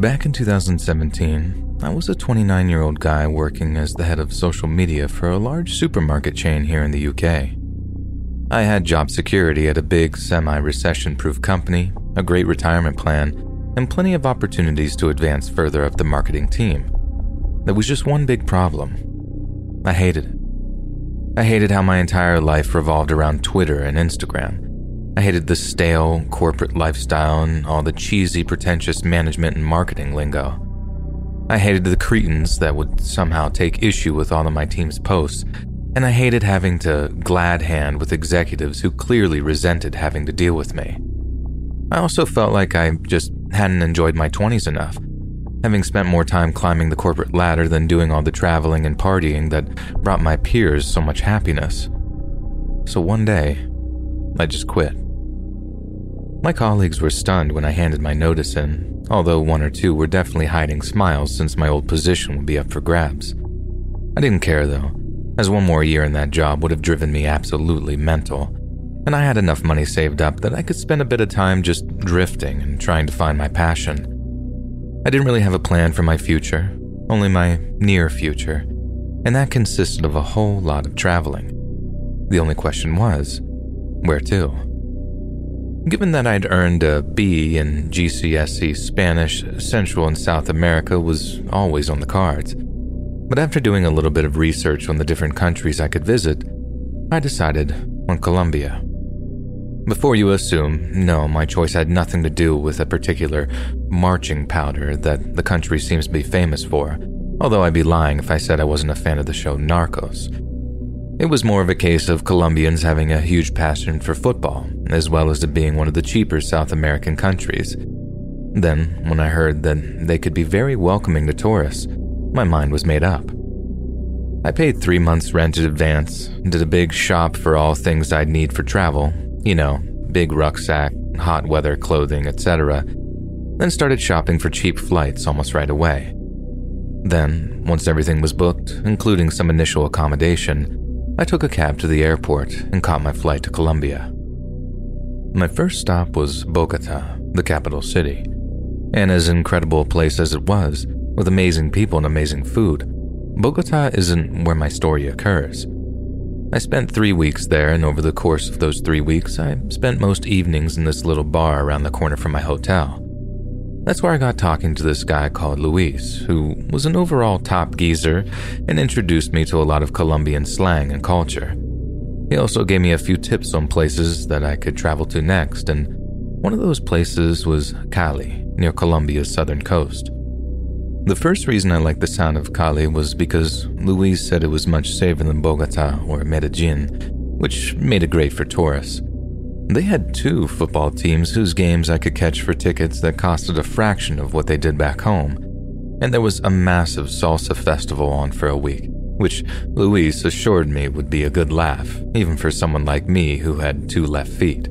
Back in 2017, I was a 29 year old guy working as the head of social media for a large supermarket chain here in the UK. I had job security at a big, semi recession proof company, a great retirement plan, and plenty of opportunities to advance further up the marketing team. There was just one big problem I hated it. I hated how my entire life revolved around Twitter and Instagram. I hated the stale corporate lifestyle and all the cheesy, pretentious management and marketing lingo. I hated the cretins that would somehow take issue with all of my team's posts, and I hated having to glad hand with executives who clearly resented having to deal with me. I also felt like I just hadn't enjoyed my 20s enough, having spent more time climbing the corporate ladder than doing all the traveling and partying that brought my peers so much happiness. So one day, I just quit. My colleagues were stunned when I handed my notice in, although one or two were definitely hiding smiles since my old position would be up for grabs. I didn't care though, as one more year in that job would have driven me absolutely mental, and I had enough money saved up that I could spend a bit of time just drifting and trying to find my passion. I didn't really have a plan for my future, only my near future, and that consisted of a whole lot of traveling. The only question was, where to? Given that I'd earned a B in GCSE Spanish, Central and South America was always on the cards. But after doing a little bit of research on the different countries I could visit, I decided on Colombia. Before you assume, no, my choice had nothing to do with a particular marching powder that the country seems to be famous for, although I'd be lying if I said I wasn't a fan of the show Narcos. It was more of a case of Colombians having a huge passion for football, as well as it being one of the cheaper South American countries. Then, when I heard that they could be very welcoming to tourists, my mind was made up. I paid three months' rent in advance, did a big shop for all things I'd need for travel, you know, big rucksack, hot weather clothing, etc., then started shopping for cheap flights almost right away. Then, once everything was booked, including some initial accommodation, I took a cab to the airport and caught my flight to Colombia. My first stop was Bogota, the capital city. And as incredible a place as it was, with amazing people and amazing food, Bogota isn't where my story occurs. I spent three weeks there, and over the course of those three weeks, I spent most evenings in this little bar around the corner from my hotel. That's where I got talking to this guy called Luis, who was an overall top geezer and introduced me to a lot of Colombian slang and culture. He also gave me a few tips on places that I could travel to next, and one of those places was Cali, near Colombia's southern coast. The first reason I liked the sound of Cali was because Luis said it was much safer than Bogota or Medellin, which made it great for tourists. They had two football teams whose games I could catch for tickets that costed a fraction of what they did back home. And there was a massive salsa festival on for a week, which Luis assured me would be a good laugh, even for someone like me who had two left feet.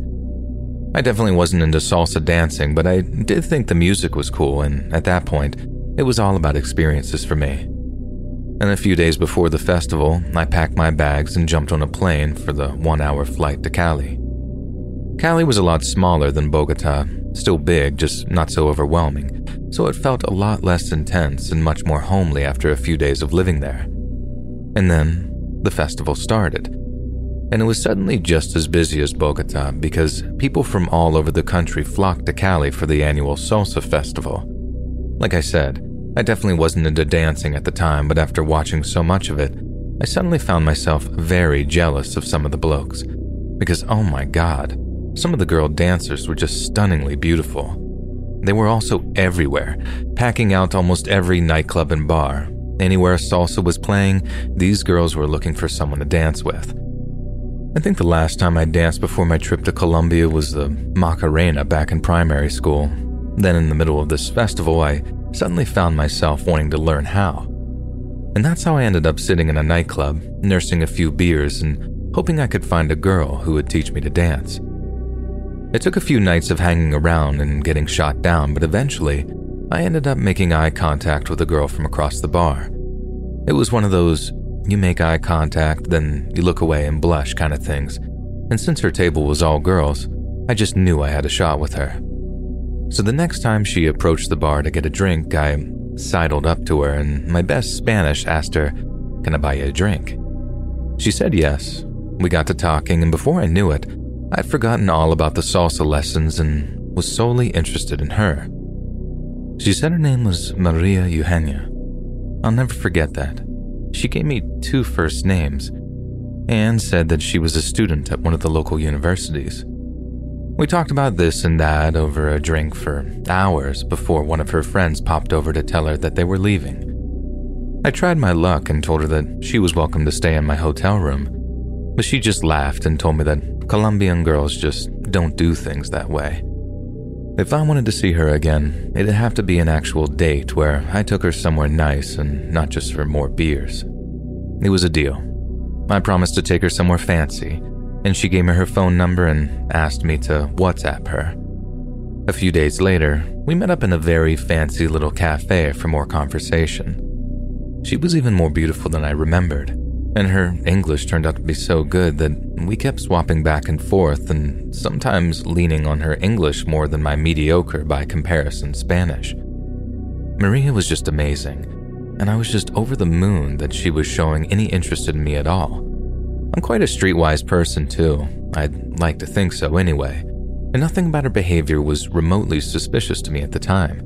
I definitely wasn't into salsa dancing, but I did think the music was cool, and at that point, it was all about experiences for me. And a few days before the festival, I packed my bags and jumped on a plane for the one hour flight to Cali. Cali was a lot smaller than Bogota, still big, just not so overwhelming, so it felt a lot less intense and much more homely after a few days of living there. And then the festival started. and it was suddenly just as busy as Bogota because people from all over the country flocked to Cali for the annual Salsa Festival. Like I said, I definitely wasn't into dancing at the time, but after watching so much of it, I suddenly found myself very jealous of some of the blokes. Because, oh my god, some of the girl dancers were just stunningly beautiful. They were also everywhere, packing out almost every nightclub and bar. Anywhere salsa was playing, these girls were looking for someone to dance with. I think the last time I danced before my trip to Colombia was the Macarena back in primary school. Then, in the middle of this festival, I suddenly found myself wanting to learn how. And that's how I ended up sitting in a nightclub, nursing a few beers, and hoping I could find a girl who would teach me to dance. It took a few nights of hanging around and getting shot down, but eventually, I ended up making eye contact with a girl from across the bar. It was one of those you make eye contact, then you look away and blush kind of things. And since her table was all girls, I just knew I had a shot with her. So the next time she approached the bar to get a drink, I sidled up to her and my best Spanish asked her, Can I buy you a drink? She said yes. We got to talking, and before I knew it, I'd forgotten all about the salsa lessons and was solely interested in her. She said her name was Maria Eugenia. I'll never forget that. She gave me two first names and said that she was a student at one of the local universities. We talked about this and that over a drink for hours before one of her friends popped over to tell her that they were leaving. I tried my luck and told her that she was welcome to stay in my hotel room, but she just laughed and told me that Colombian girls just don't do things that way. If I wanted to see her again, it'd have to be an actual date where I took her somewhere nice and not just for more beers. It was a deal. I promised to take her somewhere fancy, and she gave me her phone number and asked me to WhatsApp her. A few days later, we met up in a very fancy little cafe for more conversation. She was even more beautiful than I remembered, and her English turned out to be so good that we kept swapping back and forth and sometimes leaning on her English more than my mediocre by comparison Spanish. Maria was just amazing, and I was just over the moon that she was showing any interest in me at all. I'm quite a streetwise person, too. I'd like to think so anyway, and nothing about her behavior was remotely suspicious to me at the time.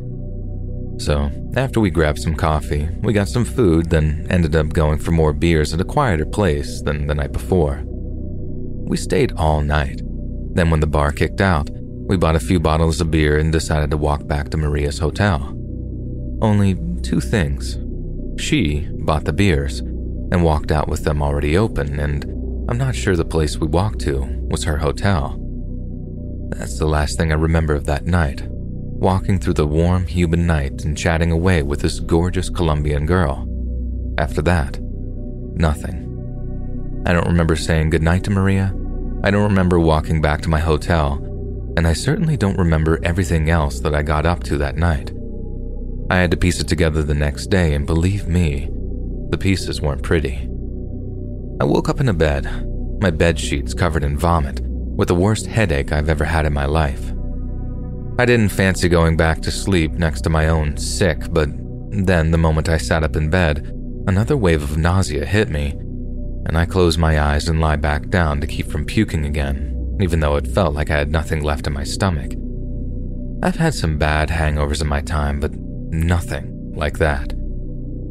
So, after we grabbed some coffee, we got some food, then ended up going for more beers at a quieter place than the night before. We stayed all night. Then, when the bar kicked out, we bought a few bottles of beer and decided to walk back to Maria's hotel. Only two things. She bought the beers and walked out with them already open, and I'm not sure the place we walked to was her hotel. That's the last thing I remember of that night walking through the warm, humid night and chatting away with this gorgeous Colombian girl. After that, nothing. I don't remember saying goodnight to Maria. I don't remember walking back to my hotel. And I certainly don't remember everything else that I got up to that night. I had to piece it together the next day, and believe me, the pieces weren't pretty. I woke up in a bed, my bed sheets covered in vomit, with the worst headache I've ever had in my life. I didn't fancy going back to sleep next to my own sick, but then the moment I sat up in bed, another wave of nausea hit me, and I closed my eyes and lie back down to keep from puking again, even though it felt like I had nothing left in my stomach. I've had some bad hangovers in my time, but nothing like that.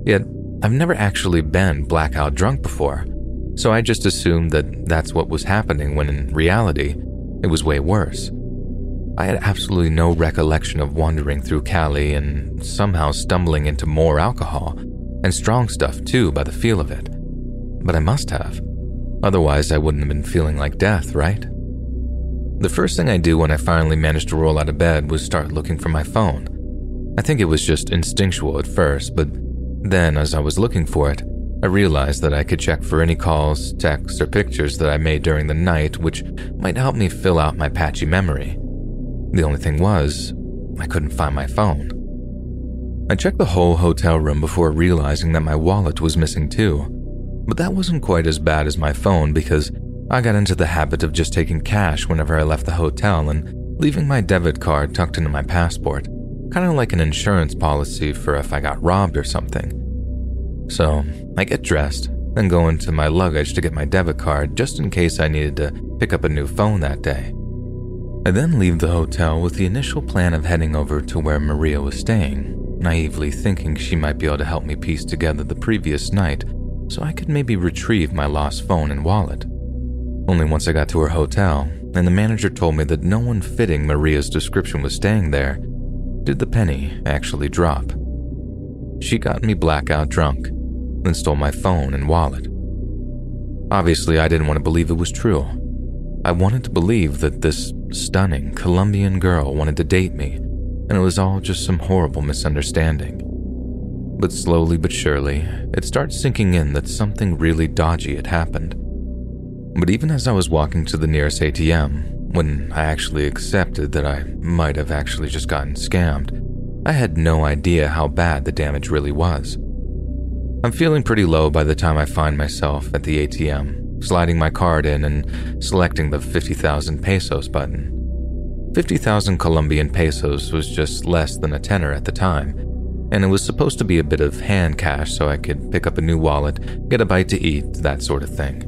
Yet, I've never actually been blackout drunk before, so I just assumed that that's what was happening when in reality, it was way worse. I had absolutely no recollection of wandering through Cali and somehow stumbling into more alcohol, and strong stuff too by the feel of it. But I must have. Otherwise, I wouldn't have been feeling like death, right? The first thing I do when I finally managed to roll out of bed was start looking for my phone. I think it was just instinctual at first, but then as I was looking for it, I realized that I could check for any calls, texts, or pictures that I made during the night, which might help me fill out my patchy memory. The only thing was, I couldn't find my phone. I checked the whole hotel room before realizing that my wallet was missing too. But that wasn't quite as bad as my phone because I got into the habit of just taking cash whenever I left the hotel and leaving my debit card tucked into my passport, kind of like an insurance policy for if I got robbed or something. So I get dressed, then go into my luggage to get my debit card just in case I needed to pick up a new phone that day. I then leave the hotel with the initial plan of heading over to where Maria was staying, naively thinking she might be able to help me piece together the previous night so I could maybe retrieve my lost phone and wallet. Only once I got to her hotel, and the manager told me that no one fitting Maria's description was staying there, did the penny actually drop. She got me blackout drunk, then stole my phone and wallet. Obviously, I didn't want to believe it was true. I wanted to believe that this stunning Colombian girl wanted to date me, and it was all just some horrible misunderstanding. But slowly but surely, it starts sinking in that something really dodgy had happened. But even as I was walking to the nearest ATM, when I actually accepted that I might have actually just gotten scammed, I had no idea how bad the damage really was. I'm feeling pretty low by the time I find myself at the ATM, sliding my card in and selecting the 50,000 pesos button. 50,000 Colombian pesos was just less than a tenner at the time, and it was supposed to be a bit of hand cash so I could pick up a new wallet, get a bite to eat, that sort of thing.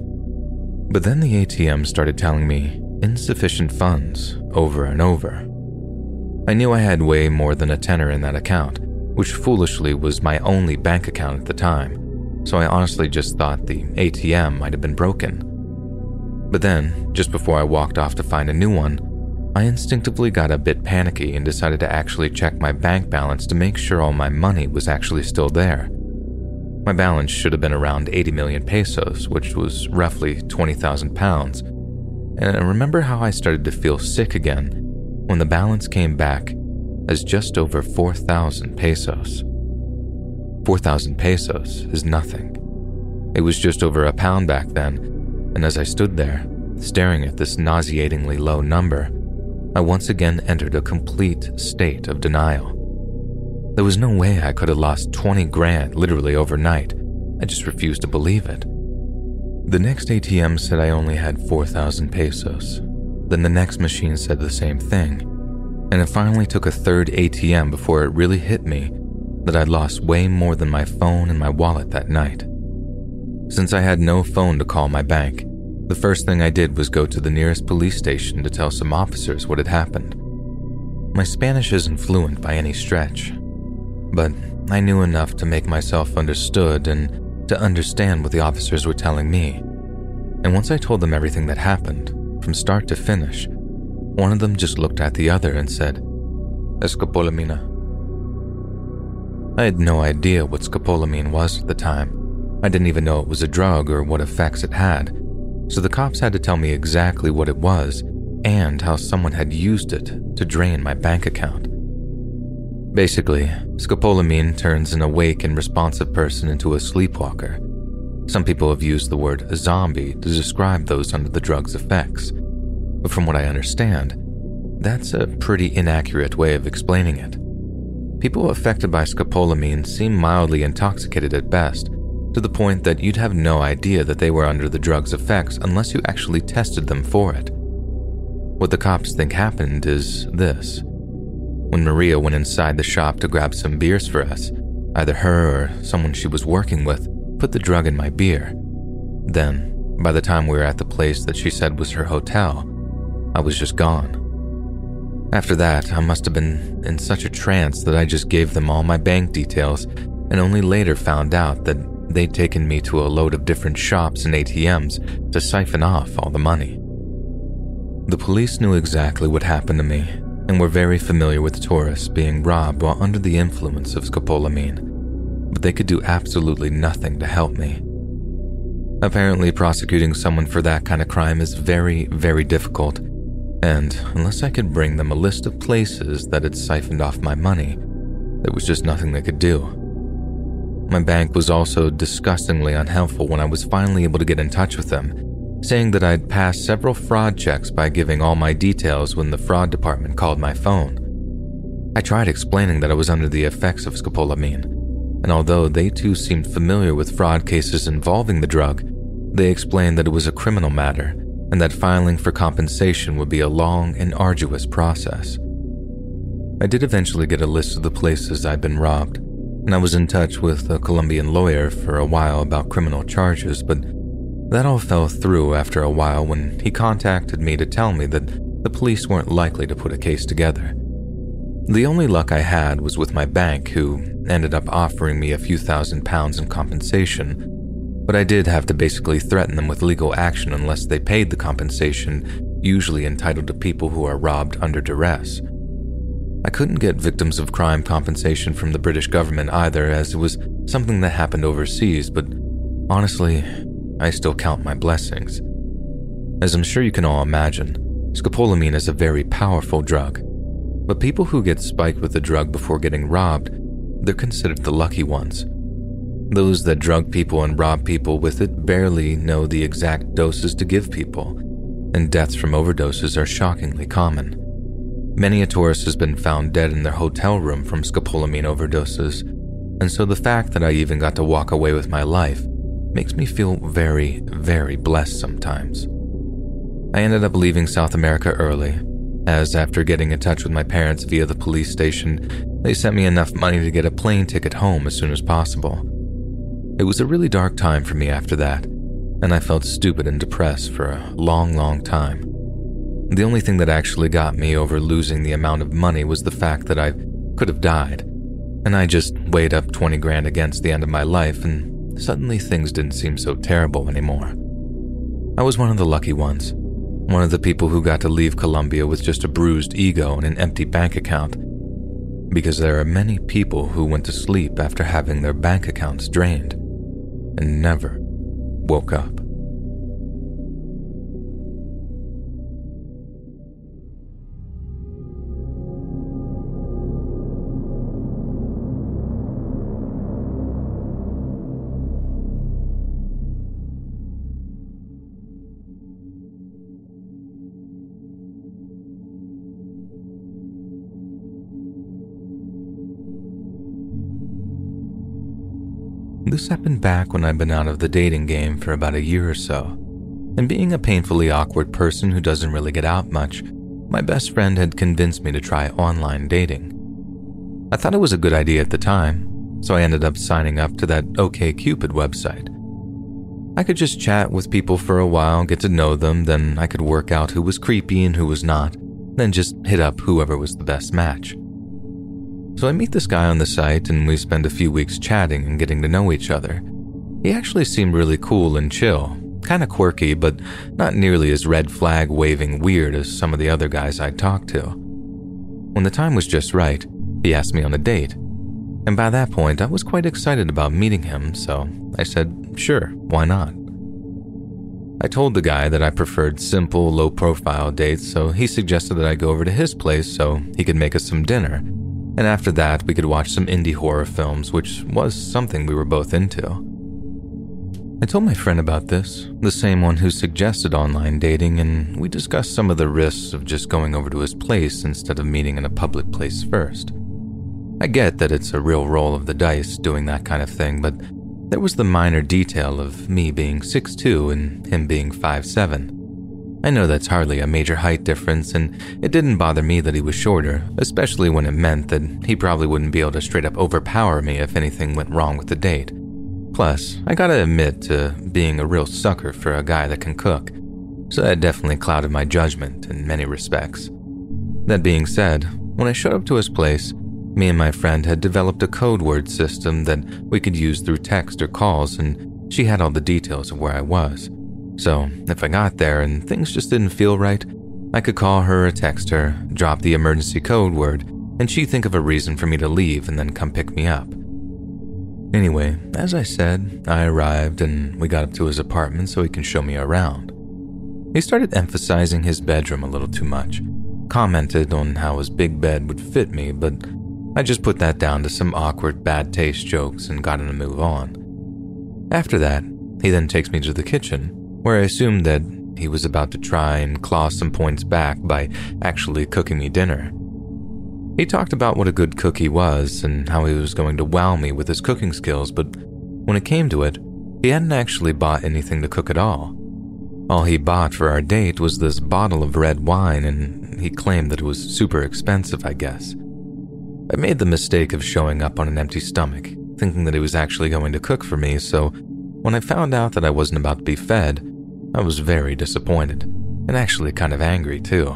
But then the ATM started telling me insufficient funds over and over. I knew I had way more than a tenner in that account, which foolishly was my only bank account at the time, so I honestly just thought the ATM might have been broken. But then, just before I walked off to find a new one, I instinctively got a bit panicky and decided to actually check my bank balance to make sure all my money was actually still there. My balance should have been around 80 million pesos, which was roughly 20,000 pounds. And I remember how I started to feel sick again when the balance came back as just over 4,000 pesos. 4,000 pesos is nothing. It was just over a pound back then, and as I stood there, staring at this nauseatingly low number, I once again entered a complete state of denial. There was no way I could have lost 20 grand literally overnight. I just refused to believe it. The next ATM said I only had 4,000 pesos. Then the next machine said the same thing. And it finally took a third ATM before it really hit me that I'd lost way more than my phone and my wallet that night. Since I had no phone to call my bank, the first thing I did was go to the nearest police station to tell some officers what had happened. My Spanish isn't fluent by any stretch, but I knew enough to make myself understood and to understand what the officers were telling me. And once I told them everything that happened, from start to finish, one of them just looked at the other and said, Escopolamina. I had no idea what scopolamine was at the time. I didn't even know it was a drug or what effects it had, so the cops had to tell me exactly what it was and how someone had used it to drain my bank account. Basically, scopolamine turns an awake and responsive person into a sleepwalker. Some people have used the word zombie to describe those under the drug's effects, but from what I understand, that's a pretty inaccurate way of explaining it. People affected by scopolamine seem mildly intoxicated at best, to the point that you'd have no idea that they were under the drug's effects unless you actually tested them for it. What the cops think happened is this when Maria went inside the shop to grab some beers for us, either her or someone she was working with put the drug in my beer. Then, by the time we were at the place that she said was her hotel, I was just gone. After that, I must have been in such a trance that I just gave them all my bank details and only later found out that they'd taken me to a load of different shops and ATMs to siphon off all the money. The police knew exactly what happened to me and were very familiar with tourists being robbed while under the influence of scopolamine, but they could do absolutely nothing to help me. Apparently, prosecuting someone for that kind of crime is very, very difficult, and unless I could bring them a list of places that had siphoned off my money, there was just nothing they could do. My bank was also disgustingly unhelpful when I was finally able to get in touch with them saying that I'd passed several fraud checks by giving all my details when the fraud department called my phone. I tried explaining that I was under the effects of scopolamine, and although they too seemed familiar with fraud cases involving the drug, they explained that it was a criminal matter and that filing for compensation would be a long and arduous process. I did eventually get a list of the places I'd been robbed, and I was in touch with a Colombian lawyer for a while about criminal charges, but that all fell through after a while when he contacted me to tell me that the police weren't likely to put a case together. The only luck I had was with my bank, who ended up offering me a few thousand pounds in compensation, but I did have to basically threaten them with legal action unless they paid the compensation usually entitled to people who are robbed under duress. I couldn't get victims of crime compensation from the British government either, as it was something that happened overseas, but honestly, I still count my blessings. As I'm sure you can all imagine, scopolamine is a very powerful drug, but people who get spiked with the drug before getting robbed, they're considered the lucky ones. Those that drug people and rob people with it barely know the exact doses to give people, and deaths from overdoses are shockingly common. Many a tourist has been found dead in their hotel room from scopolamine overdoses, and so the fact that I even got to walk away with my life makes me feel very, very blessed sometimes. I ended up leaving South America early, as after getting in touch with my parents via the police station, they sent me enough money to get a plane ticket home as soon as possible. It was a really dark time for me after that, and I felt stupid and depressed for a long, long time. The only thing that actually got me over losing the amount of money was the fact that I could have died. And I just weighed up 20 grand against the end of my life, and suddenly things didn't seem so terrible anymore. I was one of the lucky ones, one of the people who got to leave Colombia with just a bruised ego and an empty bank account. Because there are many people who went to sleep after having their bank accounts drained and never woke up. This happened back when I'd been out of the dating game for about a year or so. And being a painfully awkward person who doesn't really get out much, my best friend had convinced me to try online dating. I thought it was a good idea at the time, so I ended up signing up to that OKCupid website. I could just chat with people for a while, get to know them, then I could work out who was creepy and who was not, then just hit up whoever was the best match. So I meet this guy on the site and we spend a few weeks chatting and getting to know each other. He actually seemed really cool and chill, kind of quirky, but not nearly as red flag waving weird as some of the other guys I'd talked to. When the time was just right, he asked me on a date. And by that point, I was quite excited about meeting him, so I said, sure, why not? I told the guy that I preferred simple, low profile dates, so he suggested that I go over to his place so he could make us some dinner and after that, we could watch some indie horror films, which was something we were both into. I told my friend about this, the same one who suggested online dating, and we discussed some of the risks of just going over to his place instead of meeting in a public place first. I get that it's a real roll of the dice doing that kind of thing, but there was the minor detail of me being 6'2 and him being 5'7. I know that's hardly a major height difference, and it didn't bother me that he was shorter, especially when it meant that he probably wouldn't be able to straight up overpower me if anything went wrong with the date. Plus, I gotta admit to being a real sucker for a guy that can cook, so that definitely clouded my judgment in many respects. That being said, when I showed up to his place, me and my friend had developed a code word system that we could use through text or calls, and she had all the details of where I was. So, if I got there and things just didn't feel right, I could call her or text her, drop the emergency code word, and she'd think of a reason for me to leave and then come pick me up. Anyway, as I said, I arrived and we got up to his apartment so he can show me around. He started emphasizing his bedroom a little too much, commented on how his big bed would fit me, but I just put that down to some awkward bad taste jokes and got him to move on. After that, he then takes me to the kitchen where I assumed that he was about to try and claw some points back by actually cooking me dinner. He talked about what a good cook he was and how he was going to wow me with his cooking skills, but when it came to it, he hadn't actually bought anything to cook at all. All he bought for our date was this bottle of red wine, and he claimed that it was super expensive, I guess. I made the mistake of showing up on an empty stomach, thinking that he was actually going to cook for me, so when I found out that I wasn't about to be fed, I was very disappointed, and actually kind of angry too.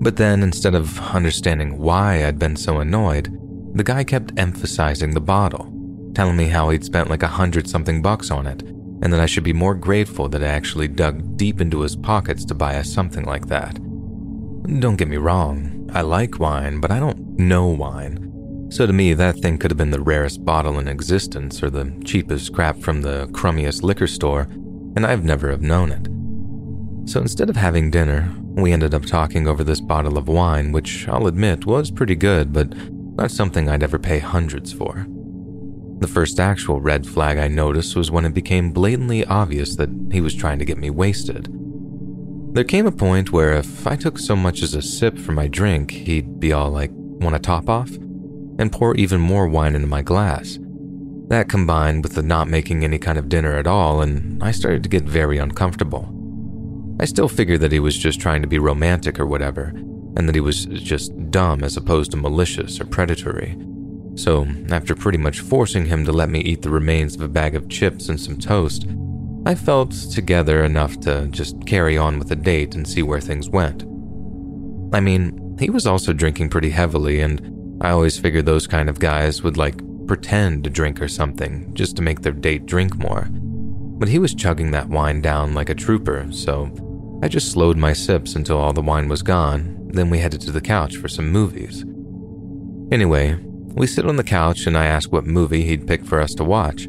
But then, instead of understanding why I'd been so annoyed, the guy kept emphasizing the bottle, telling me how he'd spent like a hundred something bucks on it, and that I should be more grateful that I actually dug deep into his pockets to buy us something like that. Don't get me wrong, I like wine, but I don't know wine. So to me, that thing could have been the rarest bottle in existence or the cheapest crap from the crummiest liquor store, and I've never have known it. So instead of having dinner, we ended up talking over this bottle of wine, which I'll admit was pretty good, but not something I'd ever pay hundreds for. The first actual red flag I noticed was when it became blatantly obvious that he was trying to get me wasted. There came a point where if I took so much as a sip from my drink, he'd be all like, Want a top off? and pour even more wine into my glass. That combined with the not making any kind of dinner at all, and I started to get very uncomfortable. I still figured that he was just trying to be romantic or whatever, and that he was just dumb as opposed to malicious or predatory. So, after pretty much forcing him to let me eat the remains of a bag of chips and some toast, I felt together enough to just carry on with the date and see where things went. I mean, he was also drinking pretty heavily, and I always figured those kind of guys would like pretend to drink or something just to make their date drink more. But he was chugging that wine down like a trooper, so I just slowed my sips until all the wine was gone, then we headed to the couch for some movies. Anyway, we sit on the couch and I ask what movie he'd pick for us to watch.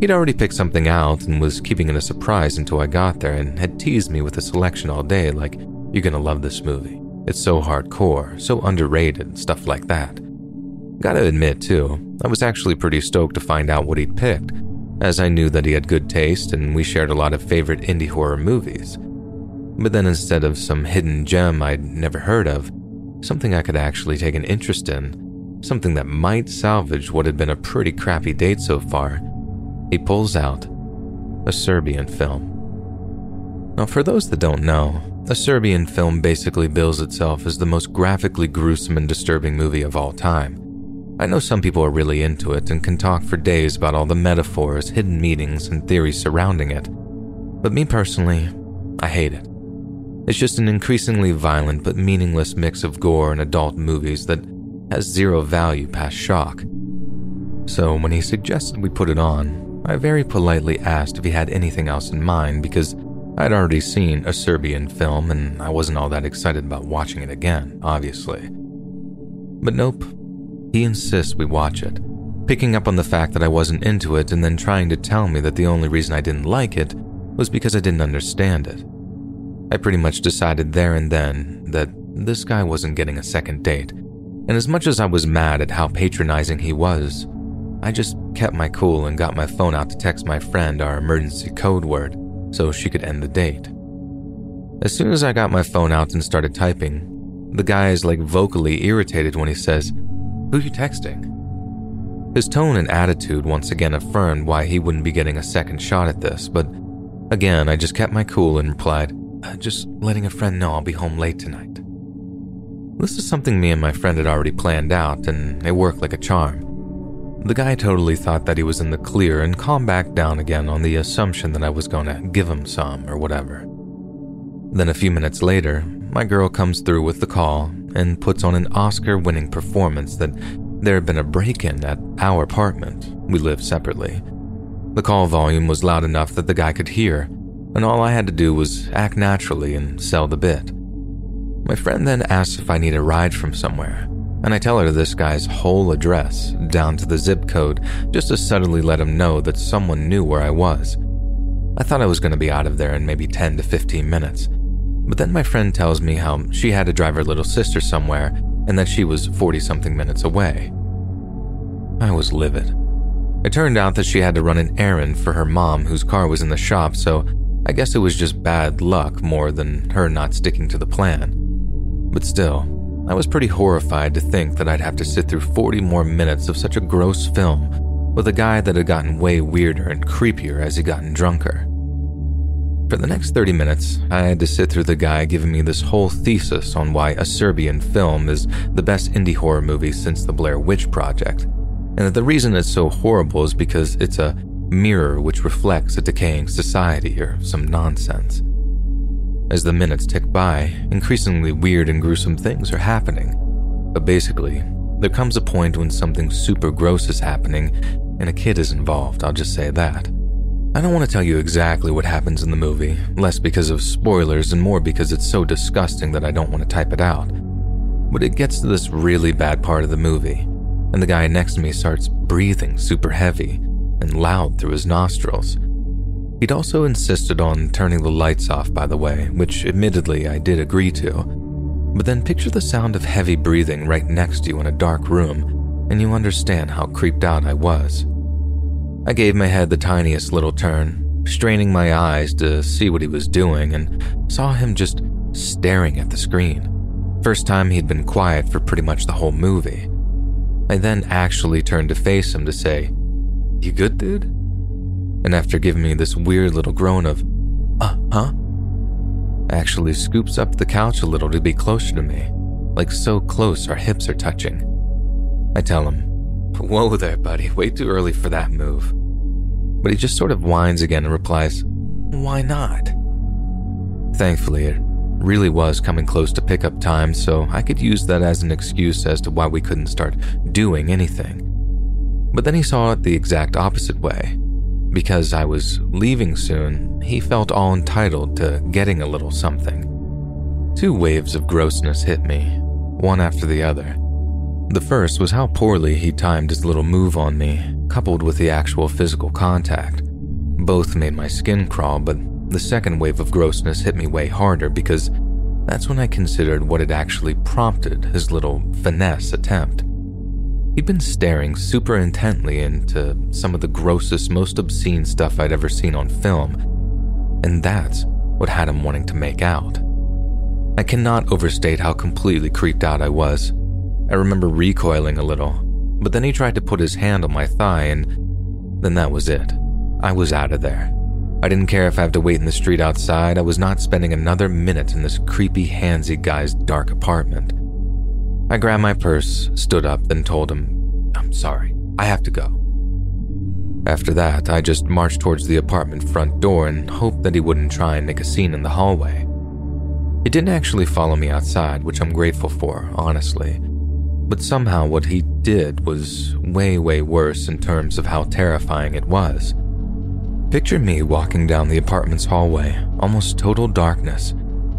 He'd already picked something out and was keeping it a surprise until I got there and had teased me with a selection all day like, you're gonna love this movie. It's so hardcore, so underrated, stuff like that. Gotta admit, too, I was actually pretty stoked to find out what he'd picked, as I knew that he had good taste and we shared a lot of favorite indie horror movies. But then instead of some hidden gem I'd never heard of, something I could actually take an interest in, something that might salvage what had been a pretty crappy date so far, he pulls out a Serbian film. Now, for those that don't know, a Serbian film basically bills itself as the most graphically gruesome and disturbing movie of all time. I know some people are really into it and can talk for days about all the metaphors, hidden meanings, and theories surrounding it. But me personally, I hate it. It's just an increasingly violent but meaningless mix of gore and adult movies that has zero value past shock. So when he suggested we put it on, I very politely asked if he had anything else in mind because I'd already seen a Serbian film and I wasn't all that excited about watching it again, obviously. But nope, he insists we watch it, picking up on the fact that I wasn't into it and then trying to tell me that the only reason I didn't like it was because I didn't understand it. I pretty much decided there and then that this guy wasn't getting a second date, and as much as I was mad at how patronizing he was, I just kept my cool and got my phone out to text my friend our emergency code word so she could end the date. As soon as I got my phone out and started typing, the guy is like vocally irritated when he says, Who you texting? His tone and attitude once again affirmed why he wouldn't be getting a second shot at this, but again, I just kept my cool and replied, uh, Just letting a friend know I'll be home late tonight. This is something me and my friend had already planned out, and it worked like a charm. The guy totally thought that he was in the clear and calmed back down again on the assumption that I was going to give him some or whatever. Then a few minutes later, my girl comes through with the call and puts on an Oscar winning performance that there had been a break in at our apartment. We live separately. The call volume was loud enough that the guy could hear, and all I had to do was act naturally and sell the bit. My friend then asks if I need a ride from somewhere, and I tell her this guy's whole address, down to the zip code, just to subtly let him know that someone knew where I was. I thought I was going to be out of there in maybe 10 to 15 minutes. But then my friend tells me how she had to drive her little sister somewhere and that she was 40 something minutes away. I was livid. It turned out that she had to run an errand for her mom, whose car was in the shop, so I guess it was just bad luck more than her not sticking to the plan. But still, I was pretty horrified to think that I'd have to sit through 40 more minutes of such a gross film with a guy that had gotten way weirder and creepier as he gotten drunker. For the next 30 minutes, I had to sit through the guy giving me this whole thesis on why a Serbian film is the best indie horror movie since the Blair Witch Project, and that the reason it's so horrible is because it's a mirror which reflects a decaying society or some nonsense. As the minutes tick by, increasingly weird and gruesome things are happening. But basically, there comes a point when something super gross is happening and a kid is involved, I'll just say that. I don't want to tell you exactly what happens in the movie, less because of spoilers and more because it's so disgusting that I don't want to type it out. But it gets to this really bad part of the movie, and the guy next to me starts breathing super heavy and loud through his nostrils. He'd also insisted on turning the lights off, by the way, which admittedly I did agree to. But then picture the sound of heavy breathing right next to you in a dark room, and you understand how creeped out I was. I gave my head the tiniest little turn, straining my eyes to see what he was doing, and saw him just staring at the screen. First time he'd been quiet for pretty much the whole movie. I then actually turned to face him to say, You good, dude? And after giving me this weird little groan of, Uh, huh? Actually scoops up the couch a little to be closer to me, like so close our hips are touching. I tell him, Whoa there, buddy, way too early for that move. But he just sort of whines again and replies, Why not? Thankfully, it really was coming close to pickup time, so I could use that as an excuse as to why we couldn't start doing anything. But then he saw it the exact opposite way. Because I was leaving soon, he felt all entitled to getting a little something. Two waves of grossness hit me, one after the other. The first was how poorly he timed his little move on me, coupled with the actual physical contact. Both made my skin crawl, but the second wave of grossness hit me way harder because that's when I considered what had actually prompted his little finesse attempt. He'd been staring super intently into some of the grossest, most obscene stuff I'd ever seen on film, and that's what had him wanting to make out. I cannot overstate how completely creeped out I was. I remember recoiling a little, but then he tried to put his hand on my thigh, and then that was it. I was out of there. I didn't care if I had to wait in the street outside, I was not spending another minute in this creepy, handsy guy's dark apartment. I grabbed my purse, stood up, then told him, I'm sorry, I have to go. After that, I just marched towards the apartment front door and hoped that he wouldn't try and make a scene in the hallway. He didn't actually follow me outside, which I'm grateful for, honestly. But somehow what he did was way, way worse in terms of how terrifying it was. Picture me walking down the apartment's hallway, almost total darkness,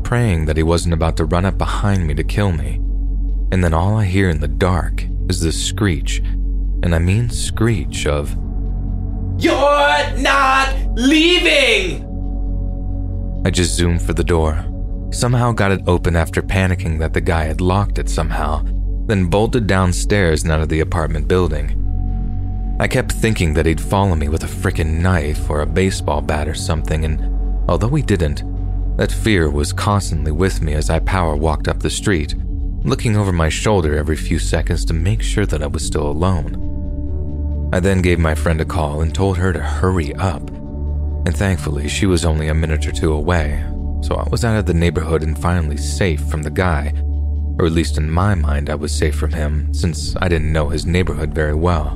praying that he wasn't about to run up behind me to kill me. And then all I hear in the dark is this screech, and I mean screech of, You're not leaving! I just zoomed for the door. Somehow got it open after panicking that the guy had locked it somehow, then bolted downstairs and out of the apartment building. I kept thinking that he'd follow me with a frickin' knife or a baseball bat or something, and although he didn't, that fear was constantly with me as I power walked up the street, looking over my shoulder every few seconds to make sure that I was still alone. I then gave my friend a call and told her to hurry up, and thankfully she was only a minute or two away, so I was out of the neighborhood and finally safe from the guy or at least in my mind, I was safe from him since I didn't know his neighborhood very well.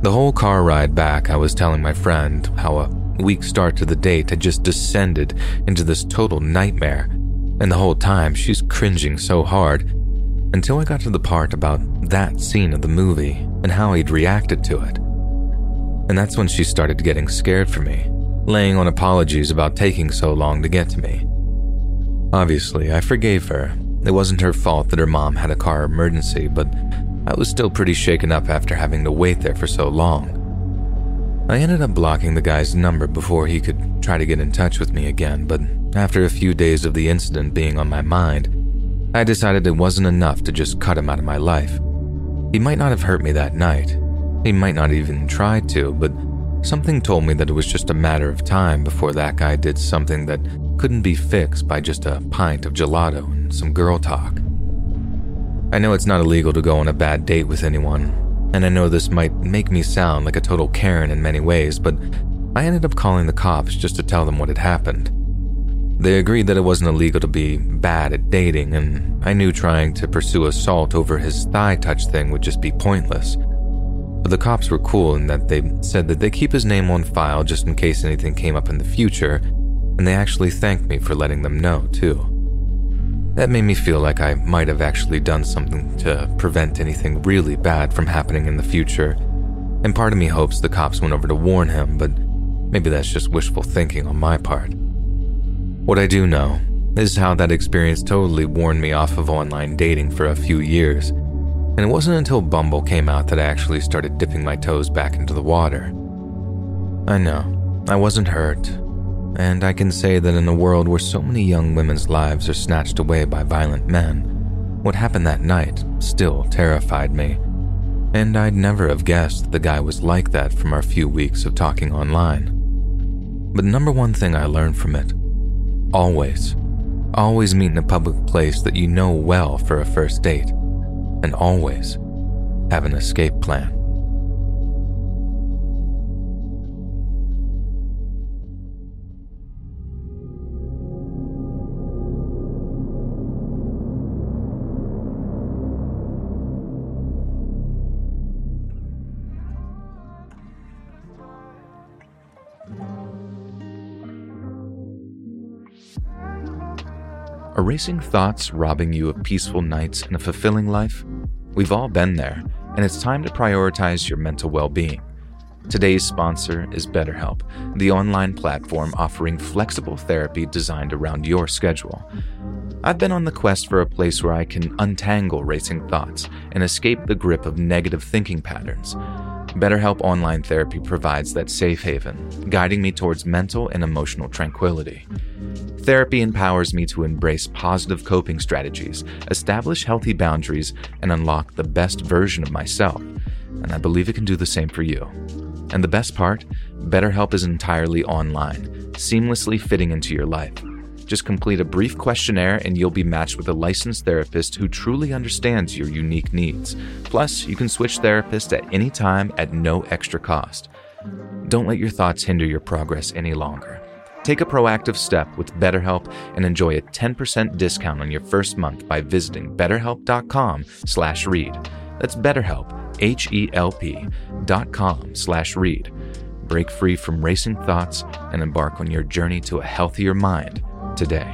The whole car ride back, I was telling my friend how a weak start to the date had just descended into this total nightmare, and the whole time she's cringing so hard until I got to the part about that scene of the movie and how he'd reacted to it. And that's when she started getting scared for me, laying on apologies about taking so long to get to me. Obviously, I forgave her it wasn't her fault that her mom had a car emergency, but I was still pretty shaken up after having to wait there for so long. I ended up blocking the guy's number before he could try to get in touch with me again, but after a few days of the incident being on my mind, I decided it wasn't enough to just cut him out of my life. He might not have hurt me that night. He might not even try to, but something told me that it was just a matter of time before that guy did something that couldn't be fixed by just a pint of gelato and some girl talk. I know it's not illegal to go on a bad date with anyone, and I know this might make me sound like a total Karen in many ways, but I ended up calling the cops just to tell them what had happened. They agreed that it wasn't illegal to be bad at dating, and I knew trying to pursue assault over his thigh touch thing would just be pointless. But the cops were cool in that they said that they keep his name on file just in case anything came up in the future, and they actually thanked me for letting them know, too. That made me feel like I might have actually done something to prevent anything really bad from happening in the future, and part of me hopes the cops went over to warn him, but maybe that's just wishful thinking on my part. What I do know is how that experience totally warned me off of online dating for a few years, and it wasn't until Bumble came out that I actually started dipping my toes back into the water. I know, I wasn't hurt, and I can say that in a world where so many young women's lives are snatched away by violent men, what happened that night still terrified me. And I'd never have guessed the guy was like that from our few weeks of talking online. But number one thing I learned from it Always, always meet in a public place that you know well for a first date, and always have an escape plan. Erasing thoughts robbing you of peaceful nights and a fulfilling life? We've all been there, and it's time to prioritize your mental well being. Today's sponsor is BetterHelp, the online platform offering flexible therapy designed around your schedule. I've been on the quest for a place where I can untangle racing thoughts and escape the grip of negative thinking patterns. BetterHelp Online Therapy provides that safe haven, guiding me towards mental and emotional tranquility. Therapy empowers me to embrace positive coping strategies, establish healthy boundaries, and unlock the best version of myself. And I believe it can do the same for you. And the best part BetterHelp is entirely online, seamlessly fitting into your life. Just complete a brief questionnaire and you'll be matched with a licensed therapist who truly understands your unique needs. Plus, you can switch therapists at any time at no extra cost. Don't let your thoughts hinder your progress any longer. Take a proactive step with BetterHelp and enjoy a 10% discount on your first month by visiting betterhelp.com/read. That's BetterHelp, H E L P dot com slash read. Break free from racing thoughts and embark on your journey to a healthier mind today.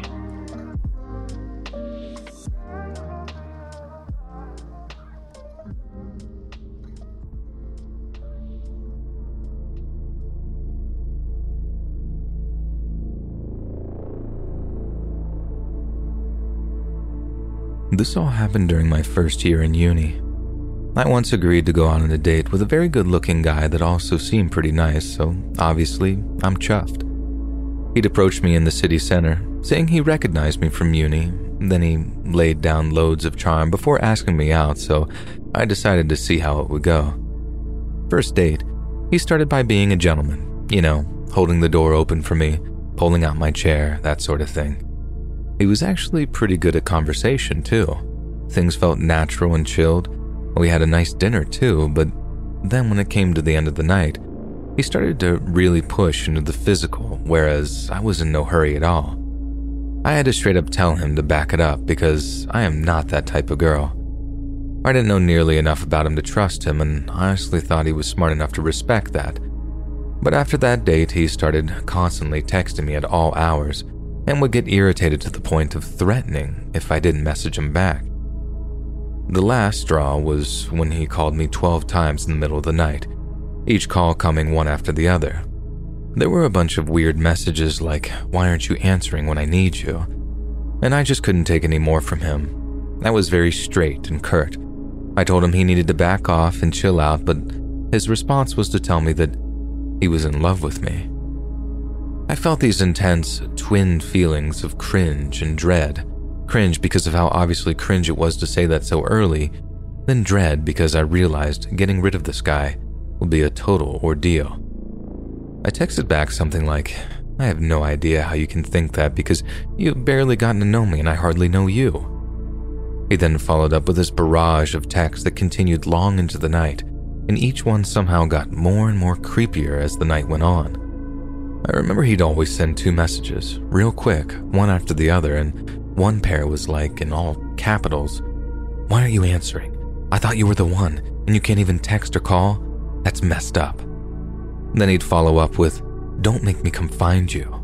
This all happened during my first year in uni. I once agreed to go on a date with a very good looking guy that also seemed pretty nice, so obviously I'm chuffed. He'd approached me in the city center, saying he recognized me from uni. Then he laid down loads of charm before asking me out, so I decided to see how it would go. First date, he started by being a gentleman, you know, holding the door open for me, pulling out my chair, that sort of thing. He was actually pretty good at conversation, too. Things felt natural and chilled. We had a nice dinner, too, but then when it came to the end of the night, he started to really push into the physical, whereas I was in no hurry at all. I had to straight up tell him to back it up because I am not that type of girl. I didn't know nearly enough about him to trust him, and honestly thought he was smart enough to respect that. But after that date, he started constantly texting me at all hours and would get irritated to the point of threatening if I didn't message him back. The last straw was when he called me 12 times in the middle of the night, each call coming one after the other. There were a bunch of weird messages like, Why aren't you answering when I need you? And I just couldn't take any more from him. I was very straight and curt. I told him he needed to back off and chill out, but his response was to tell me that he was in love with me. I felt these intense, twin feelings of cringe and dread. Cringe because of how obviously cringe it was to say that so early, then dread because I realized getting rid of this guy would be a total ordeal. I texted back something like, I have no idea how you can think that because you've barely gotten to know me and I hardly know you. He then followed up with this barrage of texts that continued long into the night, and each one somehow got more and more creepier as the night went on. I remember he'd always send two messages, real quick, one after the other, and one pair was like, in all capitals, Why aren't you answering? I thought you were the one, and you can't even text or call? That's messed up. Then he'd follow up with, Don't make me come find you.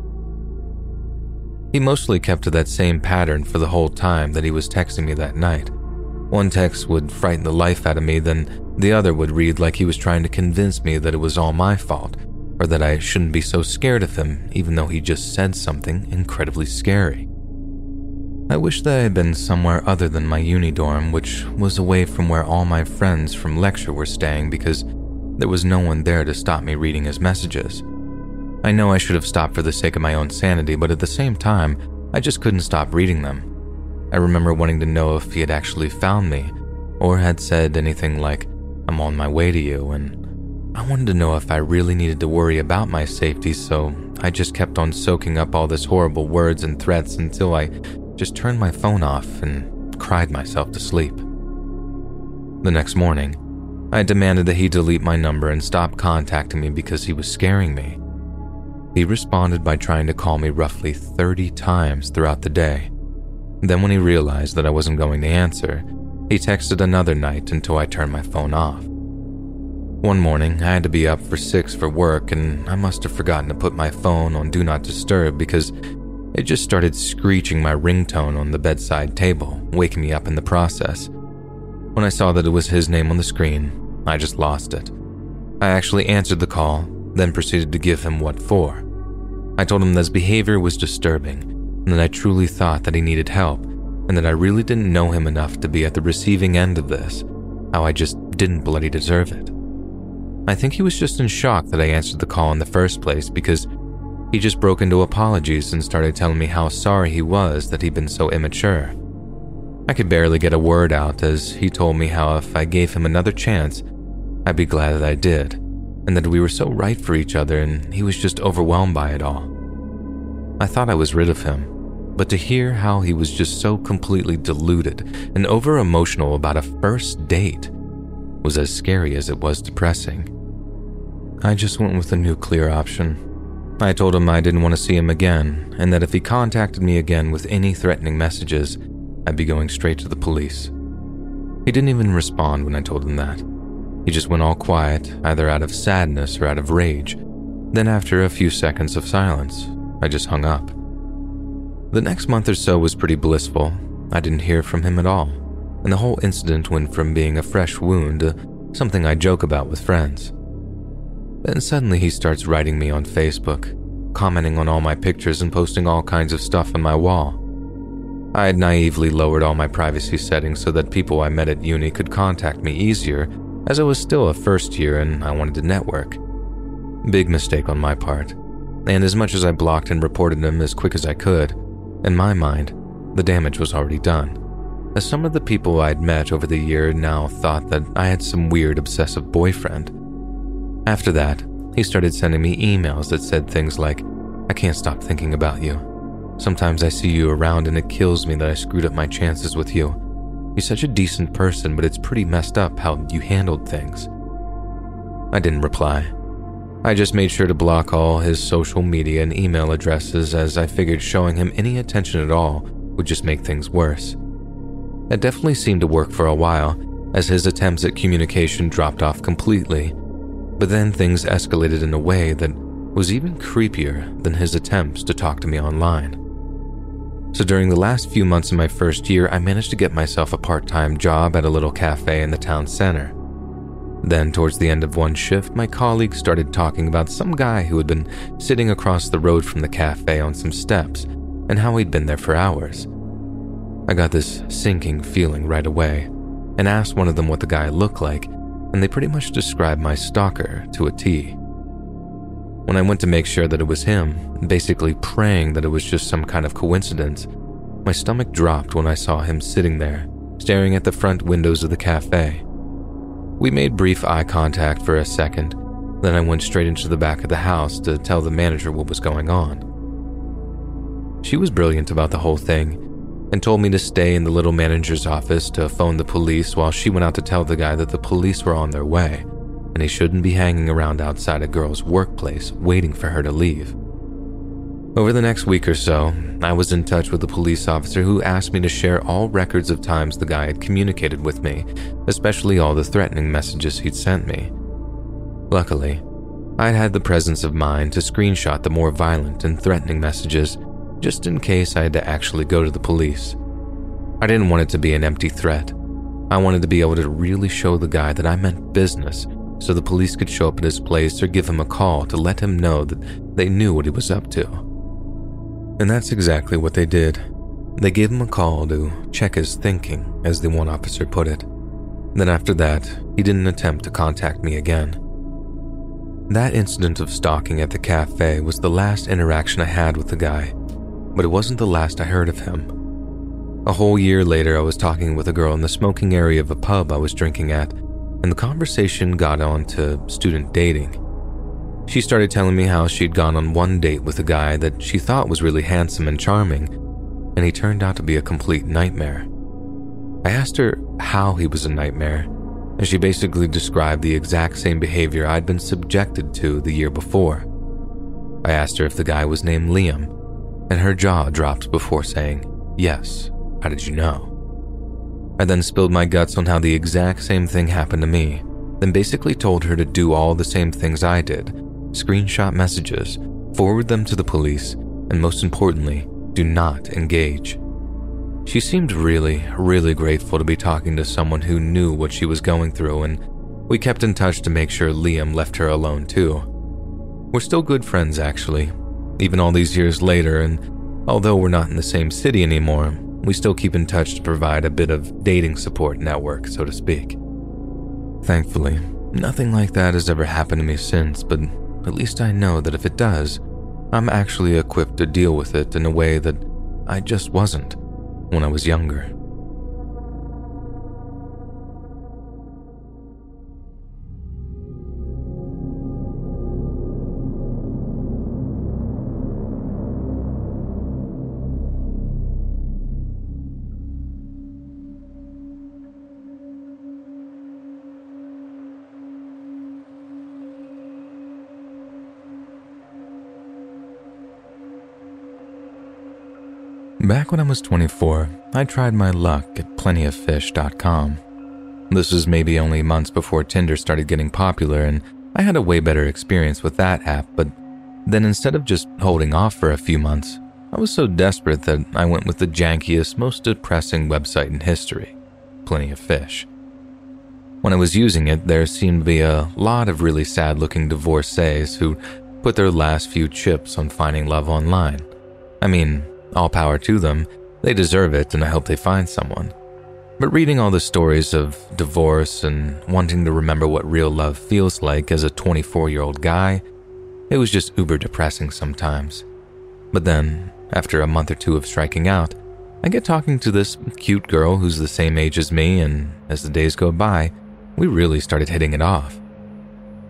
He mostly kept to that same pattern for the whole time that he was texting me that night. One text would frighten the life out of me, then the other would read like he was trying to convince me that it was all my fault, or that I shouldn't be so scared of him, even though he just said something incredibly scary. I wish that I had been somewhere other than my uni dorm, which was away from where all my friends from lecture were staying because there was no one there to stop me reading his messages. I know I should have stopped for the sake of my own sanity, but at the same time, I just couldn't stop reading them. I remember wanting to know if he had actually found me, or had said anything like, I'm on my way to you, and I wanted to know if I really needed to worry about my safety, so I just kept on soaking up all this horrible words and threats until I just turned my phone off and cried myself to sleep. The next morning, I demanded that he delete my number and stop contacting me because he was scaring me. He responded by trying to call me roughly 30 times throughout the day. Then, when he realized that I wasn't going to answer, he texted another night until I turned my phone off. One morning, I had to be up for 6 for work, and I must have forgotten to put my phone on Do Not Disturb because it just started screeching my ringtone on the bedside table, waking me up in the process. When I saw that it was his name on the screen, I just lost it. I actually answered the call, then proceeded to give him what for. I told him that his behavior was disturbing, and that I truly thought that he needed help, and that I really didn't know him enough to be at the receiving end of this, how I just didn't bloody deserve it. I think he was just in shock that I answered the call in the first place because he just broke into apologies and started telling me how sorry he was that he'd been so immature. I could barely get a word out as he told me how if I gave him another chance, I'd be glad that I did, and that we were so right for each other and he was just overwhelmed by it all. I thought I was rid of him, but to hear how he was just so completely deluded and over emotional about a first date was as scary as it was depressing. I just went with the nuclear option I told him I didn't want to see him again, and that if he contacted me again with any threatening messages, I'd be going straight to the police. He didn't even respond when I told him that. He just went all quiet, either out of sadness or out of rage. Then, after a few seconds of silence, I just hung up. The next month or so was pretty blissful. I didn't hear from him at all, and the whole incident went from being a fresh wound to something I joke about with friends. Then suddenly he starts writing me on Facebook, commenting on all my pictures and posting all kinds of stuff on my wall. I had naively lowered all my privacy settings so that people I met at uni could contact me easier, as I was still a first year and I wanted to network. Big mistake on my part. And as much as I blocked and reported him as quick as I could, in my mind, the damage was already done. As some of the people I'd met over the year now thought that I had some weird obsessive boyfriend. After that, he started sending me emails that said things like, I can't stop thinking about you. Sometimes I see you around and it kills me that I screwed up my chances with you. You're such a decent person, but it's pretty messed up how you handled things. I didn't reply. I just made sure to block all his social media and email addresses as I figured showing him any attention at all would just make things worse. That definitely seemed to work for a while, as his attempts at communication dropped off completely but then things escalated in a way that was even creepier than his attempts to talk to me online. So during the last few months of my first year, I managed to get myself a part time job at a little cafe in the town center. Then, towards the end of one shift, my colleague started talking about some guy who had been sitting across the road from the cafe on some steps and how he'd been there for hours. I got this sinking feeling right away and asked one of them what the guy looked like, and they pretty much described my stalker to a T. When I went to make sure that it was him, basically praying that it was just some kind of coincidence, my stomach dropped when I saw him sitting there, staring at the front windows of the cafe. We made brief eye contact for a second, then I went straight into the back of the house to tell the manager what was going on. She was brilliant about the whole thing and told me to stay in the little manager's office to phone the police while she went out to tell the guy that the police were on their way and he shouldn't be hanging around outside a girl's workplace waiting for her to leave. Over the next week or so, I was in touch with a police officer who asked me to share all records of times the guy had communicated with me, especially all the threatening messages he'd sent me. Luckily, I'd had the presence of mind to screenshot the more violent and threatening messages just in case I had to actually go to the police. I didn't want it to be an empty threat. I wanted to be able to really show the guy that I meant business so the police could show up at his place or give him a call to let him know that they knew what he was up to. And that's exactly what they did. They gave him a call to check his thinking, as the one officer put it. Then after that, he didn't attempt to contact me again. That incident of stalking at the cafe was the last interaction I had with the guy, but it wasn't the last I heard of him. A whole year later, I was talking with a girl in the smoking area of a pub I was drinking at, and the conversation got on to student dating. She started telling me how she'd gone on one date with a guy that she thought was really handsome and charming, and he turned out to be a complete nightmare. I asked her how he was a nightmare, and she basically described the exact same behavior I'd been subjected to the year before. I asked her if the guy was named Liam, and her jaw dropped before saying, Yes, how did you know? I then spilled my guts on how the exact same thing happened to me, then basically told her to do all the same things I did screenshot messages, forward them to the police, and most importantly, do not engage. She seemed really, really grateful to be talking to someone who knew what she was going through, and we kept in touch to make sure Liam left her alone too. We're still good friends, actually, even all these years later, and although we're not in the same city anymore, we still keep in touch to provide a bit of dating support network, so to speak. Thankfully, nothing like that has ever happened to me since, but at least I know that if it does, I'm actually equipped to deal with it in a way that I just wasn't when I was younger. Back when I was 24, I tried my luck at plentyoffish.com. This was maybe only months before Tinder started getting popular, and I had a way better experience with that app, but then instead of just holding off for a few months, I was so desperate that I went with the jankiest, most depressing website in history Plenty of Fish. When I was using it, there seemed to be a lot of really sad looking divorcees who put their last few chips on finding love online. I mean, all power to them. They deserve it, and I hope they find someone. But reading all the stories of divorce and wanting to remember what real love feels like as a 24 year old guy, it was just uber depressing sometimes. But then, after a month or two of striking out, I get talking to this cute girl who's the same age as me, and as the days go by, we really started hitting it off.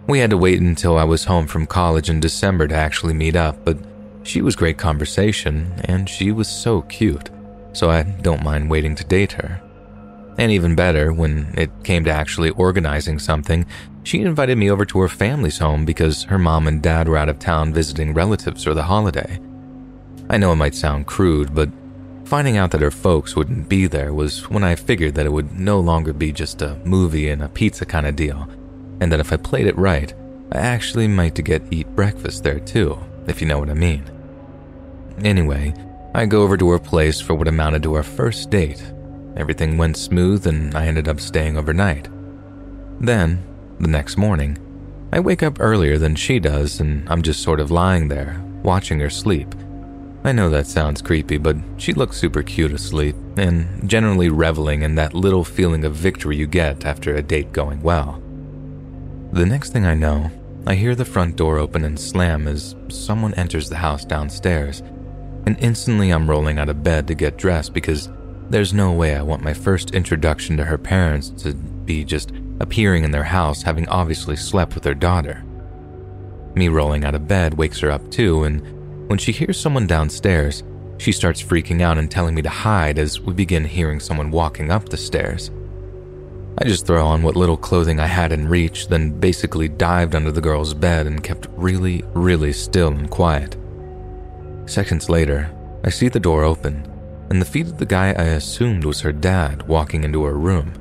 We had to wait until I was home from college in December to actually meet up, but she was great conversation, and she was so cute, so I don't mind waiting to date her. And even better, when it came to actually organizing something, she invited me over to her family's home because her mom and dad were out of town visiting relatives for the holiday. I know it might sound crude, but finding out that her folks wouldn't be there was when I figured that it would no longer be just a movie and a pizza kind of deal, and that if I played it right, I actually might get to get eat breakfast there too if you know what I mean. Anyway, I go over to her place for what amounted to our first date. Everything went smooth and I ended up staying overnight. Then, the next morning, I wake up earlier than she does and I'm just sort of lying there, watching her sleep. I know that sounds creepy, but she looks super cute asleep and generally reveling in that little feeling of victory you get after a date going well. The next thing I know, I hear the front door open and slam as someone enters the house downstairs, and instantly I'm rolling out of bed to get dressed because there's no way I want my first introduction to her parents to be just appearing in their house having obviously slept with their daughter. Me rolling out of bed wakes her up too, and when she hears someone downstairs, she starts freaking out and telling me to hide as we begin hearing someone walking up the stairs. I just throw on what little clothing I had in reach, then basically dived under the girl's bed and kept really, really still and quiet. Seconds later, I see the door open and the feet of the guy I assumed was her dad walking into her room.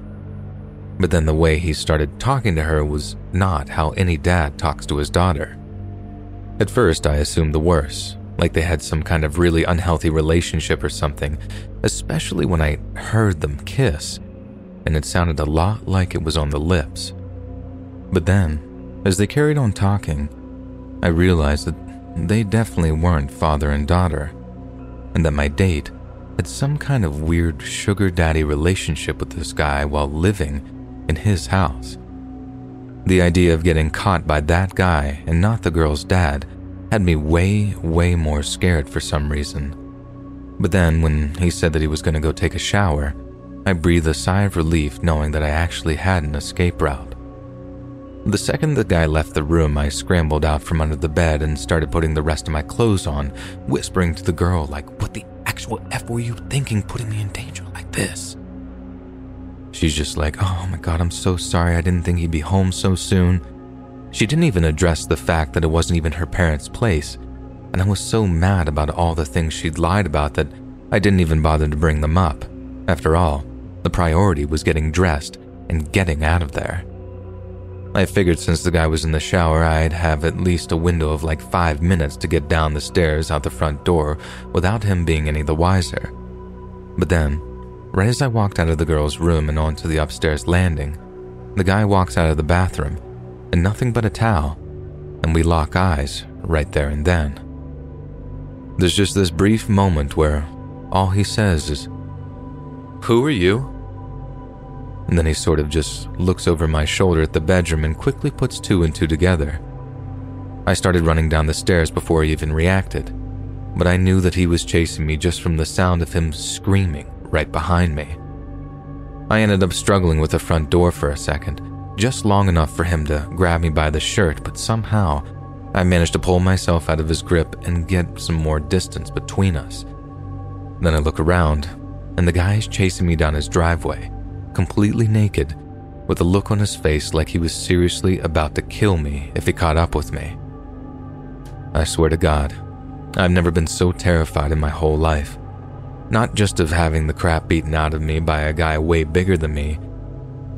But then the way he started talking to her was not how any dad talks to his daughter. At first, I assumed the worst, like they had some kind of really unhealthy relationship or something, especially when I heard them kiss, and it sounded a lot like it was on the lips. But then, as they carried on talking, I realized that they definitely weren't father and daughter, and that my date had some kind of weird sugar daddy relationship with this guy while living in his house. The idea of getting caught by that guy and not the girl's dad had me way, way more scared for some reason. But then, when he said that he was going to go take a shower, I breathed a sigh of relief knowing that I actually had an escape route. The second the guy left the room, I scrambled out from under the bed and started putting the rest of my clothes on, whispering to the girl, like, What the actual F were you thinking putting me in danger like this? She's just like, oh my god, I'm so sorry. I didn't think he'd be home so soon. She didn't even address the fact that it wasn't even her parents' place, and I was so mad about all the things she'd lied about that I didn't even bother to bring them up. After all, the priority was getting dressed and getting out of there. I figured since the guy was in the shower, I'd have at least a window of like five minutes to get down the stairs out the front door without him being any the wiser. But then, right as I walked out of the girl's room and onto the upstairs landing, the guy walks out of the bathroom in nothing but a towel, and we lock eyes right there and then. There's just this brief moment where all he says is, Who are you? and then he sort of just looks over my shoulder at the bedroom and quickly puts two and two together. I started running down the stairs before he even reacted, but I knew that he was chasing me just from the sound of him screaming right behind me. I ended up struggling with the front door for a second, just long enough for him to grab me by the shirt, but somehow I managed to pull myself out of his grip and get some more distance between us. Then I look around, and the guy is chasing me down his driveway completely naked, with a look on his face like he was seriously about to kill me if he caught up with me. I swear to God, I've never been so terrified in my whole life. Not just of having the crap beaten out of me by a guy way bigger than me,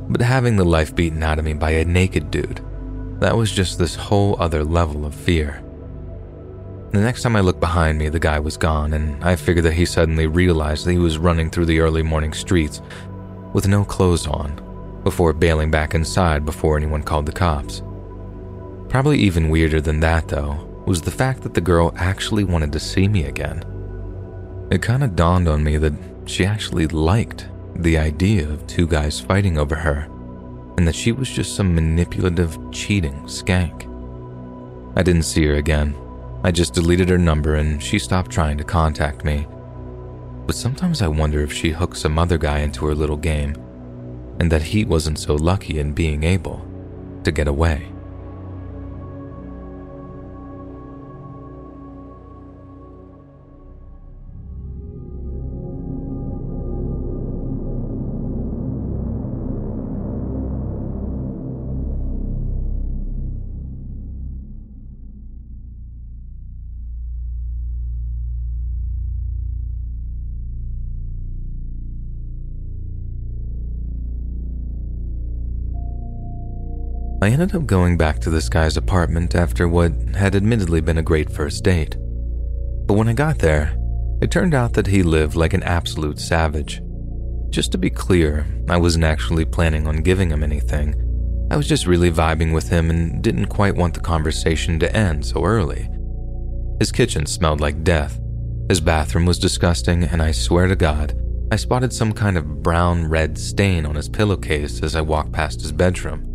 but having the life beaten out of me by a naked dude. That was just this whole other level of fear. The next time I looked behind me, the guy was gone, and I figured that he suddenly realized that he was running through the early morning streets with no clothes on before bailing back inside before anyone called the cops. Probably even weirder than that, though, was the fact that the girl actually wanted to see me again. It kind of dawned on me that she actually liked the idea of two guys fighting over her, and that she was just some manipulative, cheating skank. I didn't see her again. I just deleted her number and she stopped trying to contact me but sometimes I wonder if she hooked some other guy into her little game, and that he wasn't so lucky in being able to get away. I ended up going back to this guy's apartment after what had admittedly been a great first date. But when I got there, it turned out that he lived like an absolute savage. Just to be clear, I wasn't actually planning on giving him anything. I was just really vibing with him and didn't quite want the conversation to end so early. His kitchen smelled like death. His bathroom was disgusting, and I swear to God, I spotted some kind of brown red stain on his pillowcase as I walked past his bedroom.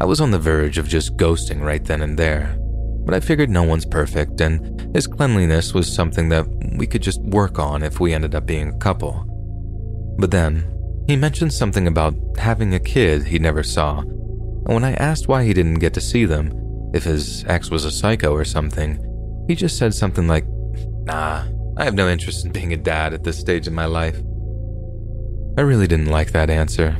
I was on the verge of just ghosting right then and there, but I figured no one's perfect and his cleanliness was something that we could just work on if we ended up being a couple. But then, he mentioned something about having a kid he never saw, and when I asked why he didn't get to see them, if his ex was a psycho or something, he just said something like, Nah, I have no interest in being a dad at this stage in my life. I really didn't like that answer,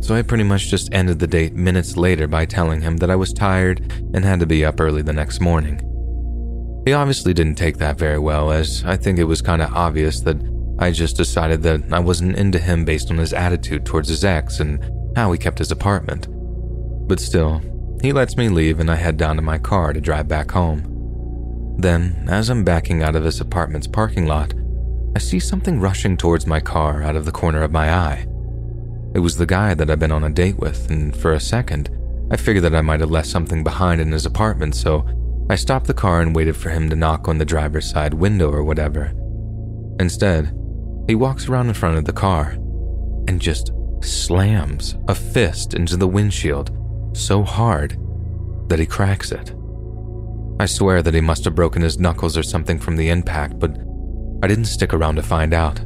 so I pretty much just ended the date minutes later by telling him that I was tired and had to be up early the next morning. He obviously didn't take that very well, as I think it was kind of obvious that I just decided that I wasn't into him based on his attitude towards his ex and how he kept his apartment. But still, he lets me leave and I head down to my car to drive back home. Then, as I'm backing out of his apartment's parking lot, I see something rushing towards my car out of the corner of my eye. It was the guy that I'd been on a date with, and for a second, I figured that I might have left something behind in his apartment, so I stopped the car and waited for him to knock on the driver's side window or whatever. Instead, he walks around in front of the car and just slams a fist into the windshield so hard that he cracks it. I swear that he must have broken his knuckles or something from the impact, but I didn't stick around to find out.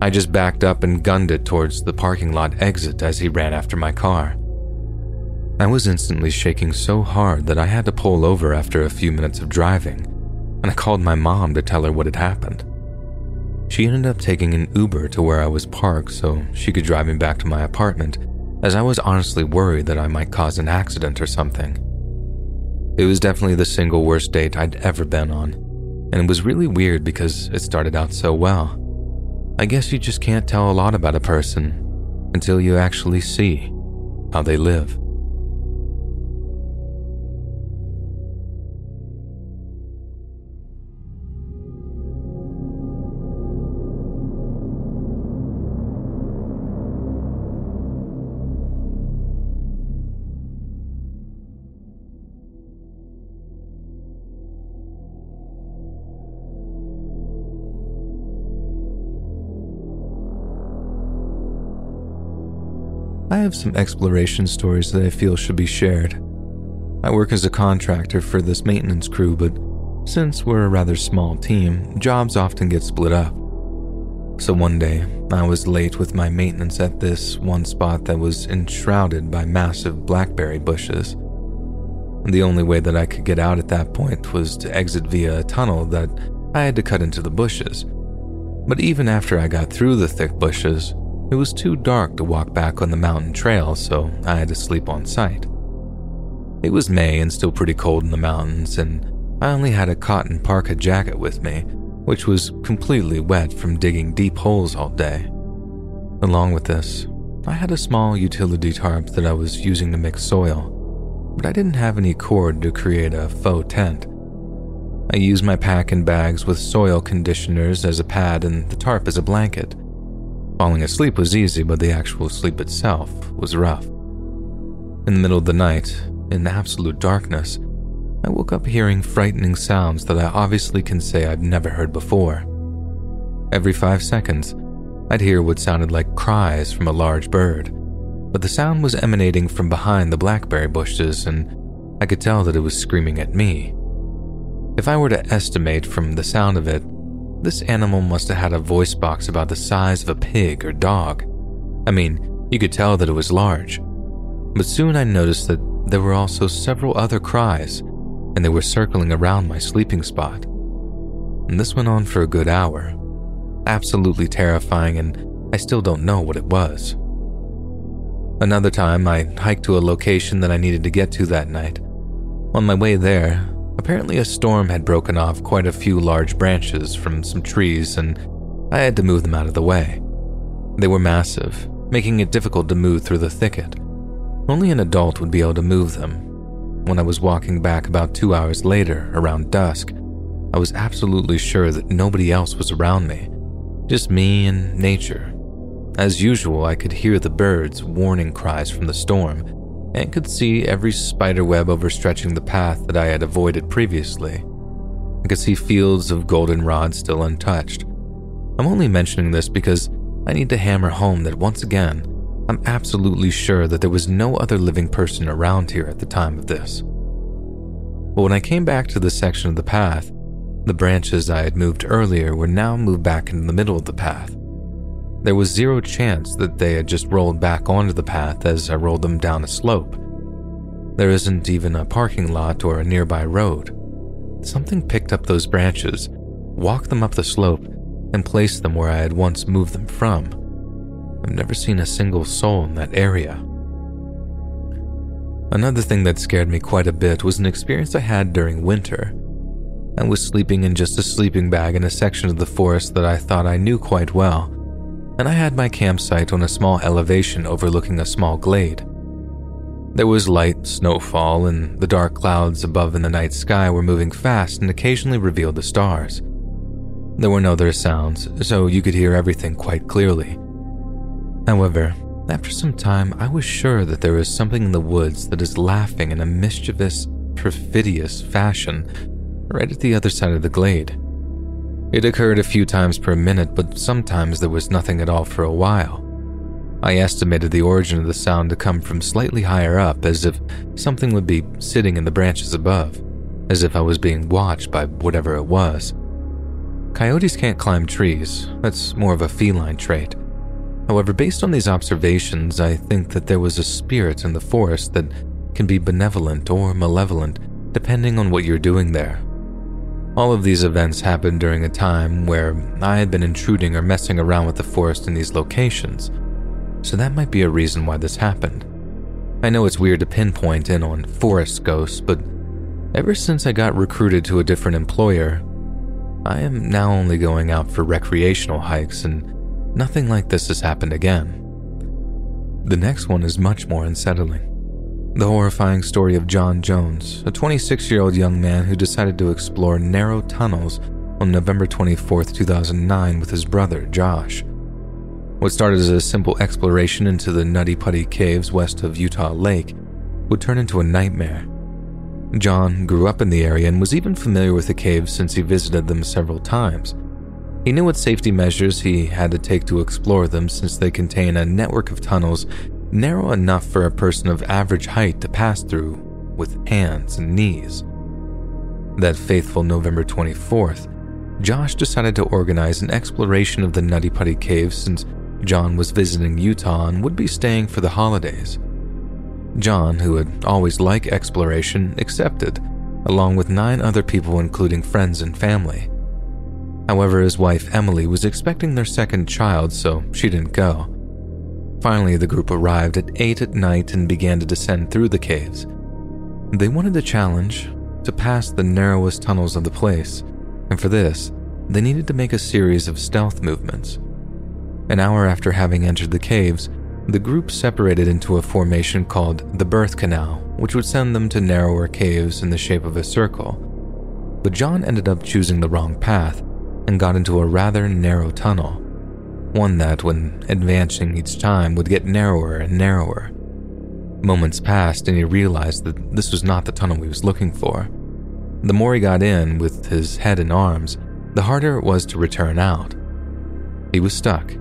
I just backed up and gunned it towards the parking lot exit as he ran after my car. I was instantly shaking so hard that I had to pull over after a few minutes of driving, and I called my mom to tell her what had happened. She ended up taking an Uber to where I was parked so she could drive me back to my apartment, as I was honestly worried that I might cause an accident or something. It was definitely the single worst date I'd ever been on, and it was really weird because it started out so well. I guess you just can't tell a lot about a person until you actually see how they live. I have some exploration stories that I feel should be shared. I work as a contractor for this maintenance crew, but since we're a rather small team, jobs often get split up. So one day, I was late with my maintenance at this one spot that was enshrouded by massive blackberry bushes. The only way that I could get out at that point was to exit via a tunnel that I had to cut into the bushes. But even after I got through the thick bushes, it was too dark to walk back on the mountain trail, so I had to sleep on site. It was May and still pretty cold in the mountains, and I only had a cotton parka jacket with me, which was completely wet from digging deep holes all day. Along with this, I had a small utility tarp that I was using to mix soil, but I didn't have any cord to create a faux tent. I used my pack and bags with soil conditioners as a pad and the tarp as a blanket. Falling asleep was easy, but the actual sleep itself was rough. In the middle of the night, in absolute darkness, I woke up hearing frightening sounds that I obviously can say I've never heard before. Every five seconds, I'd hear what sounded like cries from a large bird, but the sound was emanating from behind the blackberry bushes, and I could tell that it was screaming at me. If I were to estimate from the sound of it, this animal must have had a voice box about the size of a pig or dog. I mean, you could tell that it was large. But soon I noticed that there were also several other cries, and they were circling around my sleeping spot. And this went on for a good hour. Absolutely terrifying, and I still don't know what it was. Another time, I hiked to a location that I needed to get to that night. On my way there, Apparently, a storm had broken off quite a few large branches from some trees, and I had to move them out of the way. They were massive, making it difficult to move through the thicket. Only an adult would be able to move them. When I was walking back about two hours later, around dusk, I was absolutely sure that nobody else was around me, just me and nature. As usual, I could hear the birds' warning cries from the storm and could see every spider web overstretching the path that I had avoided previously. I could see fields of goldenrod still untouched. I'm only mentioning this because I need to hammer home that once again, I'm absolutely sure that there was no other living person around here at the time of this. But when I came back to the section of the path, the branches I had moved earlier were now moved back into the middle of the path. There was zero chance that they had just rolled back onto the path as I rolled them down a slope. There isn't even a parking lot or a nearby road. Something picked up those branches, walked them up the slope, and placed them where I had once moved them from. I've never seen a single soul in that area. Another thing that scared me quite a bit was an experience I had during winter. I was sleeping in just a sleeping bag in a section of the forest that I thought I knew quite well, and I had my campsite on a small elevation overlooking a small glade. There was light snowfall, and the dark clouds above in the night sky were moving fast and occasionally revealed the stars. There were no other sounds, so you could hear everything quite clearly. However, after some time, I was sure that there was something in the woods that is laughing in a mischievous, perfidious fashion right at the other side of the glade. It occurred a few times per minute, but sometimes there was nothing at all for a while. I estimated the origin of the sound to come from slightly higher up, as if something would be sitting in the branches above, as if I was being watched by whatever it was. Coyotes can't climb trees, that's more of a feline trait. However, based on these observations, I think that there was a spirit in the forest that can be benevolent or malevolent depending on what you're doing there. All of these events happened during a time where I had been intruding or messing around with the forest in these locations, so that might be a reason why this happened. I know it's weird to pinpoint in on forest ghosts, but ever since I got recruited to a different employer, I am now only going out for recreational hikes, and nothing like this has happened again. The next one is much more unsettling. The horrifying story of John Jones, a 26 year old young man who decided to explore narrow tunnels on November 24, 2009, with his brother, Josh. What started as a simple exploration into the Nutty Putty Caves west of Utah Lake would turn into a nightmare. John grew up in the area and was even familiar with the caves since he visited them several times. He knew what safety measures he had to take to explore them since they contain a network of tunnels narrow enough for a person of average height to pass through with hands and knees. That faithful November 24th, Josh decided to organize an exploration of the Nutty Putty Cave since John was visiting Utah and would be staying for the holidays. John, who had always liked exploration, accepted, along with nine other people, including friends and family. However, his wife Emily was expecting their second child, so she didn't go. Finally, the group arrived at 8 at night and began to descend through the caves. They wanted a challenge to pass the narrowest tunnels of the place, and for this, they needed to make a series of stealth movements. An hour after having entered the caves, the group separated into a formation called the Birth Canal, which would send them to narrower caves in the shape of a circle. But John ended up choosing the wrong path and got into a rather narrow tunnel one that, when advancing each time, would get narrower and narrower. Moments passed, and he realized that this was not the tunnel he was looking for. The more he got in with his head and arms, the harder it was to return out. He was stuck,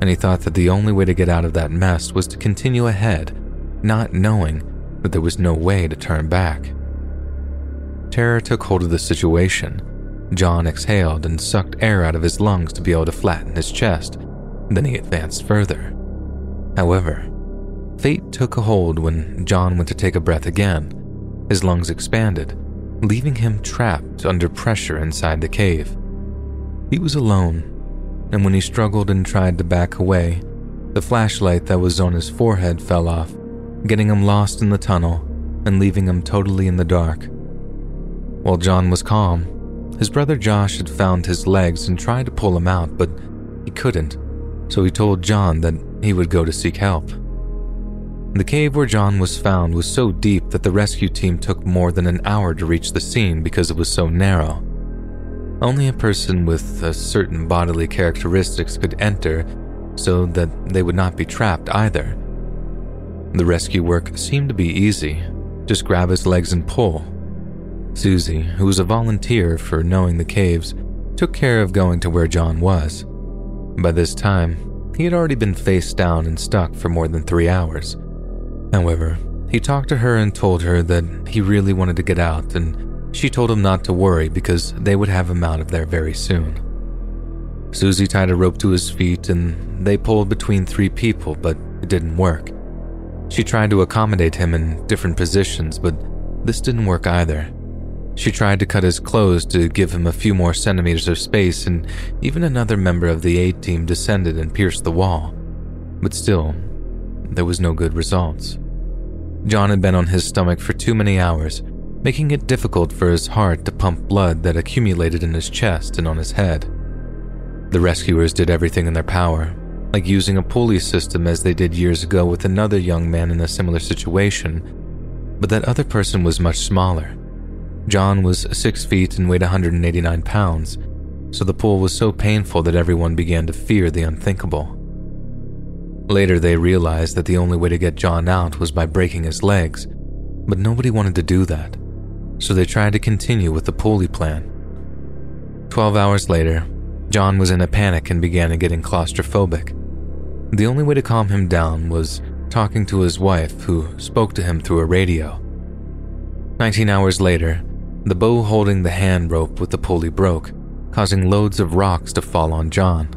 and he thought that the only way to get out of that mess was to continue ahead, not knowing that there was no way to turn back. Terror took hold of the situation. John exhaled and sucked air out of his lungs to be able to flatten his chest. Then he advanced further. However, fate took a hold when John went to take a breath again. His lungs expanded, leaving him trapped under pressure inside the cave. He was alone, and when he struggled and tried to back away, the flashlight that was on his forehead fell off, getting him lost in the tunnel and leaving him totally in the dark. While John was calm, his brother Josh had found his legs and tried to pull him out, but he couldn't so he told John that he would go to seek help. The cave where John was found was so deep that the rescue team took more than an hour to reach the scene because it was so narrow. Only a person with a certain bodily characteristics could enter so that they would not be trapped either. The rescue work seemed to be easy. Just grab his legs and pull. Susie, who was a volunteer for knowing the caves, took care of going to where John was. By this time, he had already been face down and stuck for more than three hours. However, he talked to her and told her that he really wanted to get out, and she told him not to worry because they would have him out of there very soon. Susie tied a rope to his feet and they pulled between three people, but it didn't work. She tried to accommodate him in different positions, but this didn't work either. She tried to cut his clothes to give him a few more centimeters of space, and even another member of the aid team descended and pierced the wall. But still, there was no good results. John had been on his stomach for too many hours, making it difficult for his heart to pump blood that accumulated in his chest and on his head. The rescuers did everything in their power, like using a pulley system as they did years ago with another young man in a similar situation, but that other person was much smaller. John was 6 feet and weighed 189 pounds, so the pull was so painful that everyone began to fear the unthinkable. Later, they realized that the only way to get John out was by breaking his legs, but nobody wanted to do that so they tried to continue with the pulley plan. Twelve hours later, John was in a panic and began getting claustrophobic. The only way to calm him down was talking to his wife, who spoke to him through a radio. Nineteen hours later, the bow holding the hand rope with the pulley broke, causing loads of rocks to fall on John.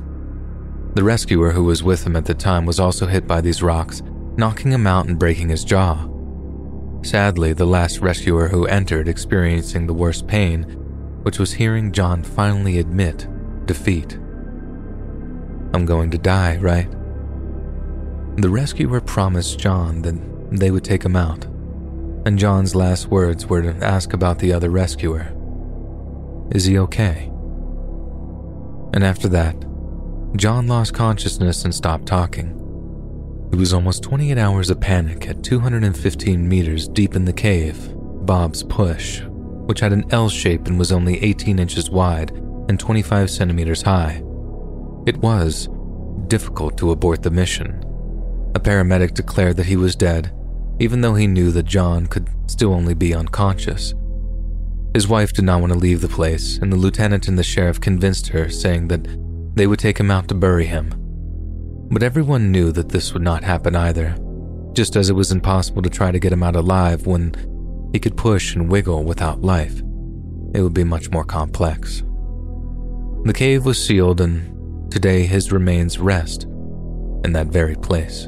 The rescuer who was with him at the time was also hit by these rocks, knocking him out and breaking his jaw. Sadly, the last rescuer who entered experiencing the worst pain, which was hearing John finally admit defeat. I'm going to die, right? The rescuer promised John that they would take him out, and John's last words were to ask about the other rescuer. Is he okay? And after that, John lost consciousness and stopped talking. It was almost 28 hours of panic at 215 meters deep in the cave, Bob's Push, which had an L shape and was only 18 inches wide and 25 centimeters high. It was difficult to abort the mission. A paramedic declared that he was dead, even though he knew that John could still only be unconscious. His wife did not want to leave the place, and the lieutenant and the sheriff convinced her, saying that they would take him out to bury him. But everyone knew that this would not happen either, just as it was impossible to try to get him out alive when he could push and wiggle without life. It would be much more complex. The cave was sealed, and today his remains rest in that very place.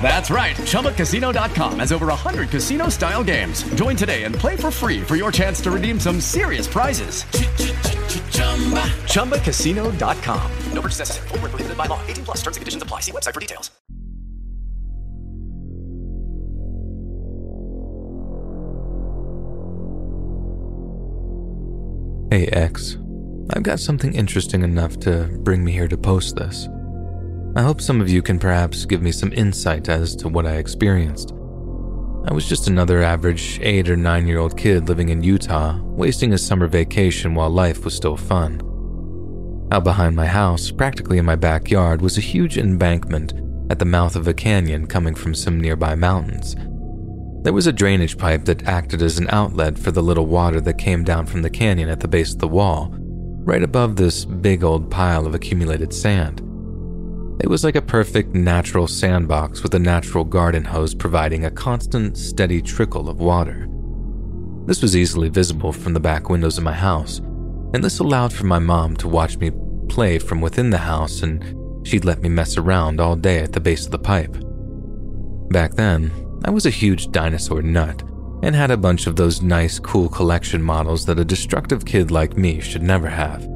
That's right. ChumbaCasino.com has over 100 casino style games. Join today and play for free for your chance to redeem some serious prizes. ChumbaCasino.com. No purchase necessary. Void were prohibited by law. 18 plus. Terms and conditions apply. See website for details. Hey X, I've got something interesting enough to bring me here to post this. I hope some of you can perhaps give me some insight as to what I experienced. I was just another average 8 or 9 year old kid living in Utah, wasting a summer vacation while life was still fun. Out behind my house, practically in my backyard, was a huge embankment at the mouth of a canyon coming from some nearby mountains. There was a drainage pipe that acted as an outlet for the little water that came down from the canyon at the base of the wall, right above this big old pile of accumulated sand. It was like a perfect natural sandbox with a natural garden hose providing a constant, steady trickle of water. This was easily visible from the back windows of my house, and this allowed for my mom to watch me play from within the house, and she'd let me mess around all day at the base of the pipe. Back then, I was a huge dinosaur nut and had a bunch of those nice, cool collection models that a destructive kid like me should never have.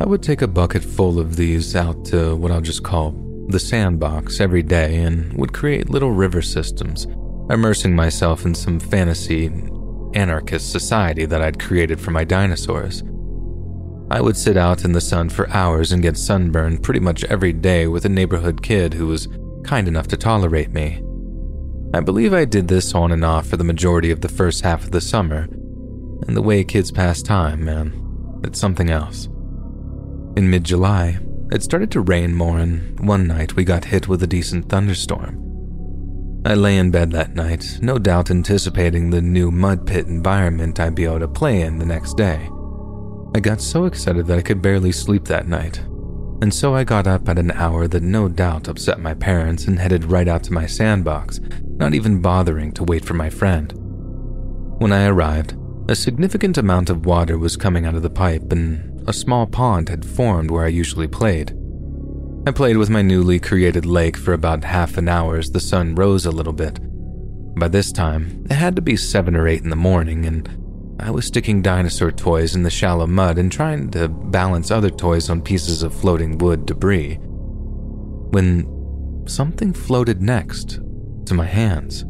I would take a bucket full of these out to what I'll just call the sandbox every day and would create little river systems, immersing myself in some fantasy anarchist society that I'd created for my dinosaurs. I would sit out in the sun for hours and get sunburned pretty much every day with a neighborhood kid who was kind enough to tolerate me. I believe I did this on and off for the majority of the first half of the summer, and the way kids pass time, man, it's something else. In mid July, it started to rain more, and one night we got hit with a decent thunderstorm. I lay in bed that night, no doubt anticipating the new mud pit environment I'd be able to play in the next day. I got so excited that I could barely sleep that night, and so I got up at an hour that no doubt upset my parents and headed right out to my sandbox, not even bothering to wait for my friend. When I arrived, a significant amount of water was coming out of the pipe, and a small pond had formed where I usually played. I played with my newly created lake for about half an hour as the sun rose a little bit. By this time, it had to be 7 or 8 in the morning, and I was sticking dinosaur toys in the shallow mud and trying to balance other toys on pieces of floating wood debris. When something floated next to my hands.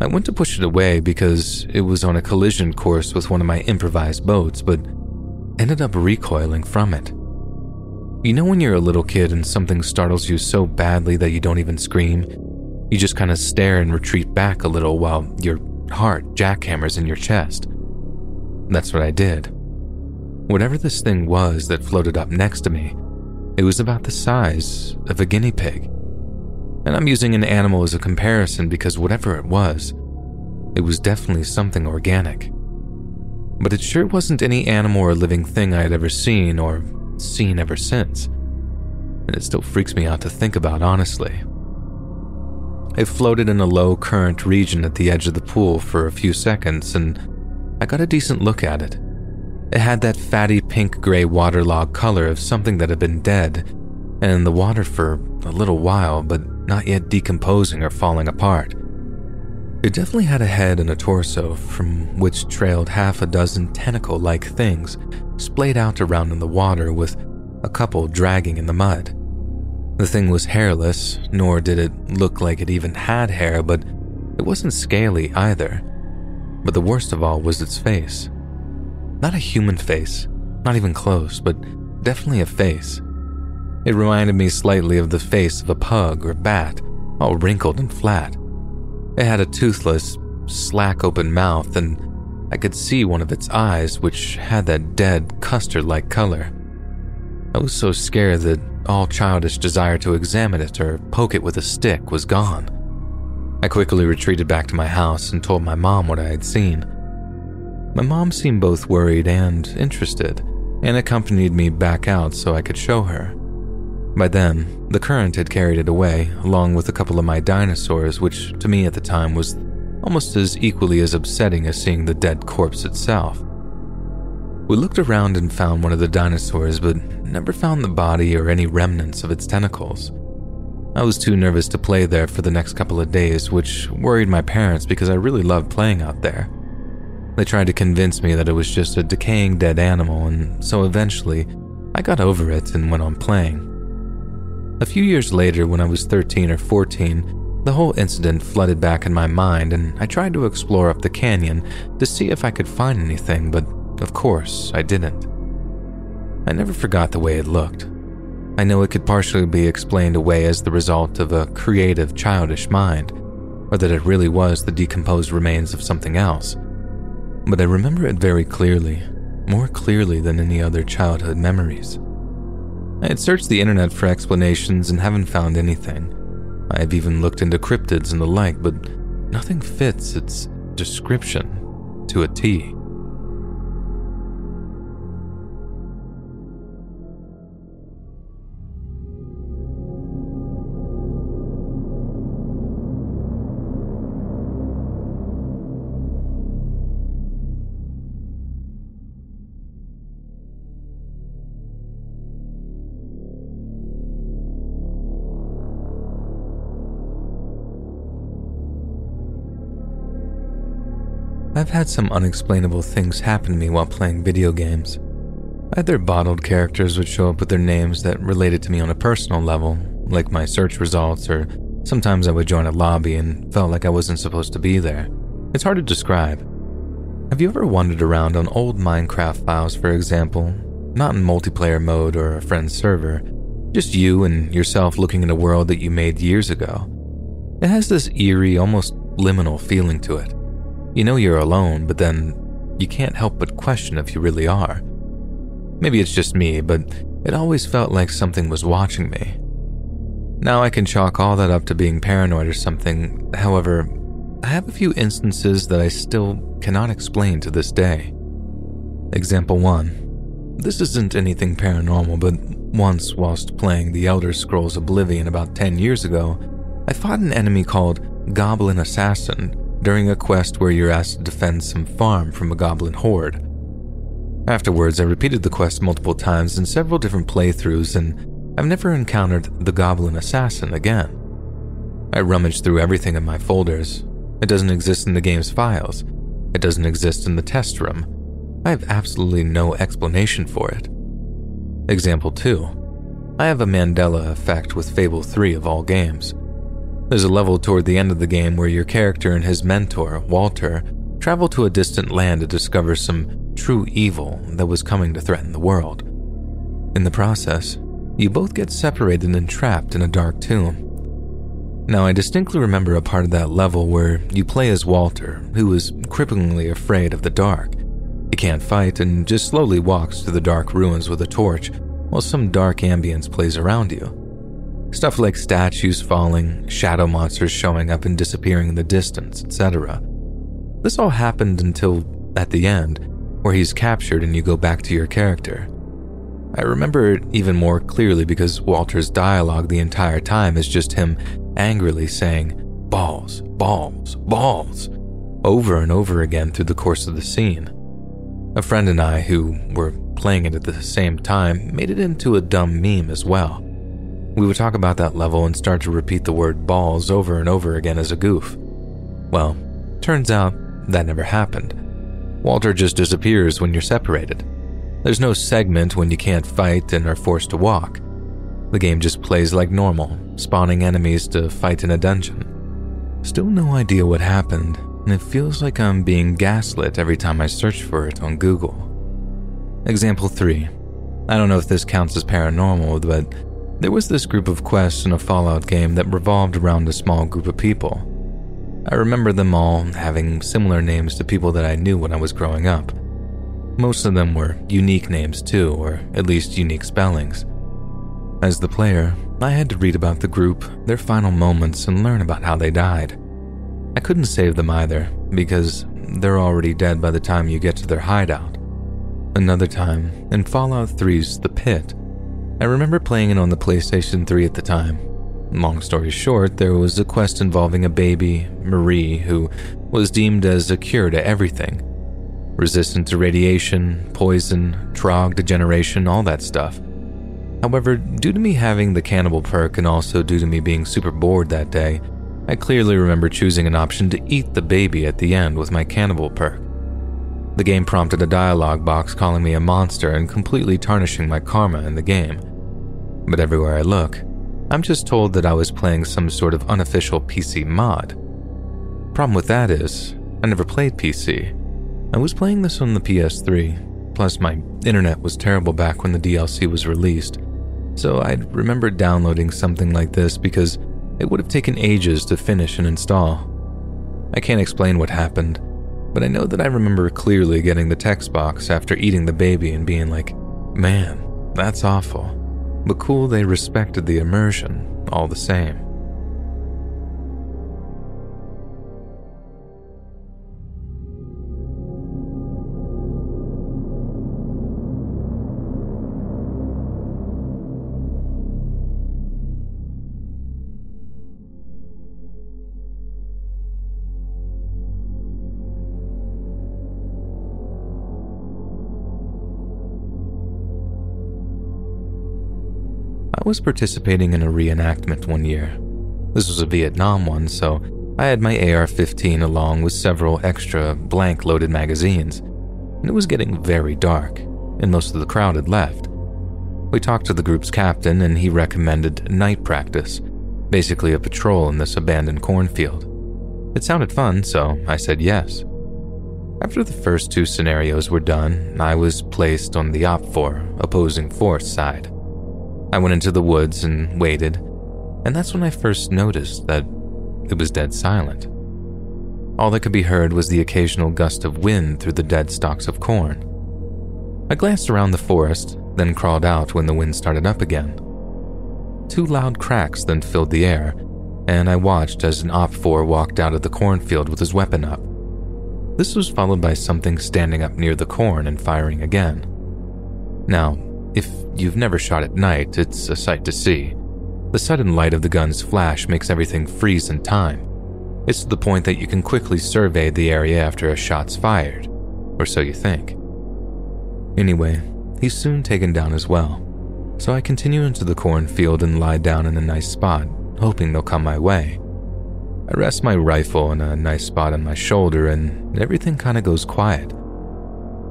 I went to push it away because it was on a collision course with one of my improvised boats, but ended up recoiling from it. You know, when you're a little kid and something startles you so badly that you don't even scream? You just kind of stare and retreat back a little while your heart jackhammers in your chest. That's what I did. Whatever this thing was that floated up next to me, it was about the size of a guinea pig. And I'm using an animal as a comparison because whatever it was, it was definitely something organic. But it sure wasn't any animal or living thing I had ever seen or seen ever since. And it still freaks me out to think about, honestly. It floated in a low current region at the edge of the pool for a few seconds, and I got a decent look at it. It had that fatty pink gray waterlogged color of something that had been dead and in the water for a little while, but not yet decomposing or falling apart. It definitely had a head and a torso, from which trailed half a dozen tentacle like things splayed out around in the water, with a couple dragging in the mud. The thing was hairless, nor did it look like it even had hair, but it wasn't scaly either. But the worst of all was its face. Not a human face, not even close, but definitely a face. It reminded me slightly of the face of a pug or bat, all wrinkled and flat. It had a toothless, slack open mouth, and I could see one of its eyes, which had that dead, custard like color. I was so scared that all childish desire to examine it or poke it with a stick was gone. I quickly retreated back to my house and told my mom what I had seen. My mom seemed both worried and interested, and accompanied me back out so I could show her. By then, the current had carried it away, along with a couple of my dinosaurs, which to me at the time was almost as equally as upsetting as seeing the dead corpse itself. We looked around and found one of the dinosaurs, but never found the body or any remnants of its tentacles. I was too nervous to play there for the next couple of days, which worried my parents because I really loved playing out there. They tried to convince me that it was just a decaying dead animal, and so eventually I got over it and went on playing. A few years later, when I was 13 or 14, the whole incident flooded back in my mind, and I tried to explore up the canyon to see if I could find anything, but of course, I didn't. I never forgot the way it looked. I know it could partially be explained away as the result of a creative, childish mind, or that it really was the decomposed remains of something else. But I remember it very clearly, more clearly than any other childhood memories. I had searched the internet for explanations and haven't found anything. I have even looked into cryptids and the like, but nothing fits its description to a T. I've had some unexplainable things happen to me while playing video games. Either bottled characters would show up with their names that related to me on a personal level, like my search results, or sometimes I would join a lobby and felt like I wasn't supposed to be there. It's hard to describe. Have you ever wandered around on old Minecraft files, for example, not in multiplayer mode or a friend's server, Just you and yourself looking at a world that you made years ago. It has this eerie, almost liminal feeling to it. You know you're alone, but then you can't help but question if you really are. Maybe it's just me, but it always felt like something was watching me. Now I can chalk all that up to being paranoid or something, however, I have a few instances that I still cannot explain to this day. Example 1. This isn't anything paranormal, but once, whilst playing The Elder Scrolls Oblivion about 10 years ago, I fought an enemy called Goblin Assassin during a quest where you're asked to defend some farm from a goblin horde. Afterwards, I repeated the quest multiple times in several different playthroughs, and I've never encountered the Goblin Assassin again. I rummaged through everything in my folders. It doesn't exist in the game's files. It doesn't exist in the test room. I have absolutely no explanation for it. Example 2. I have a Mandela effect with Fable 3 of all games. There's a level toward the end of the game where your character and his mentor, Walter, travel to a distant land to discover some true evil that was coming to threaten the world. In the process, you both get separated and trapped in a dark tomb. Now, I distinctly remember a part of that level where you play as Walter, who is cripplingly afraid of the dark. He can't fight and just slowly walks through the dark ruins with a torch while some dark ambience plays around you. Stuff like statues falling, shadow monsters showing up and disappearing in the distance, etc. This all happened until, at the end, where he's captured and you go back to your character. I remember it even more clearly because Walter's dialogue the entire time is just him angrily saying, balls, balls, balls, over and over again through the course of the scene. A friend and I, who were playing it at the same time, made it into a dumb meme as well. We would talk about that level and start to repeat the word balls over and over again as a goof. Well, turns out that never happened. Walter just disappears when you're separated. There's no segment when you can't fight and are forced to walk. The game just plays like normal, spawning enemies to fight in a dungeon. Still no idea what happened, and it feels like I'm being gaslit every time I search for it on Google. Example 3. I don't know if this counts as paranormal, but there was this group of quests in a Fallout game that revolved around a small group of people. I remember them all having similar names to people that I knew when I was growing up. Most of them were unique names too, or at least unique spellings. As the player, I had to read about the group, their final moments, and learn about how they died. I couldn't save them either, because they're already dead by the time you get to their hideout. Another time, in Fallout 3's The Pit, I remember playing it on the PlayStation 3 at the time, Long story short, there was a quest involving a baby, Marie, who was deemed as a cure to everything resistant to radiation, poison, trog degeneration, all that stuff. However, due to me having the cannibal perk and also due to me being super bored that day, I clearly remember choosing an option to eat the baby at the end with my cannibal perk. The game prompted a dialogue box calling me a monster and completely tarnishing my karma in the game. But everywhere I look, I'm just told that I was playing some sort of unofficial PC mod. Problem with that is, I never played PC. I was playing this on the PS3, plus my internet was terrible back when the DLC was released, so I'd remember downloading something like this because it would have taken ages to finish and install. I can't explain what happened, but I know that I remember clearly getting the text box after eating the baby and being like, man, that's awful but cool they respected the immersion all the same. Was participating in a reenactment one year. This was a Vietnam one, so I had my AR 15 along with several extra blank loaded magazines. And it was getting very dark, and most of the crowd had left. We talked to the group's captain, and he recommended night practice, basically a patrol in this abandoned cornfield. It sounded fun, so I said yes. After the first two scenarios were done, I was placed on the OPFOR opposing force side. I went into the woods and waited, and that's when I first noticed that it was dead silent. All that could be heard was the occasional gust of wind through the dead stalks of corn. I glanced around the forest, then crawled out when the wind started up again. Two loud cracks then filled the air, and I watched as an OPFOR walked out of the cornfield with his weapon up. This was followed by something standing up near the corn and firing again. Now, if you've never shot at night, it's a sight to see. The sudden light of the gun's flash makes everything freeze in time. It's to the point that you can quickly survey the area after a shot's fired, or so you think. Anyway, he's soon taken down as well, so I continue into the cornfield and lie down in a nice spot, hoping they'll come my way. I rest my rifle in a nice spot on my shoulder, and everything kind of goes quiet.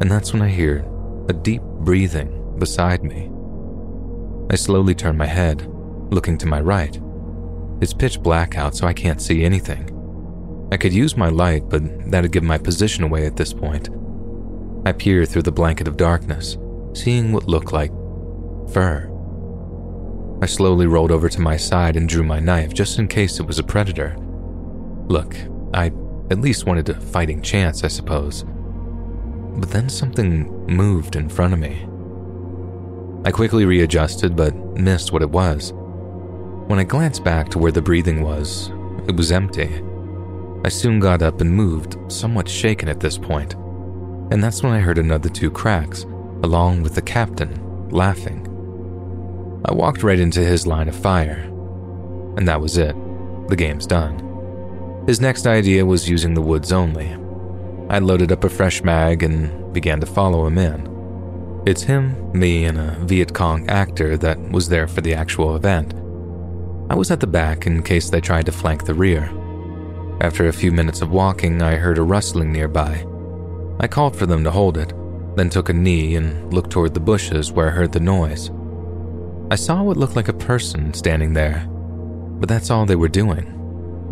And that's when I hear a deep breathing beside me. I slowly turn my head, looking to my right. It's pitch black out, so I can't see anything. I could use my light, but that'd give my position away at this point. I peer through the blanket of darkness, seeing what looked like fur. I slowly rolled over to my side and drew my knife just in case it was a predator. Look, I at least wanted a fighting chance, I suppose. But then something moved in front of me. I quickly readjusted but missed what it was. When I glanced back to where the breathing was, it was empty. I soon got up and moved, somewhat shaken at this point. And that's when I heard another two cracks, along with the captain, laughing. I walked right into his line of fire. And that was it. The game's done. His next idea was using the woods only. I loaded up a fresh mag and began to follow him in. It's him, me, and a Viet Cong actor that was there for the actual event. I was at the back in case they tried to flank the rear. After a few minutes of walking, I heard a rustling nearby. I called for them to hold it, then took a knee and looked toward the bushes where I heard the noise. I saw what looked like a person standing there, but that's all they were doing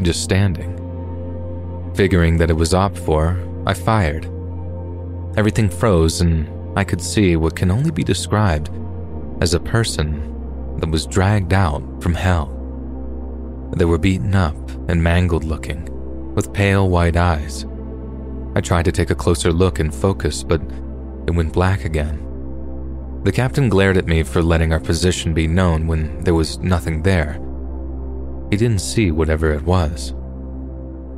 just standing. Figuring that it was OPFOR, I fired. Everything froze, and I could see what can only be described as a person that was dragged out from hell. They were beaten up and mangled looking, with pale white eyes. I tried to take a closer look and focus, but it went black again. The captain glared at me for letting our position be known when there was nothing there. He didn't see whatever it was.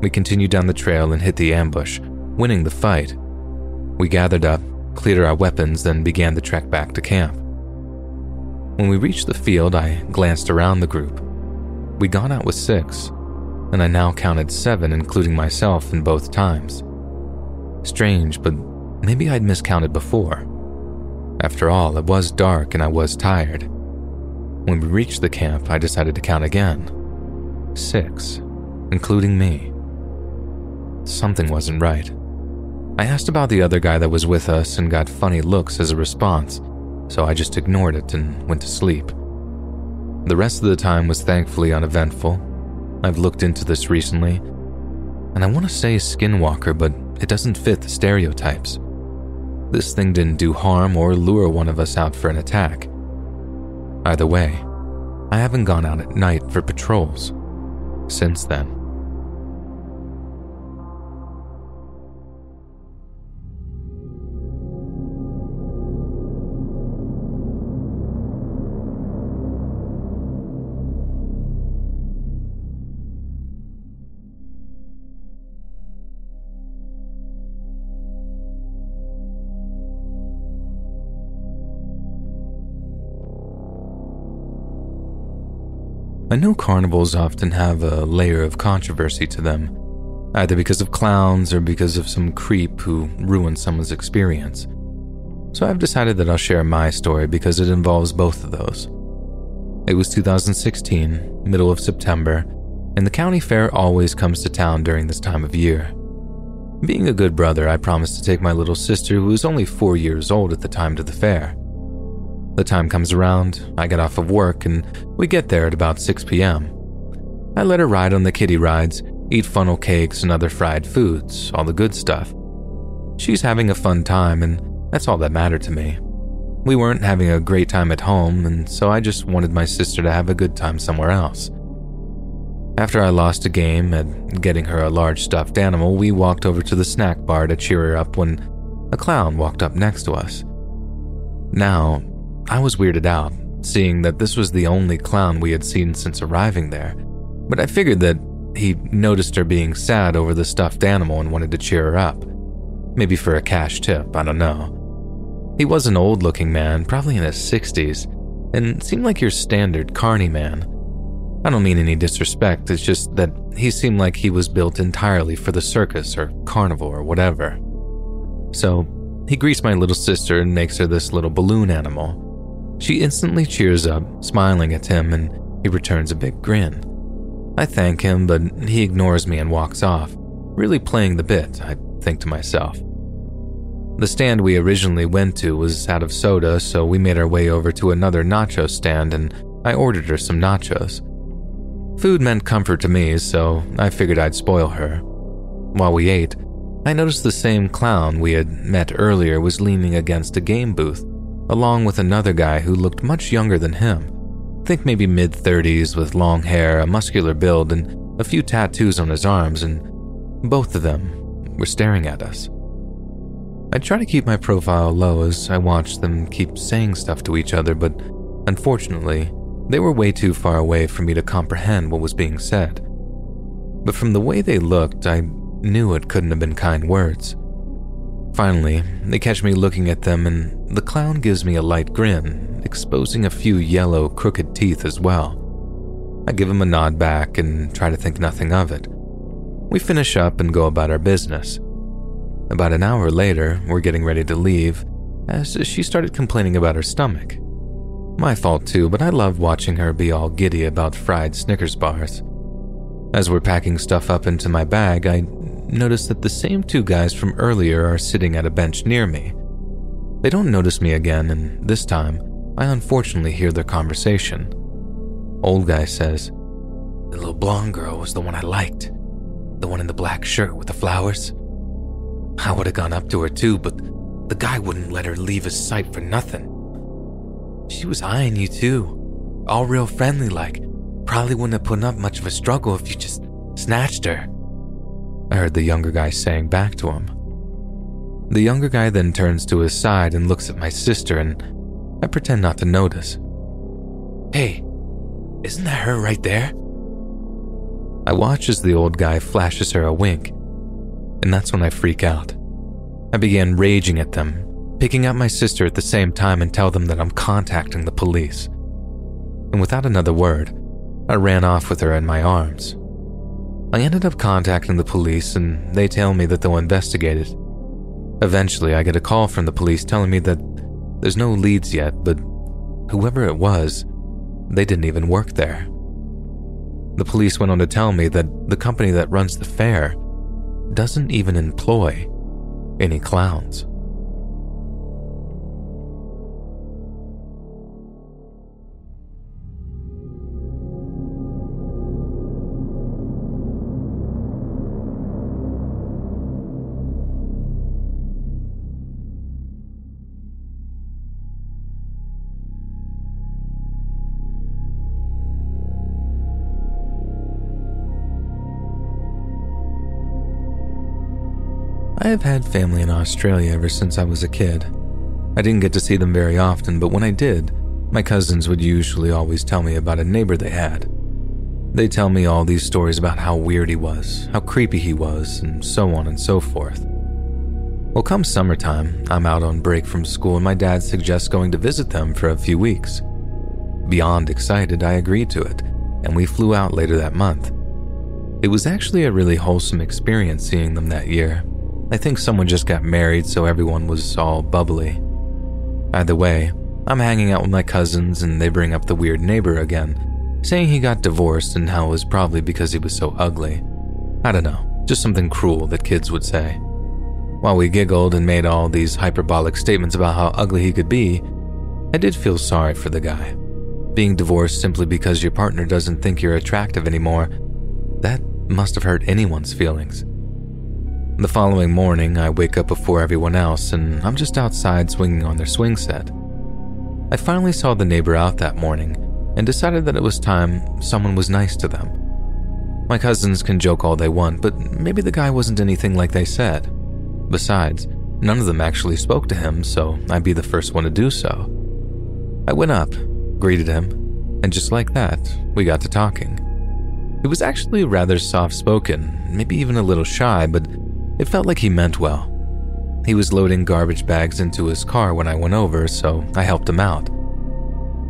We continued down the trail and hit the ambush, winning the fight. We gathered up, cleared our weapons, then began the trek back to camp. When we reached the field, I glanced around the group. We'd gone out with six, and I now counted seven, including myself, in both times. Strange, but maybe I'd miscounted before. After all, it was dark and I was tired. When we reached the camp, I decided to count again six, including me. Something wasn't right. I asked about the other guy that was with us and got funny looks as a response, so I just ignored it and went to sleep. The rest of the time was thankfully uneventful. I've looked into this recently, and I want to say skinwalker, but it doesn't fit the stereotypes. This thing didn't do harm or lure one of us out for an attack. Either way, I haven't gone out at night for patrols since then. I know carnivals often have a layer of controversy to them, either because of clowns or because of some creep who ruins someone's experience. So I've decided that I'll share my story because it involves both of those. It was 2016, middle of September, and the county fair always comes to town during this time of year. Being a good brother, I promised to take my little sister, who was only four years old at the time, to the fair. The time comes around, I get off of work, and we get there at about 6 p.m. I let her ride on the kiddie rides, eat funnel cakes and other fried foods, all the good stuff. She's having a fun time, and that's all that mattered to me. We weren't having a great time at home, and so I just wanted my sister to have a good time somewhere else. After I lost a game at getting her a large stuffed animal, we walked over to the snack bar to cheer her up when a clown walked up next to us. Now, I was weirded out, seeing that this was the only clown we had seen since arriving there, but I figured that he noticed her being sad over the stuffed animal and wanted to cheer her up. Maybe for a cash tip, I don't know. He was an old looking man, probably in his 60s, and seemed like your standard carny man. I don't mean any disrespect, it's just that he seemed like he was built entirely for the circus or carnival or whatever. So, he greets my little sister and makes her this little balloon animal. She instantly cheers up, smiling at him, and he returns a big grin. I thank him, but he ignores me and walks off, really playing the bit, I think to myself. The stand we originally went to was out of soda, so we made our way over to another nacho stand and I ordered her some nachos. Food meant comfort to me, so I figured I'd spoil her. While we ate, I noticed the same clown we had met earlier was leaning against a game booth, along with another guy who looked much younger than him. Think maybe mid 30s with long hair, a muscular build, and a few tattoos on his arms, and both of them were staring at us. I try to keep my profile low as I watched them keep saying stuff to each other, but unfortunately, they were way too far away for me to comprehend what was being said. But from the way they looked, I knew it couldn't have been kind words. Finally, they catch me looking at them, and the clown gives me a light grin, exposing a few yellow, crooked teeth as well. I give him a nod back and try to think nothing of it. We finish up and go about our business. About an hour later, we're getting ready to leave as she started complaining about her stomach. My fault too, but I love watching her be all giddy about fried Snickers bars. As we're packing stuff up into my bag, I notice that the same two guys from earlier are sitting at a bench near me. They don't notice me again, and this time, I unfortunately hear their conversation. Old guy says, The little blonde girl was the one I liked. The one in the black shirt with the flowers. I would have gone up to her too, but the guy wouldn't let her leave his sight for nothing. She was eyeing you too, all real friendly like. Probably wouldn't have put up much of a struggle if you just snatched her. I heard the younger guy saying back to him. The younger guy then turns to his side and looks at my sister, and I pretend not to notice. Hey, isn't that her right there? I watch as the old guy flashes her a wink, and that's when I freak out. I begin raging at them, picking up my sister at the same time and tell them that I'm contacting the police. And without another word, I ran off with her in my arms. I ended up contacting the police and they tell me that they'll investigate it. Eventually, I get a call from the police telling me that there's no leads yet, but whoever it was, they didn't even work there. The police went on to tell me that the company that runs the fair doesn't even employ any clowns. I have had family in Australia ever since I was a kid. I didn't get to see them very often, but when I did, my cousins would usually always tell me about a neighbor they had. They tell me all these stories about how weird he was, how creepy he was, and so on and so forth. Well, come summertime, I'm out on break from school and my dad suggests going to visit them for a few weeks. Beyond excited, I agreed to it, and we flew out later that month. It was actually a really wholesome experience seeing them that year, I think someone just got married, so everyone was all bubbly. Either way, I'm hanging out with my cousins and they bring up the weird neighbor again, saying he got divorced and how it was probably because he was so ugly. I don't know, just something cruel that kids would say. While we giggled and made all these hyperbolic statements about how ugly he could be, I did feel sorry for the guy. Being divorced simply because your partner doesn't think you're attractive anymore, that must have hurt anyone's feelings. The following morning, I wake up before everyone else and I'm just outside swinging on their swing set. I finally saw the neighbor out that morning and decided that it was time someone was nice to them. My cousins can joke all they want, but maybe the guy wasn't anything like they said. Besides, none of them actually spoke to him, so I'd be the first one to do so. I went up, greeted him, and just like that, we got to talking. He was actually rather soft spoken, maybe even a little shy, but it felt like he meant well. He was loading garbage bags into his car when I went over, so I helped him out.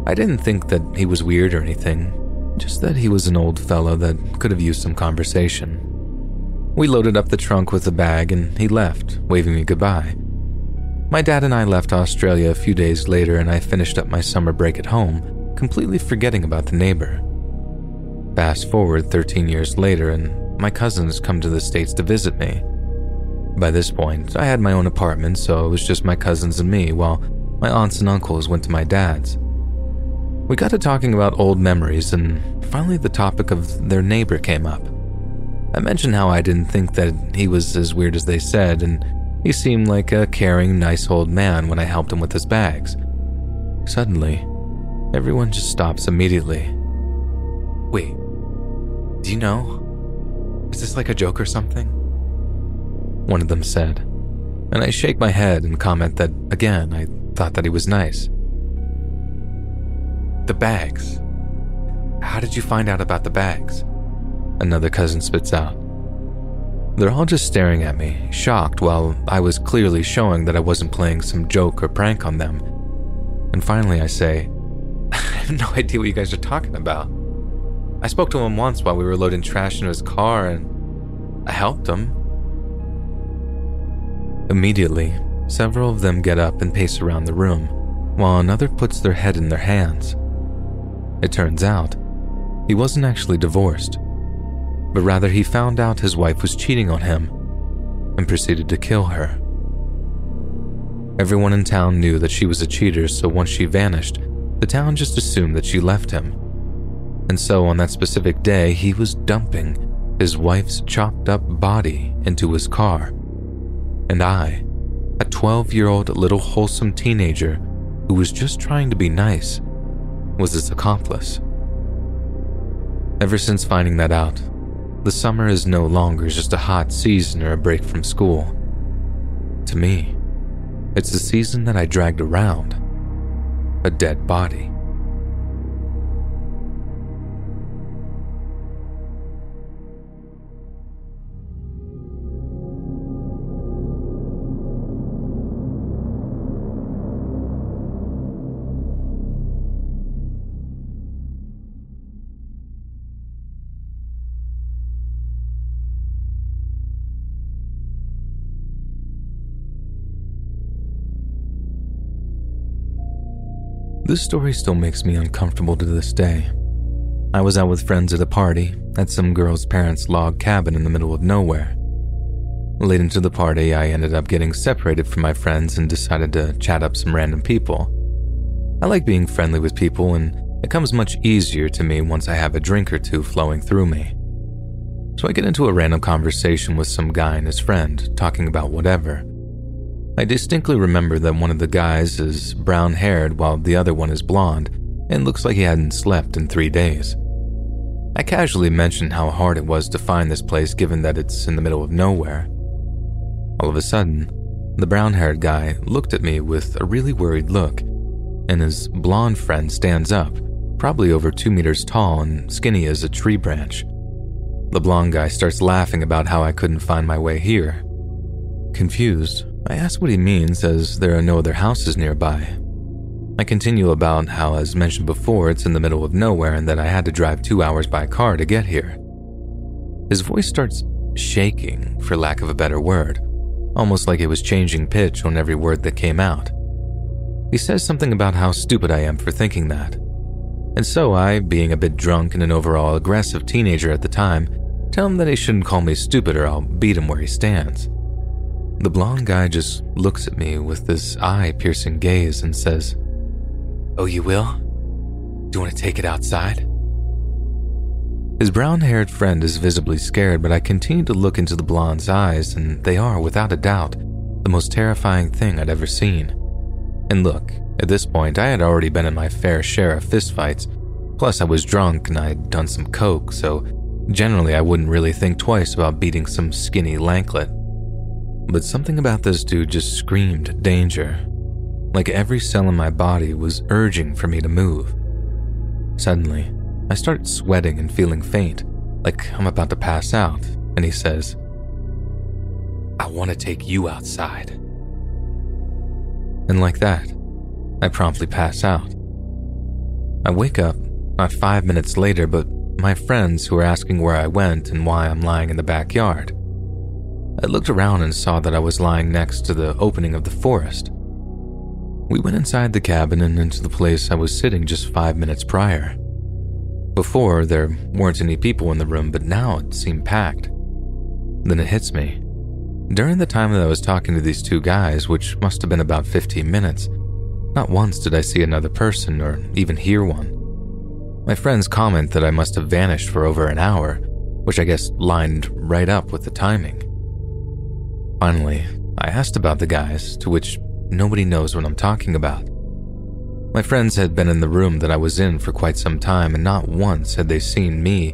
I didn't think that he was weird or anything, just that he was an old fellow that could have used some conversation. We loaded up the trunk with the bag and he left, waving me goodbye. My dad and I left Australia a few days later and I finished up my summer break at home, completely forgetting about the neighbor. Fast forward 13 years later and my cousins come to the States to visit me. By this point, I had my own apartment, so it was just my cousins and me, while my aunts and uncles went to my dad's. We got to talking about old memories, and finally the topic of their neighbor came up. I mentioned how I didn't think that he was as weird as they said, and he seemed like a caring, nice old man when I helped him with his bags. Suddenly, everyone just stops immediately. Wait, do you know? Is this like a joke or something? One of them said, and I shake my head and comment that, again, I thought that he was nice. The bags. How did you find out about the bags? Another cousin spits out. They're all just staring at me, shocked, while I was clearly showing that I wasn't playing some joke or prank on them. And finally, I say, I have no idea what you guys are talking about. I spoke to him once while we were loading trash into his car, and I helped him. Immediately, several of them get up and pace around the room, while another puts their head in their hands. It turns out, he wasn't actually divorced, but rather he found out his wife was cheating on him and proceeded to kill her. Everyone in town knew that she was a cheater, so once she vanished, the town just assumed that she left him. And so on that specific day, he was dumping his wife's chopped up body into his car. And I, a 12 year old little wholesome teenager who was just trying to be nice, was his accomplice. Ever since finding that out, the summer is no longer just a hot season or a break from school. To me, it's the season that I dragged around a dead body. This story still makes me uncomfortable to this day. I was out with friends at a party at some girl's parents' log cabin in the middle of nowhere. Late into the party, I ended up getting separated from my friends and decided to chat up some random people. I like being friendly with people, and it comes much easier to me once I have a drink or two flowing through me. So I get into a random conversation with some guy and his friend, talking about whatever. I distinctly remember that one of the guys is brown haired while the other one is blonde and looks like he hadn't slept in three days. I casually mentioned how hard it was to find this place given that it's in the middle of nowhere. All of a sudden, the brown haired guy looked at me with a really worried look, and his blonde friend stands up, probably over two meters tall and skinny as a tree branch. The blonde guy starts laughing about how I couldn't find my way here. Confused, I ask what he means as there are no other houses nearby. I continue about how, as mentioned before, it's in the middle of nowhere and that I had to drive two hours by car to get here. His voice starts shaking, for lack of a better word, almost like it was changing pitch on every word that came out. He says something about how stupid I am for thinking that. And so I, being a bit drunk and an overall aggressive teenager at the time, tell him that he shouldn't call me stupid or I'll beat him where he stands. The blond guy just looks at me with this eye piercing gaze and says, Oh, you will? Do you want to take it outside? His brown haired friend is visibly scared, but I continue to look into the blonde's eyes, and they are, without a doubt, the most terrifying thing I'd ever seen. And look, At this point, I had already been in my fair share of fistfights, plus, I was drunk and I'd done some coke, so generally I wouldn't really think twice about beating some skinny lanklet. But something about this dude just screamed danger. Like every cell in my body was urging for me to move. Suddenly, I start sweating and feeling faint, like I'm about to pass out, and he says, I want to take you outside. And like that, I promptly pass out. I wake up, not five minutes later, but my friends who are asking where I went and why I'm lying in the backyard. I looked around and saw that I was lying next to the opening of the forest. We went inside the cabin and into the place I was sitting just five minutes prior. Before, there weren't any people in the room, but now it seemed packed. Then it hits me. During the time that I was talking to these two guys, which must have been about 15 minutes, not once did I see another person or even hear one. My friends comment that I must have vanished for over an hour, which I guess lined right up with the timing. Finally, I asked about the guys, to which nobody knows what I'm talking about. My friends had been in the room that I was in for quite some time, and not once had they seen me,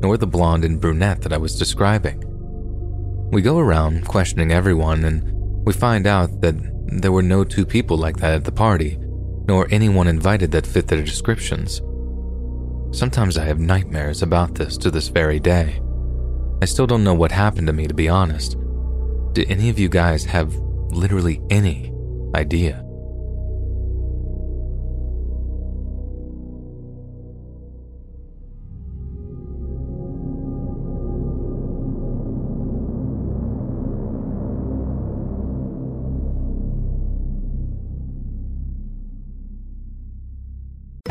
nor the blonde and brunette that I was describing. We go around questioning everyone, and we find out that there were no two people like that at the party, nor anyone invited that fit their descriptions. Sometimes I have nightmares about this to this very day. I still don't know what happened to me, to be honest. Do any of you guys have literally any idea?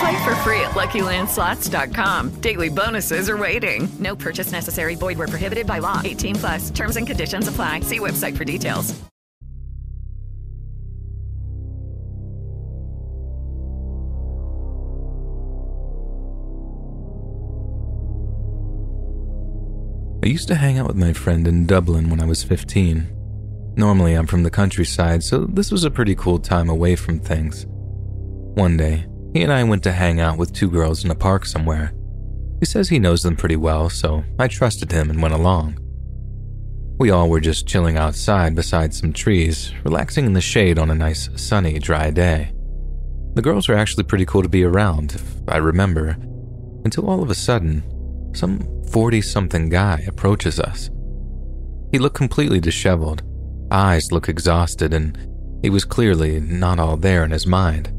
Play for free at LuckyLandSlots.com. Daily bonuses are waiting. No purchase necessary. Void where prohibited by law. 18 plus. Terms and conditions apply. See website for details. I used to hang out with my friend in Dublin when I was 15. Normally, I'm from the countryside, so this was a pretty cool time away from things. One day, he and I went to hang out with two girls in a park somewhere. He says he knows them pretty well, so I trusted him and went along. We all were just chilling outside beside some trees, relaxing in the shade on a nice, sunny, dry day. The girls were actually pretty cool to be around, if I remember, until all of a sudden, some 40 something guy approaches us. He looked completely disheveled, eyes looked exhausted, and he was clearly not all there in his mind.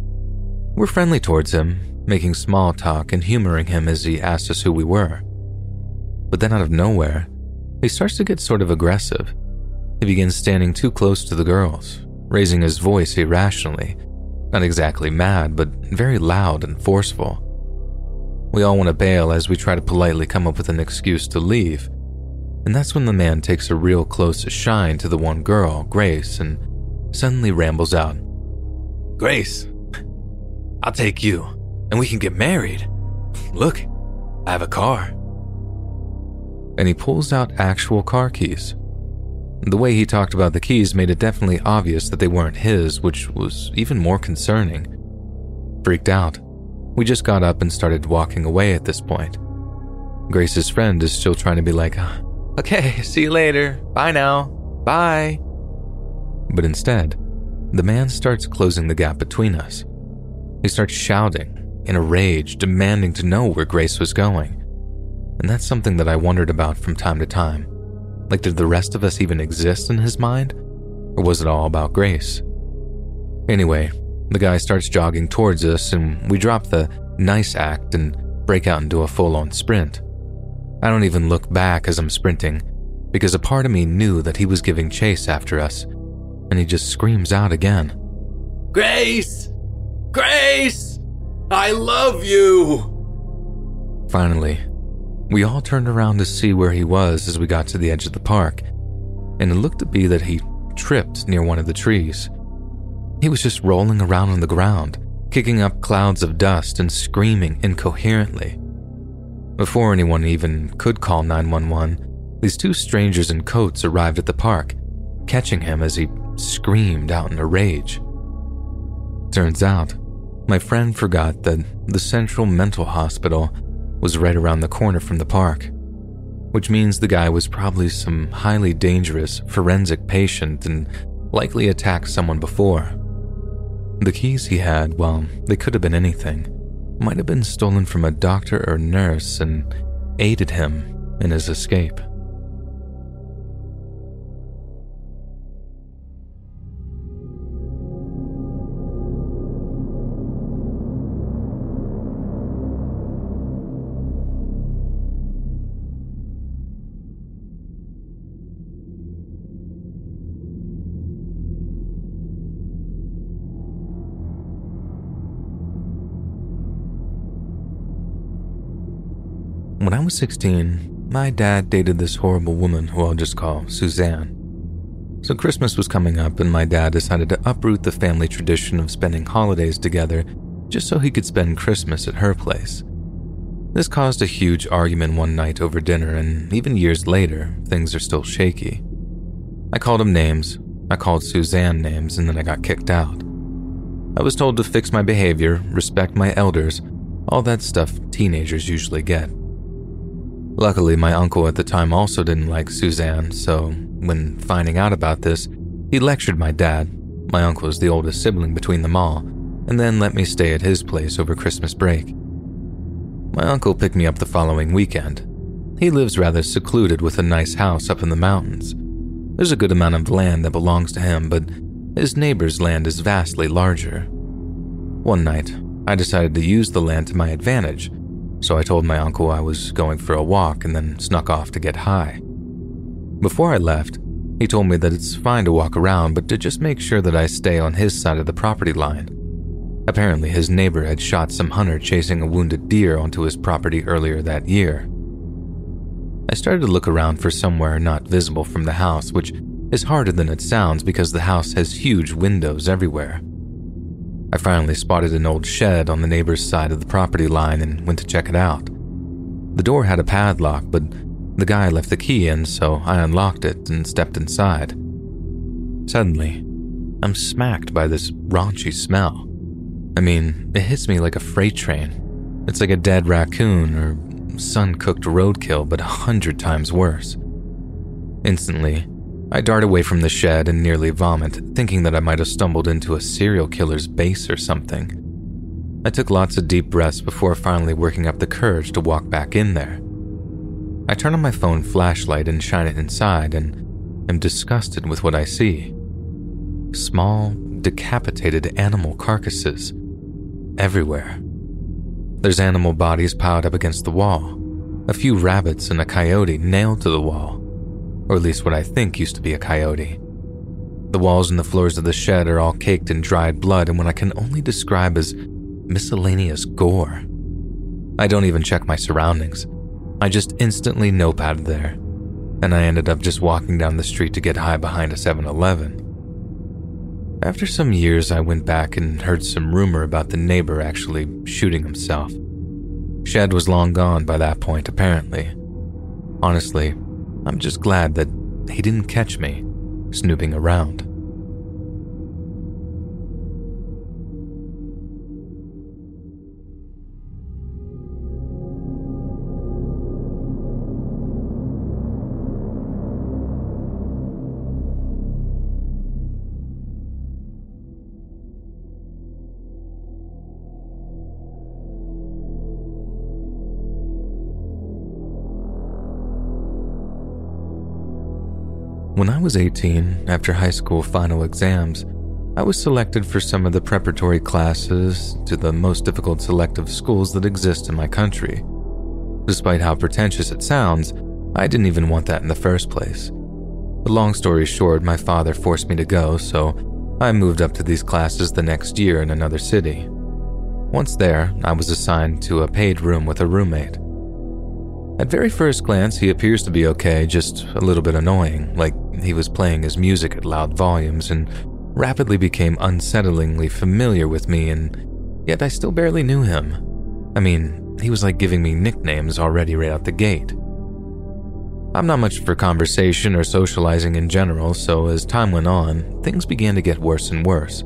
We're friendly towards him, making small talk and humoring him as he asked us who we were. But then out of nowhere, he starts to get sort of aggressive. He begins standing too close to the girls, raising his voice irrationally, not exactly mad, but very loud and forceful. We all want to bail as we try to politely come up with an excuse to leave. And that's when the man takes a real close shine to the one girl, Grace, and suddenly rambles out Grace, I'll take you, and we can get married. Look, I have a car. And he pulls out actual car keys. The way he talked about the keys made it definitely obvious that they weren't his, which was even more concerning. Freaked out, we just got up and started walking away at this point. Grace's friend is still trying to be like, okay, see you later. Bye now. Bye. But instead, the man starts closing the gap between us. He starts shouting, in a rage, demanding to know where Grace was going. And that's something that I wondered about from time to time. Like, did the rest of us even exist in his mind? Or was it all about Grace? Anyway, the guy starts jogging towards us, and we drop the nice act and break out into a full on sprint. I don't even look back as I'm sprinting, because a part of me knew that he was giving chase after us, and he just screams out again Grace! Grace! I love you! Finally, we all turned around to see where he was as we got to the edge of the park, and it looked to be that he tripped near one of the trees. He was just rolling around on the ground, kicking up clouds of dust and screaming incoherently. Before anyone even could call 911, these two strangers in coats arrived at the park, catching him as he screamed out in a rage. Turns out, my friend forgot that the Central Mental Hospital was right around the corner from the park, which means the guy was probably some highly dangerous forensic patient and likely attacked someone before. The keys he had, well, they could have been anything, might have been stolen from a doctor or nurse and aided him in his escape. When I was 16, my dad dated this horrible woman who I'll just call Suzanne. So Christmas was coming up, and my dad decided to uproot the family tradition of spending holidays together just so he could spend Christmas at her place. This caused a huge argument one night over dinner, and even years later, things are still shaky. I called him names, I called Suzanne names, and then I got kicked out. I was told to fix my behavior, respect my elders, all that stuff teenagers usually get. Luckily, my uncle at the time also didn't like Suzanne, so when finding out about this, he lectured my dad, my uncle is the oldest sibling between them all, and then let me stay at his place over Christmas break. My uncle picked me up the following weekend. He lives rather secluded with a nice house up in the mountains. There's a good amount of land that belongs to him, but his neighbor's land is vastly larger. One night, I decided to use the land to my advantage so I told my uncle I was going for a walk and then snuck off to get high. Before I left, he told me that it's fine to walk around, but to just make sure that I stay on his side of the property line. Apparently, his neighbor had shot some hunter chasing a wounded deer onto his property earlier that year. I started to look around for somewhere not visible from the house, which is harder than it sounds because the house has huge windows everywhere. I finally spotted an old shed on the neighbor's side of the property line and went to check it out. The door had a padlock, but the guy left the key in, so I unlocked it and stepped inside. Suddenly, I'm smacked by this raunchy smell. I mean, it hits me like a freight train. It's like a dead raccoon or sun cooked roadkill, but a hundred times worse. Instantly, I dart away from the shed and nearly vomit, thinking that I might have stumbled into a serial killer's base or something. I took lots of deep breaths before finally working up the courage to walk back in there. I turn on my phone flashlight and shine it inside and am disgusted with what I see. Small, decapitated animal carcasses everywhere. There's animal bodies piled up against the wall, a few rabbits and a coyote nailed to the wall or at least what I think used to be a coyote. The walls and the floors of the shed are all caked in dried blood and what I can only describe as miscellaneous gore. I don't even check my surroundings. I just instantly nope out of there, and I ended up just walking down the street to get high behind a 7 Eleven. After some years, I went back and heard some rumor about the neighbor actually shooting himself. Shed was long gone by that point, apparently. Honestly, I'm just glad that he didn't catch me snooping around. When I was 18, after high school final exams, I was selected for some of the preparatory classes to the most difficult selective schools that exist in my country. Despite how pretentious it sounds, I didn't even want that in the first place. But long story short, my father forced me to go, so I moved up to these classes the next year in another city. Once there, I was assigned to a paid room with a roommate. At very first glance, he appears to be okay, just a little bit annoying, like he was playing his music at loud volumes and rapidly became unsettlingly familiar with me, and yet I still barely knew him. I mean, he was like giving me nicknames already right out the gate. I'm not much for conversation or socializing in general, so as time went on, things began to get worse and worse.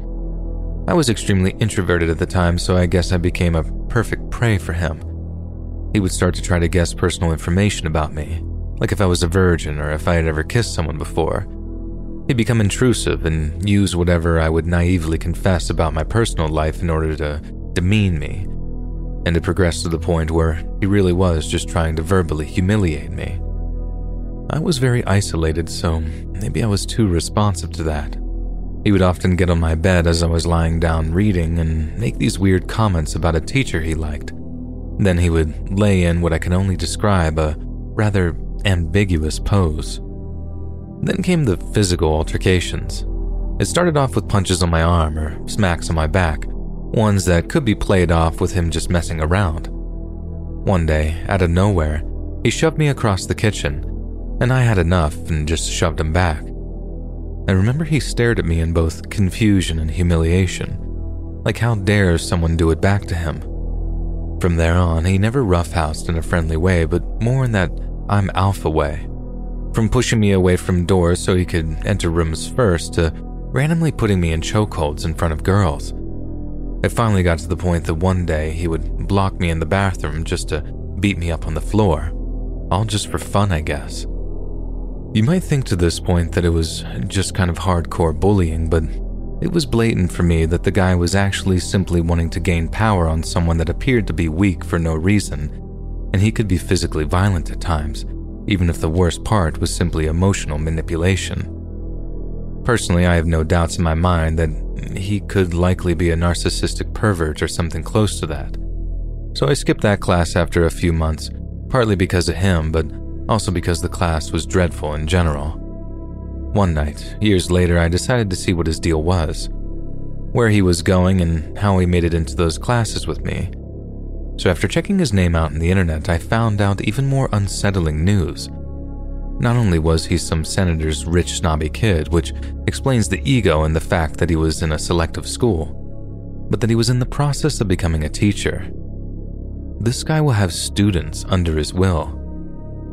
I was extremely introverted at the time, so I guess I became a perfect prey for him. He would start to try to guess personal information about me, like if I was a virgin or if I had ever kissed someone before. He'd become intrusive and use whatever I would naively confess about my personal life in order to demean me. And it progressed to the point where he really was just trying to verbally humiliate me. I was very isolated, so maybe I was too responsive to that. He would often get on my bed as I was lying down reading and make these weird comments about a teacher he liked. Then he would lay in what I can only describe a rather ambiguous pose. Then came the physical altercations. It started off with punches on my arm or smacks on my back, ones that could be played off with him just messing around. One day, out of nowhere, he shoved me across the kitchen, and I had enough and just shoved him back. I remember he stared at me in both confusion and humiliation, like how dare someone do it back to him. From there on, he never roughhoused in a friendly way, but more in that I'm alpha way. From pushing me away from doors so he could enter rooms first to randomly putting me in chokeholds in front of girls. It finally got to the point that one day he would block me in the bathroom just to beat me up on the floor. All just for fun, I guess. You might think to this point that it was just kind of hardcore bullying, but it was blatant for me that the guy was actually simply wanting to gain power on someone that appeared to be weak for no reason, and he could be physically violent at times, even if the worst part was simply emotional manipulation. Personally, I have no doubts in my mind that he could likely be a narcissistic pervert or something close to that. So I skipped that class after a few months, partly because of him, but also because the class was dreadful in general. One night, years later, I decided to see what his deal was, where he was going, and how he made it into those classes with me. So, after checking his name out on the internet, I found out even more unsettling news. Not only was he some senator's rich, snobby kid, which explains the ego and the fact that he was in a selective school, but that he was in the process of becoming a teacher. This guy will have students under his will,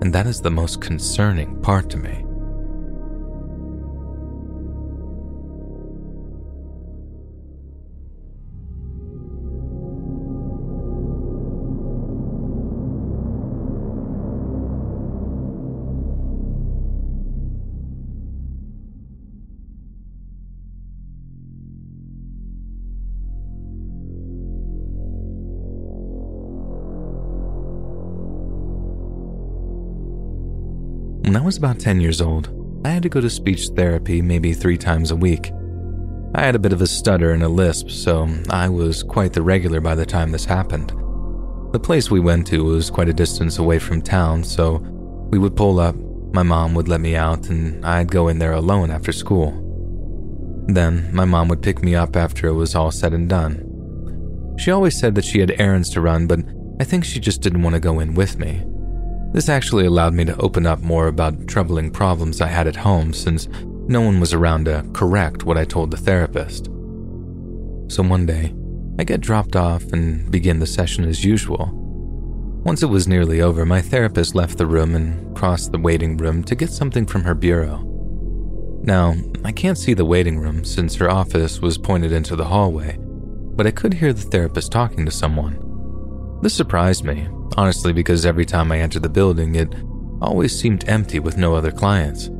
and that is the most concerning part to me. When I was about 10 years old, I had to go to speech therapy maybe three times a week. I had a bit of a stutter and a lisp, so I was quite the regular by the time this happened. The place we went to was quite a distance away from town, so we would pull up, my mom would let me out, and I'd go in there alone after school. Then, my mom would pick me up after it was all said and done. She always said that she had errands to run, but I think she just didn't want to go in with me. This actually allowed me to open up more about troubling problems I had at home since no one was around to correct what I told the therapist. So one day, I get dropped off and begin the session as usual. Once it was nearly over, my therapist left the room and crossed the waiting room to get something from her bureau. Now, I can't see the waiting room since her office was pointed into the hallway, but I could hear the therapist talking to someone. This surprised me, honestly, because every time I entered the building, it always seemed empty with no other clients.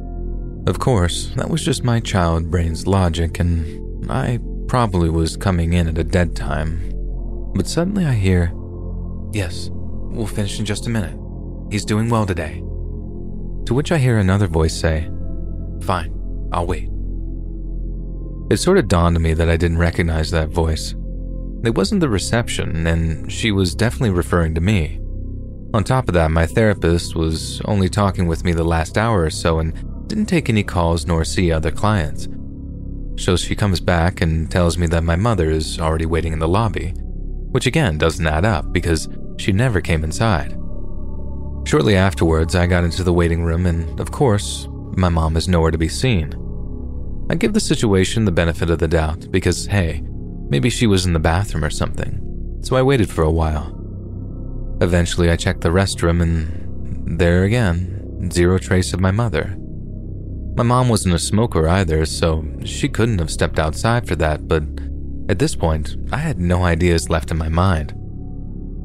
Of course, that was just my child brain's logic, and I probably was coming in at a dead time. But suddenly I hear, Yes, we'll finish in just a minute. He's doing well today. To which I hear another voice say, fine, I'll wait. It sort of dawned on me that I didn't recognize that voice. It wasn't the reception, and she was definitely referring to me. On top of that, my therapist was only talking with me the last hour or so and didn't take any calls nor see other clients. So she comes back and tells me that my mother is already waiting in the lobby, which again doesn't add up because she never came inside. Shortly afterwards, I got into the waiting room, and of course, my mom is nowhere to be seen. I give the situation the benefit of the doubt because, hey, maybe she was in the bathroom or something, so I waited for a while. Eventually, I checked the restroom, and there again, zero trace of my mother. My mom wasn't a smoker either, so she couldn't have stepped outside for that, but at this point, I had no ideas left in my mind.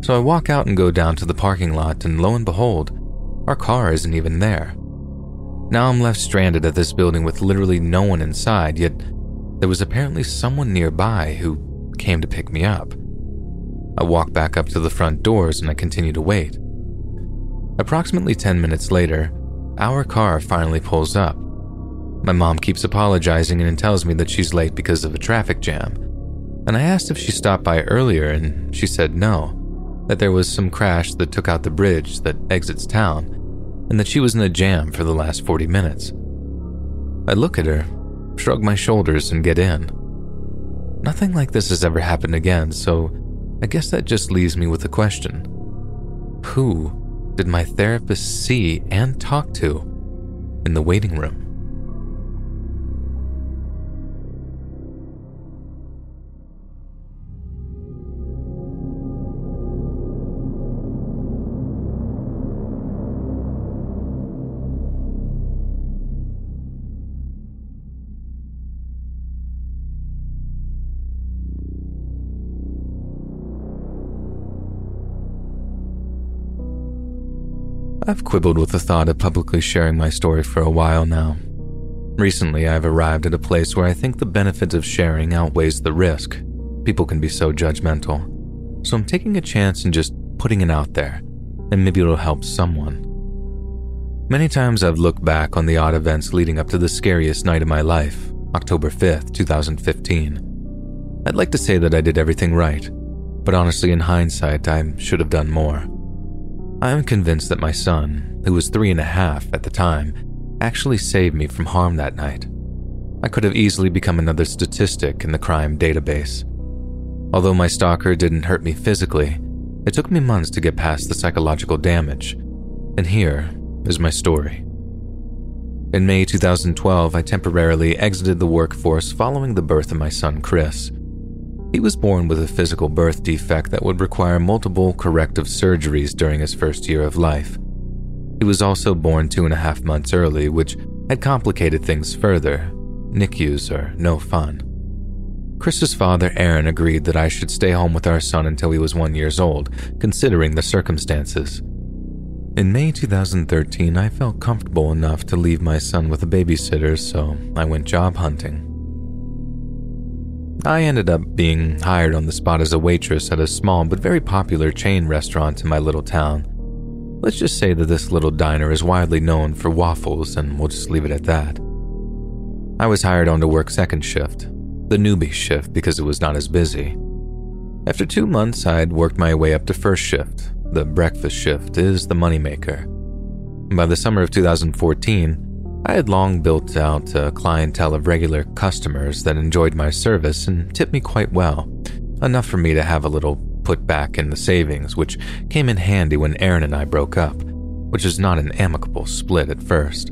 So I walk out and go down to the parking lot, and lo and behold, our car isn't even there. Now I'm left stranded at this building with literally no one inside, yet there was apparently someone nearby who came to pick me up. I walk back up to the front doors and I continue to wait. Approximately 10 minutes later, our car finally pulls up. My mom keeps apologizing and tells me that she's late because of a traffic jam. And I asked if she stopped by earlier, and she said no, that there was some crash that took out the bridge that exits town, and that she was in a jam for the last 40 minutes. I look at her, shrug my shoulders, and get in. Nothing like this has ever happened again, so I guess that just leaves me with a question Who did my therapist see and talk to in the waiting room? I've quibbled with the thought of publicly sharing my story for a while now. Recently, I've arrived at a place where I think the benefit of sharing outweighs the risk. People can be so judgmental. So I'm taking a chance and just putting it out there, and maybe it'll help someone. Many times I've looked back on the odd events leading up to the scariest night of my life, October 5th, 2015. I'd like to say that I did everything right, but honestly, in hindsight, I should have done more. I am convinced that my son, who was three and a half at the time, actually saved me from harm that night. I could have easily become another statistic in the crime database. Although my stalker didn't hurt me physically, it took me months to get past the psychological damage. And here is my story. In May 2012, I temporarily exited the workforce following the birth of my son Chris. He was born with a physical birth defect that would require multiple corrective surgeries during his first year of life. He was also born two and a half months early, which had complicated things further. NICUs are no fun. Chris's father, Aaron, agreed that I should stay home with our son until he was one years old, considering the circumstances. In May 2013, I felt comfortable enough to leave my son with a babysitter, so I went job hunting. I ended up being hired on the spot as a waitress at a small but very popular chain restaurant in my little town. Let's just say that this little diner is widely known for waffles, and we'll just leave it at that. I was hired on to work second shift, the newbie shift because it was not as busy. After two months, I'd worked my way up to first shift. The breakfast shift is the moneymaker. By the summer of 2014, I had long built out a clientele of regular customers that enjoyed my service and tipped me quite well, enough for me to have a little put back in the savings, which came in handy when Aaron and I broke up, which is not an amicable split at first.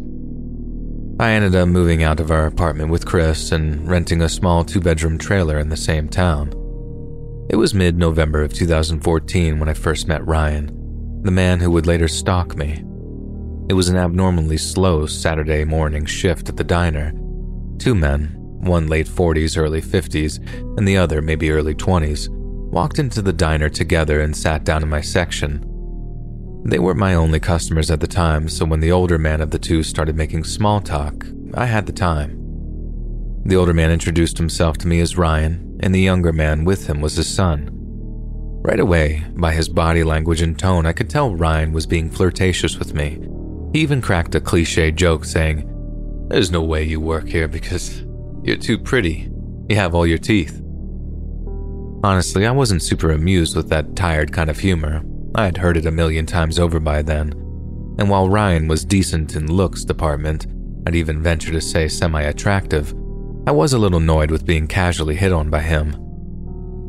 I ended up moving out of our apartment with Chris and renting a small two bedroom trailer in the same town. It was mid November of 2014 when I first met Ryan, the man who would later stalk me. It was an abnormally slow Saturday morning shift at the diner. Two men, one late 40s, early 50s, and the other maybe early 20s, walked into the diner together and sat down in my section. They weren't my only customers at the time, so when the older man of the two started making small talk, I had the time. The older man introduced himself to me as Ryan, and the younger man with him was his son. Right away, by his body language and tone, I could tell Ryan was being flirtatious with me he even cracked a cliche joke saying, There's no way you work here because you're too pretty. You have all your teeth. Honestly, I wasn't super amused with that tired kind of humor. I had heard it a million times over by then. And while Ryan was decent in looks department, I'd even venture to say semi attractive, I was a little annoyed with being casually hit on by him.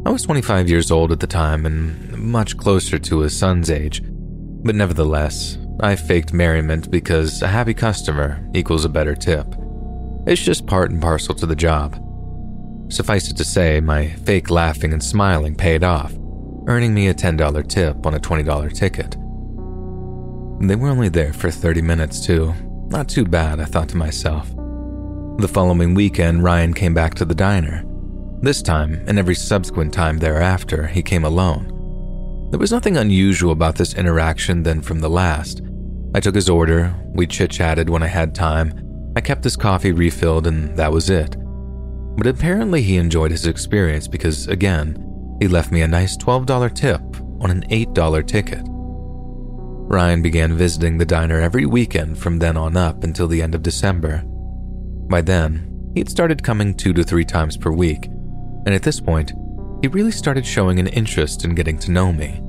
I was 25 years old at the time and much closer to his son's age, but nevertheless, I faked merriment because a happy customer equals a better tip. It's just part and parcel to the job. Suffice it to say, my fake laughing and smiling paid off, earning me a $10 tip on a $20 ticket. They were only there for 30 minutes, too. Not too bad, I thought to myself. The following weekend, Ryan came back to the diner. This time, and every subsequent time thereafter, he came alone. There was nothing unusual about this interaction than from the last. I took his order, we chit chatted when I had time, I kept his coffee refilled, and that was it. But apparently, he enjoyed his experience because, again, he left me a nice $12 tip on an $8 ticket. Ryan began visiting the diner every weekend from then on up until the end of December. By then, he'd started coming two to three times per week, and at this point, he really started showing an interest in getting to know me.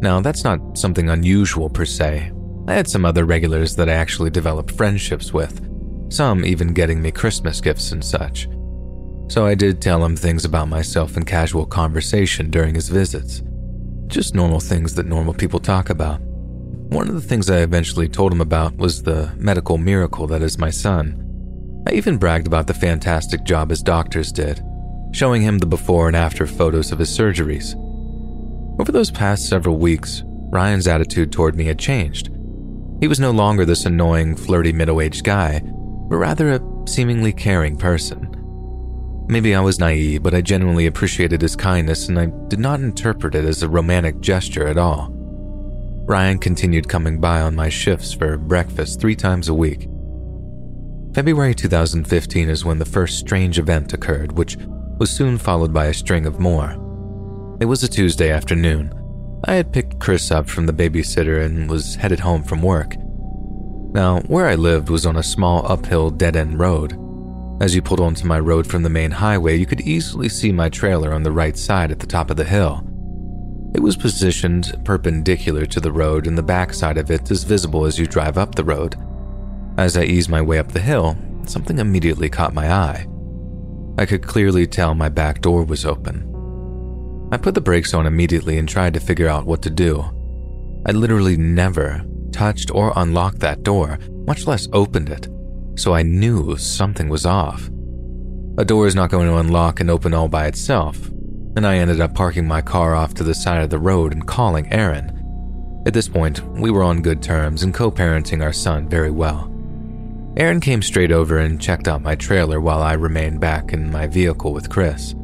Now, that's not something unusual per se. I had some other regulars that I actually developed friendships with, some even getting me Christmas gifts and such. So I did tell him things about myself in casual conversation during his visits. Just normal things that normal people talk about. One of the things I eventually told him about was the medical miracle that is my son. I even bragged about the fantastic job his doctors did, showing him the before and after photos of his surgeries. Over those past several weeks, Ryan's attitude toward me had changed. He was no longer this annoying, flirty middle aged guy, but rather a seemingly caring person. Maybe I was naive, but I genuinely appreciated his kindness and I did not interpret it as a romantic gesture at all. Ryan continued coming by on my shifts for breakfast three times a week. February 2015 is when the first strange event occurred, which was soon followed by a string of more. It was a Tuesday afternoon. I had picked Chris up from the babysitter and was headed home from work. Now, where I lived was on a small uphill dead end road. As you pulled onto my road from the main highway, you could easily see my trailer on the right side at the top of the hill. It was positioned perpendicular to the road, and the backside of it is visible as you drive up the road. As I eased my way up the hill, something immediately caught my eye. I could clearly tell my back door was open. I put the brakes on immediately and tried to figure out what to do. I literally never touched or unlocked that door, much less opened it so I knew something was off. A door is not going to unlock and open all by itself, and I ended up parking my car off to the side of the road and calling Aaron. At this point, we were on good terms and co parenting our son very well. Aaron came straight over and checked out my trailer while I remained back in my vehicle with Chris.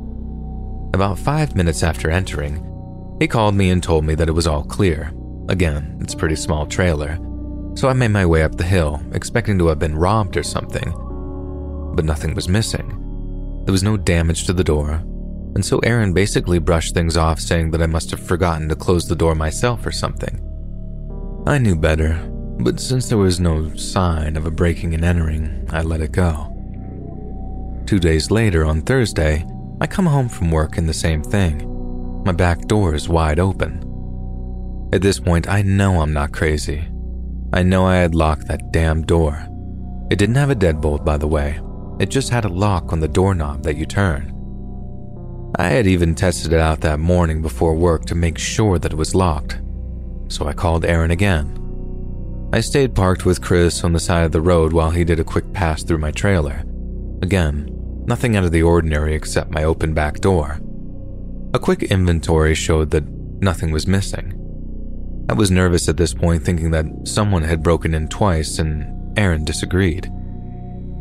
About five minutes after entering, he called me and told me that it was all clear. Again, it's a pretty small trailer, so I made my way up the hill, expecting to have been robbed or something. But nothing was missing. There was no damage to the door, and so Aaron basically brushed things off, saying that I must have forgotten to close the door myself or something. I knew better, but since there was no sign of a breaking and entering, I let it go. Two days later, on Thursday, I come home from work and the same thing. My back door is wide open. At this point, I know I'm not crazy. I know I had locked that damn door. It didn't have a deadbolt, by the way. It just had a lock on the doorknob that you turn. I had even tested it out that morning before work to make sure that it was locked. So I called Aaron again. I stayed parked with Chris on the side of the road while he did a quick pass through my trailer. Again, nothing out of the ordinary except my open back door. A quick inventory showed that nothing was missing. I was nervous at this point, thinking that someone had broken in twice, and Aaron disagreed.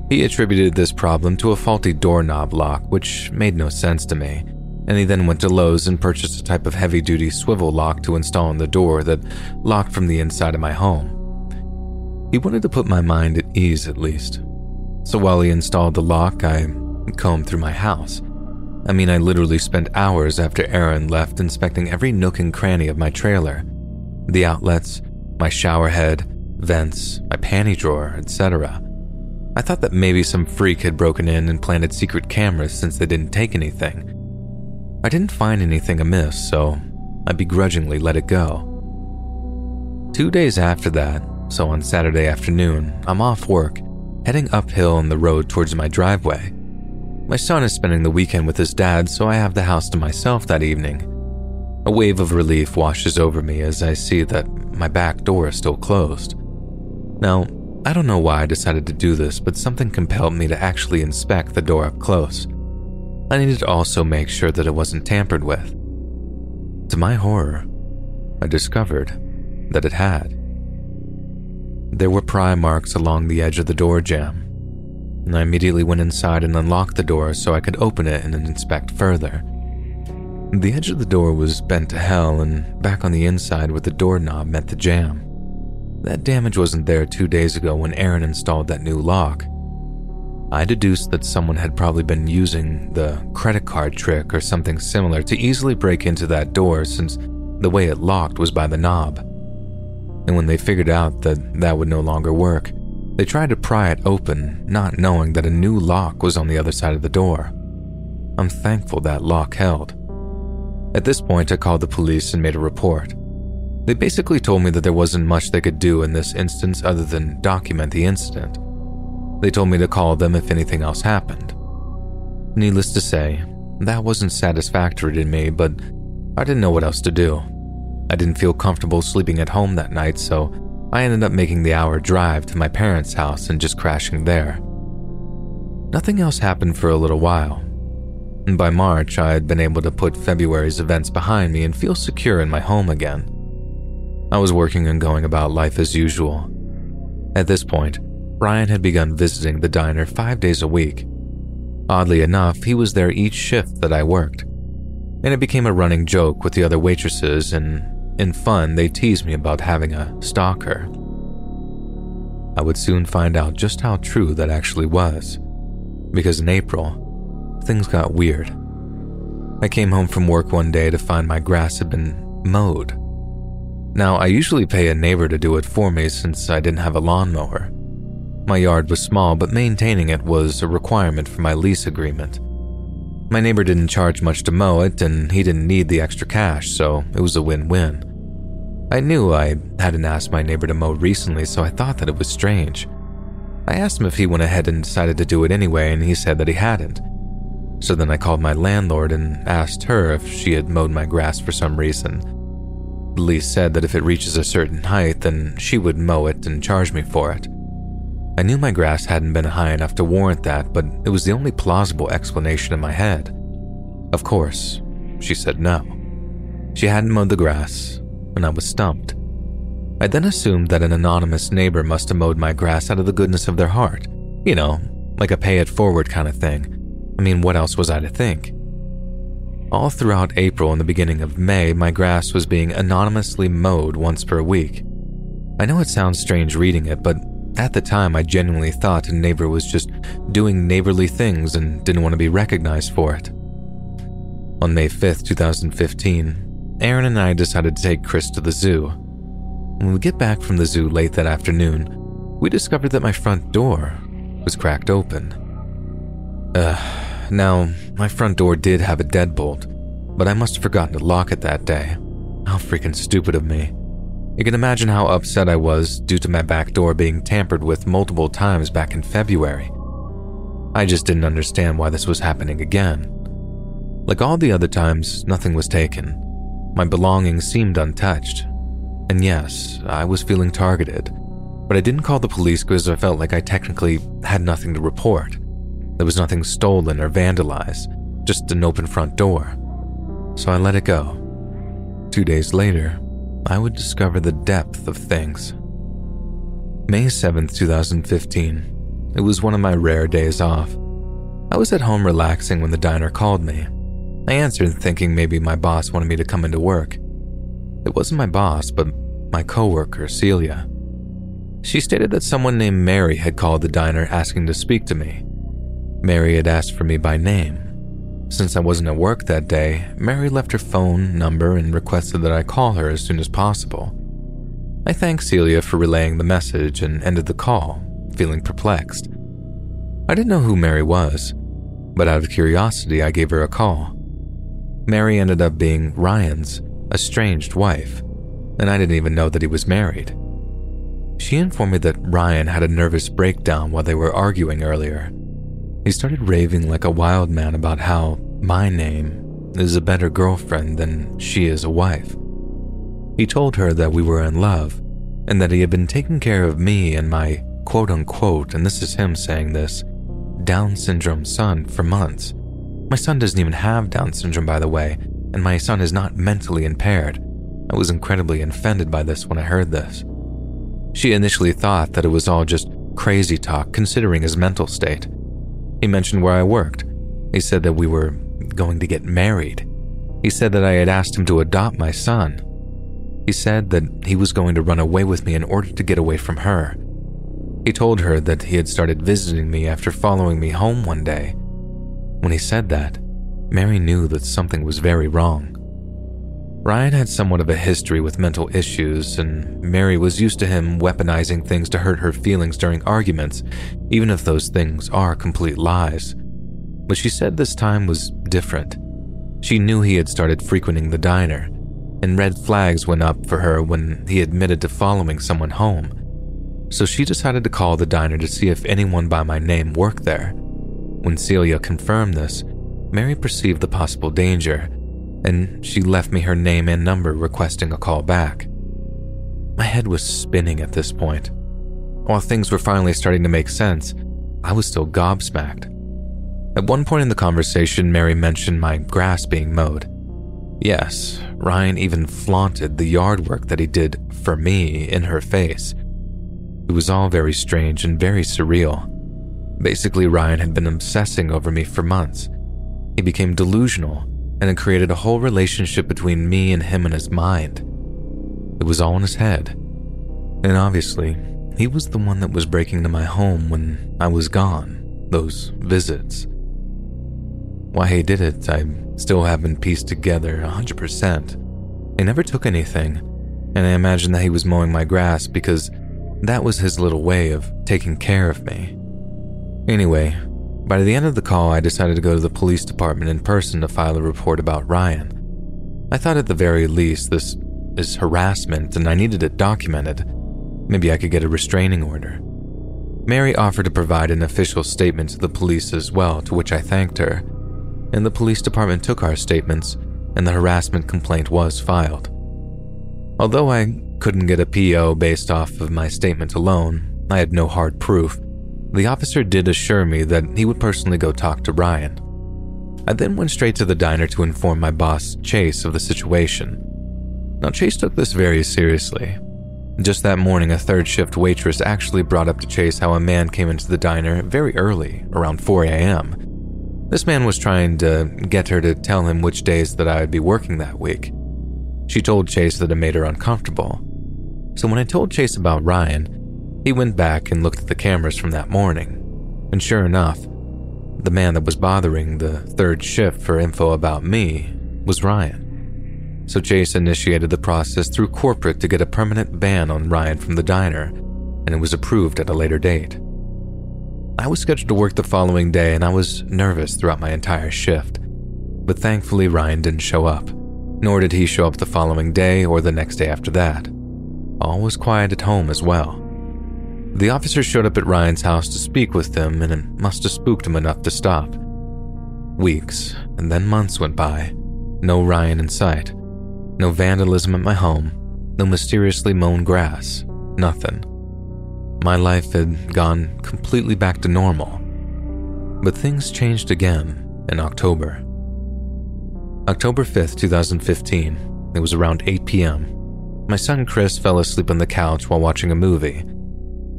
He attributed this problem to a faulty doorknob lock, which made no sense to me, and he then went to Lowe's and purchased a type of heavy duty swivel lock to install on the door that locked from the inside of my home. He wanted to put my mind at ease at least. So while he installed the lock, I combed through my house. I mean, I literally spent hours after Aaron left inspecting every nook and cranny of my trailer the outlets, my shower head, vents, my panty drawer, etc. I thought that maybe some freak had broken in and planted secret cameras since they didn't take anything. I didn't find anything amiss, so I begrudgingly let it go. Two days after that, so on Saturday afternoon, I'm off work, heading uphill on the road towards my driveway. My son is spending the weekend with his dad, so I have the house to myself that evening. A wave of relief washes over me as I see that my back door is still closed. Now, I don't know why I decided to do this, but something compelled me to actually inspect the door up close. I needed to also make sure that it wasn't tampered with. To my horror, I discovered that it had. There were pry marks along the edge of the door jamb, and I immediately went inside and unlocked the door so I could open it and inspect further. The edge of the door was bent to hell, and back on the inside where the doorknob met the jamb. That damage wasn't there two days ago when Aaron installed that new lock. I deduced that someone had probably been using the credit card trick or something similar to easily break into that door since the way it locked was by the knob. And when they figured out that that would no longer work, they tried to pry it open, not knowing that a new lock was on the other side of the door. I'm thankful that lock held. At this point, I called the police and made a report. They basically told me that there wasn't much they could do in this instance other than document the incident. They told me to call them if anything else happened. Needless to say, that wasn't satisfactory to me, but I didn't know what else to do. I didn't feel comfortable sleeping at home that night, so I ended up making the hour drive to my parents' house and just crashing there. Nothing else happened for a little while. And by March, I had been able to put February's events behind me and feel secure in my home again. I was working and going about life as usual. At this point, Brian had begun visiting the diner five days a week. Oddly enough, he was there each shift that I worked. And it became a running joke with the other waitresses, and in fun, they teased me about having a stalker. I would soon find out just how true that actually was. Because in April, things got weird. I came home from work one day to find my grass had been mowed. Now, I usually pay a neighbor to do it for me since I didn't have a lawnmower. My yard was small, but maintaining it was a requirement for my lease agreement. My neighbor didn't charge much to mow it, and he didn't need the extra cash, so it was a win win. I knew I hadn't asked my neighbor to mow recently, so I thought that it was strange. I asked him if he went ahead and decided to do it anyway, and he said that he hadn't. So then I called my landlord and asked her if she had mowed my grass for some reason. Lee said that if it reaches a certain height, then she would mow it and charge me for it. I knew my grass hadn't been high enough to warrant that, but it was the only plausible explanation in my head. Of course, she said no. She hadn't mowed the grass, and I was stumped. I then assumed that an anonymous neighbor must have mowed my grass out of the goodness of their heart. You know, like a pay it forward kind of thing. I mean, what else was I to think? All throughout April and the beginning of May, my grass was being anonymously mowed once per week. I know it sounds strange reading it, but at the time I genuinely thought a neighbor was just doing neighborly things and didn't want to be recognized for it. On May 5th, 2015, Aaron and I decided to take Chris to the zoo. When we get back from the zoo late that afternoon, we discovered that my front door was cracked open. Ugh. Now, my front door did have a deadbolt, but I must have forgotten to lock it that day. How freaking stupid of me. You can imagine how upset I was due to my back door being tampered with multiple times back in February. I just didn't understand why this was happening again. Like all the other times, nothing was taken. My belongings seemed untouched. And yes, I was feeling targeted, but I didn't call the police because I felt like I technically had nothing to report. There was nothing stolen or vandalized, just an open front door. So I let it go. Two days later, I would discover the depth of things. May 7th, 2015. It was one of my rare days off. I was at home relaxing when the diner called me. I answered thinking maybe my boss wanted me to come into work. It wasn't my boss, but my coworker, Celia. She stated that someone named Mary had called the diner asking to speak to me. Mary had asked for me by name. Since I wasn't at work that day, Mary left her phone number and requested that I call her as soon as possible. I thanked Celia for relaying the message and ended the call, feeling perplexed. I didn't know who Mary was, but out of curiosity, I gave her a call. Mary ended up being Ryan's estranged wife, and I didn't even know that he was married. She informed me that Ryan had a nervous breakdown while they were arguing earlier. He started raving like a wild man about how my name is a better girlfriend than she is a wife. He told her that we were in love and that he had been taking care of me and my quote unquote, and this is him saying this, Down syndrome son for months. My son doesn't even have Down syndrome, by the way, and my son is not mentally impaired. I was incredibly offended by this when I heard this. She initially thought that it was all just crazy talk considering his mental state. He mentioned where I worked. He said that we were going to get married. He said that I had asked him to adopt my son. He said that he was going to run away with me in order to get away from her. He told her that he had started visiting me after following me home one day. When he said that, Mary knew that something was very wrong. Ryan had somewhat of a history with mental issues, and Mary was used to him weaponizing things to hurt her feelings during arguments, even if those things are complete lies. But she said this time was different. She knew he had started frequenting the diner, and red flags went up for her when he admitted to following someone home. So she decided to call the diner to see if anyone by my name worked there. When Celia confirmed this, Mary perceived the possible danger and she left me her name and number requesting a call back. My head was spinning at this point. While things were finally starting to make sense, I was still gobsmacked. At one point in the conversation, Mary mentioned my grass being mowed. Yes, Ryan even flaunted the yard work that he did for me in her face. It was all very strange and very surreal. Basically, Ryan had been obsessing over me for months. He became delusional and it created a whole relationship between me and him in his mind. It was all in his head. And obviously, he was the one that was breaking into my home when I was gone, those visits. Why he did it, I still haven't pieced together 100%. He never took anything, and I imagine that he was mowing my grass because that was his little way of taking care of me. Anyway, by the end of the call, I decided to go to the police department in person to file a report about Ryan. I thought at the very least this is harassment and I needed it documented. Maybe I could get a restraining order. Mary offered to provide an official statement to the police as well, to which I thanked her. And the police department took our statements, and the harassment complaint was filed. Although I couldn't get a PO based off of my statement alone, I had no hard proof, the officer did assure me that he would personally go talk to Ryan. I then went straight to the diner to inform my boss, Chase, of the situation. Now, Chase took this very seriously. Just that morning, a third shift waitress actually brought up to Chase how a man came into the diner very early, around 4 a.m. This man was trying to get her to tell him which days that I would be working that week. She told Chase that it made her uncomfortable. So when I told Chase about Ryan, he went back and looked at the cameras from that morning, and sure enough, the man that was bothering the third shift for info about me was Ryan. So Chase initiated the process through corporate to get a permanent ban on Ryan from the diner, and it was approved at a later date. I was scheduled to work the following day, and I was nervous throughout my entire shift. But thankfully, Ryan didn't show up, nor did he show up the following day or the next day after that. All was quiet at home as well. The officer showed up at Ryan's house to speak with them, and it must have spooked him enough to stop. Weeks, and then months went by. No Ryan in sight. No vandalism at my home. No mysteriously mown grass. Nothing. My life had gone completely back to normal. But things changed again in October. October 5th, 2015. It was around 8 p.m. My son Chris fell asleep on the couch while watching a movie.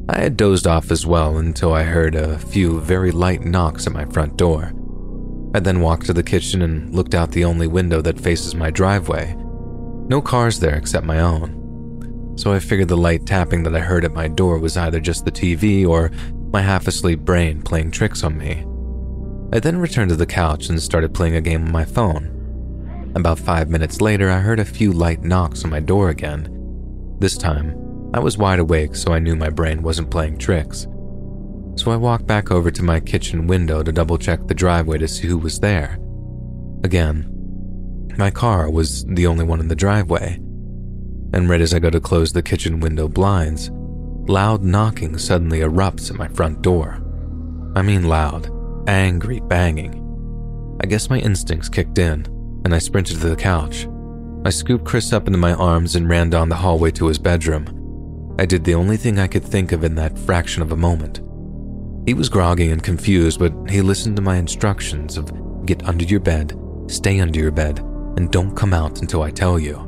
I had dozed off as well until I heard a few very light knocks at my front door. I then walked to the kitchen and looked out the only window that faces my driveway. No cars there except my own. So I figured the light tapping that I heard at my door was either just the TV or my half asleep brain playing tricks on me. I then returned to the couch and started playing a game on my phone. About five minutes later, I heard a few light knocks on my door again. This time, I was wide awake, so I knew my brain wasn't playing tricks. so I walked back over to my kitchen window to double check the driveway to see who was there. Again, my car was the only one in the driveway, and right as I go to close the kitchen window blinds, loud knocking suddenly erupts at my front door. I mean loud, angry banging. I guess my instincts kicked in, and I sprinted to the couch. I scooped Chris up into my arms and ran down the hallway to his bedroom. I did the only thing I could think of in that fraction of a moment. He was groggy and confused, but he listened to my instructions of get under your bed, stay under your bed, and don't come out until I tell you.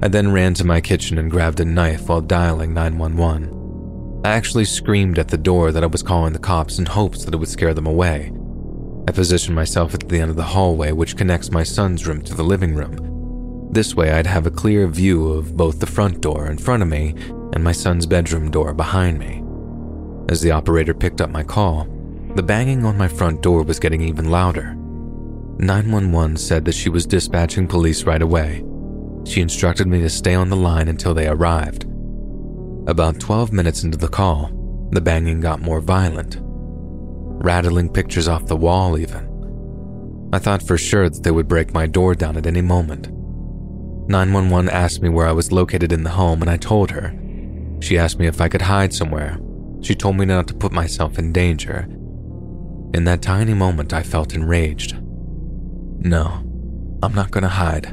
I then ran to my kitchen and grabbed a knife while dialing 911. I actually screamed at the door that I was calling the cops in hopes that it would scare them away. I positioned myself at the end of the hallway, which connects my son's room to the living room. This way, I'd have a clear view of both the front door in front of me and my son's bedroom door behind me. As the operator picked up my call, the banging on my front door was getting even louder. 911 said that she was dispatching police right away. She instructed me to stay on the line until they arrived. About 12 minutes into the call, the banging got more violent, rattling pictures off the wall, even. I thought for sure that they would break my door down at any moment. 911 asked me where I was located in the home, and I told her. She asked me if I could hide somewhere. She told me not to put myself in danger. In that tiny moment, I felt enraged. No, I'm not gonna hide.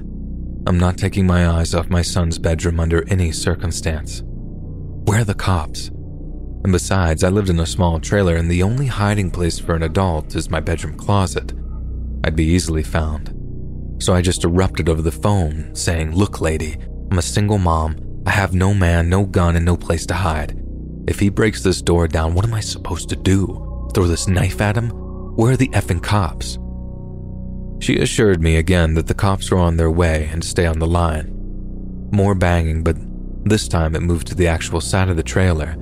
I'm not taking my eyes off my son's bedroom under any circumstance. Where are the cops? And besides, I lived in a small trailer, and the only hiding place for an adult is my bedroom closet. I'd be easily found. So I just erupted over the phone, saying, Look, lady, I'm a single mom. I have no man, no gun, and no place to hide. If he breaks this door down, what am I supposed to do? Throw this knife at him? Where are the effing cops? She assured me again that the cops were on their way and stay on the line. More banging, but this time it moved to the actual side of the trailer,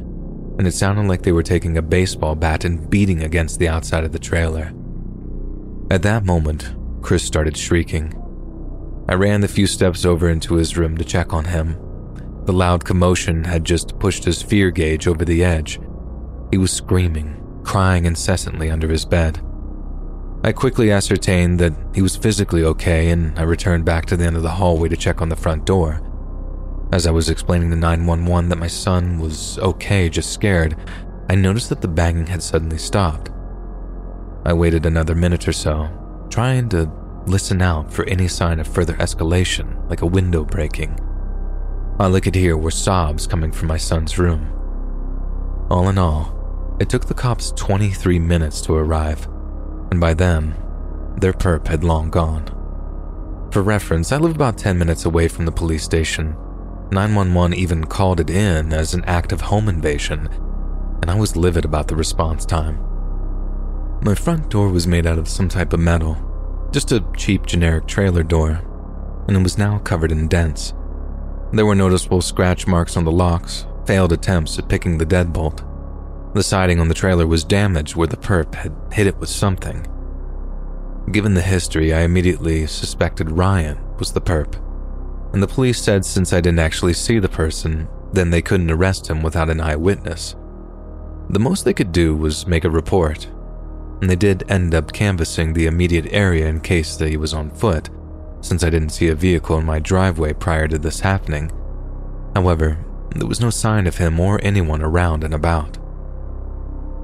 and it sounded like they were taking a baseball bat and beating against the outside of the trailer. At that moment, Chris started shrieking. I ran the few steps over into his room to check on him. The loud commotion had just pushed his fear gauge over the edge. He was screaming, crying incessantly under his bed. I quickly ascertained that he was physically okay, and I returned back to the end of the hallway to check on the front door. As I was explaining to 911 that my son was okay, just scared, I noticed that the banging had suddenly stopped. I waited another minute or so, trying to listen out for any sign of further escalation, like a window breaking. All I could hear were sobs coming from my son's room. All in all, it took the cops 23 minutes to arrive and by then, their perp had long gone. For reference, I live about 10 minutes away from the police station. 911 even called it in as an act of home invasion, and I was livid about the response time. My front door was made out of some type of metal, just a cheap generic trailer door, and it was now covered in dents. There were noticeable scratch marks on the locks, failed attempts at picking the deadbolt. The siding on the trailer was damaged where the perp had hit it with something. Given the history, I immediately suspected Ryan was the perp, and the police said since I didn't actually see the person, then they couldn't arrest him without an eyewitness. The most they could do was make a report, and they did end up canvassing the immediate area in case that he was on foot, since I didn't see a vehicle in my driveway prior to this happening. However, there was no sign of him or anyone around and about.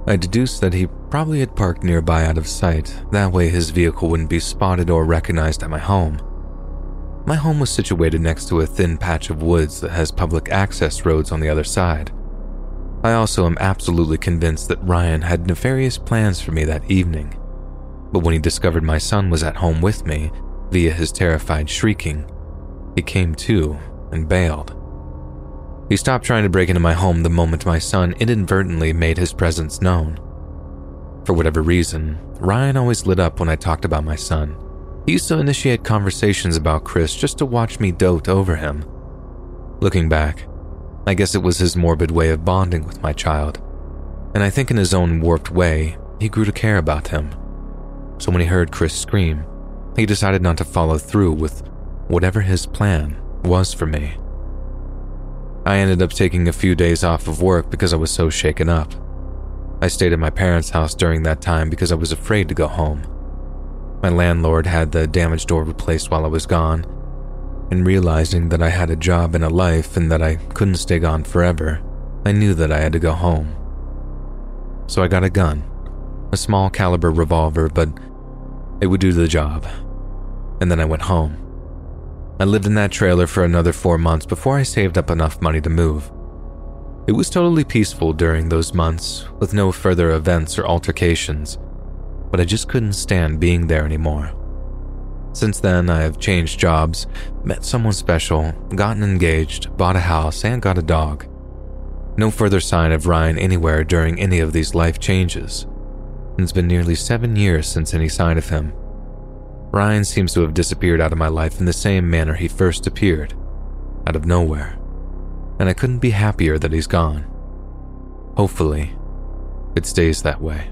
I deduced that he probably had parked nearby out of sight, that way his vehicle wouldn't be spotted or recognized at my home. My home was situated next to a thin patch of woods that has public access roads on the other side. I also am absolutely convinced that Ryan had nefarious plans for me that evening. But when he discovered my son was at home with me, via his terrified shrieking, he came to and bailed. He stopped trying to break into my home the moment my son inadvertently made his presence known. For whatever reason, Ryan always lit up when I talked about my son. He used to initiate conversations about Chris just to watch me dote over him. Looking back, I guess it was his morbid way of bonding with my child, and I think in his own warped way, he grew to care about him. So when he heard Chris scream, he decided not to follow through with whatever his plan was for me. I ended up taking a few days off of work because I was so shaken up. I stayed at my parents' house during that time because I was afraid to go home. My landlord had the damaged door replaced while I was gone, and realizing that I had a job and a life and that I couldn't stay gone forever, I knew that I had to go home. So I got a gun, a small caliber revolver, but it would do the job. And then I went home. I lived in that trailer for another four months before I saved up enough money to move. It was totally peaceful during those months, with no further events or altercations, but I just couldn't stand being there anymore. Since then, I have changed jobs, met someone special, gotten engaged, bought a house, and got a dog. No further sign of Ryan anywhere during any of these life changes. It's been nearly seven years since any sign of him. Ryan seems to have disappeared out of my life in the same manner he first appeared, out of nowhere. And I couldn't be happier that he's gone. Hopefully, it stays that way.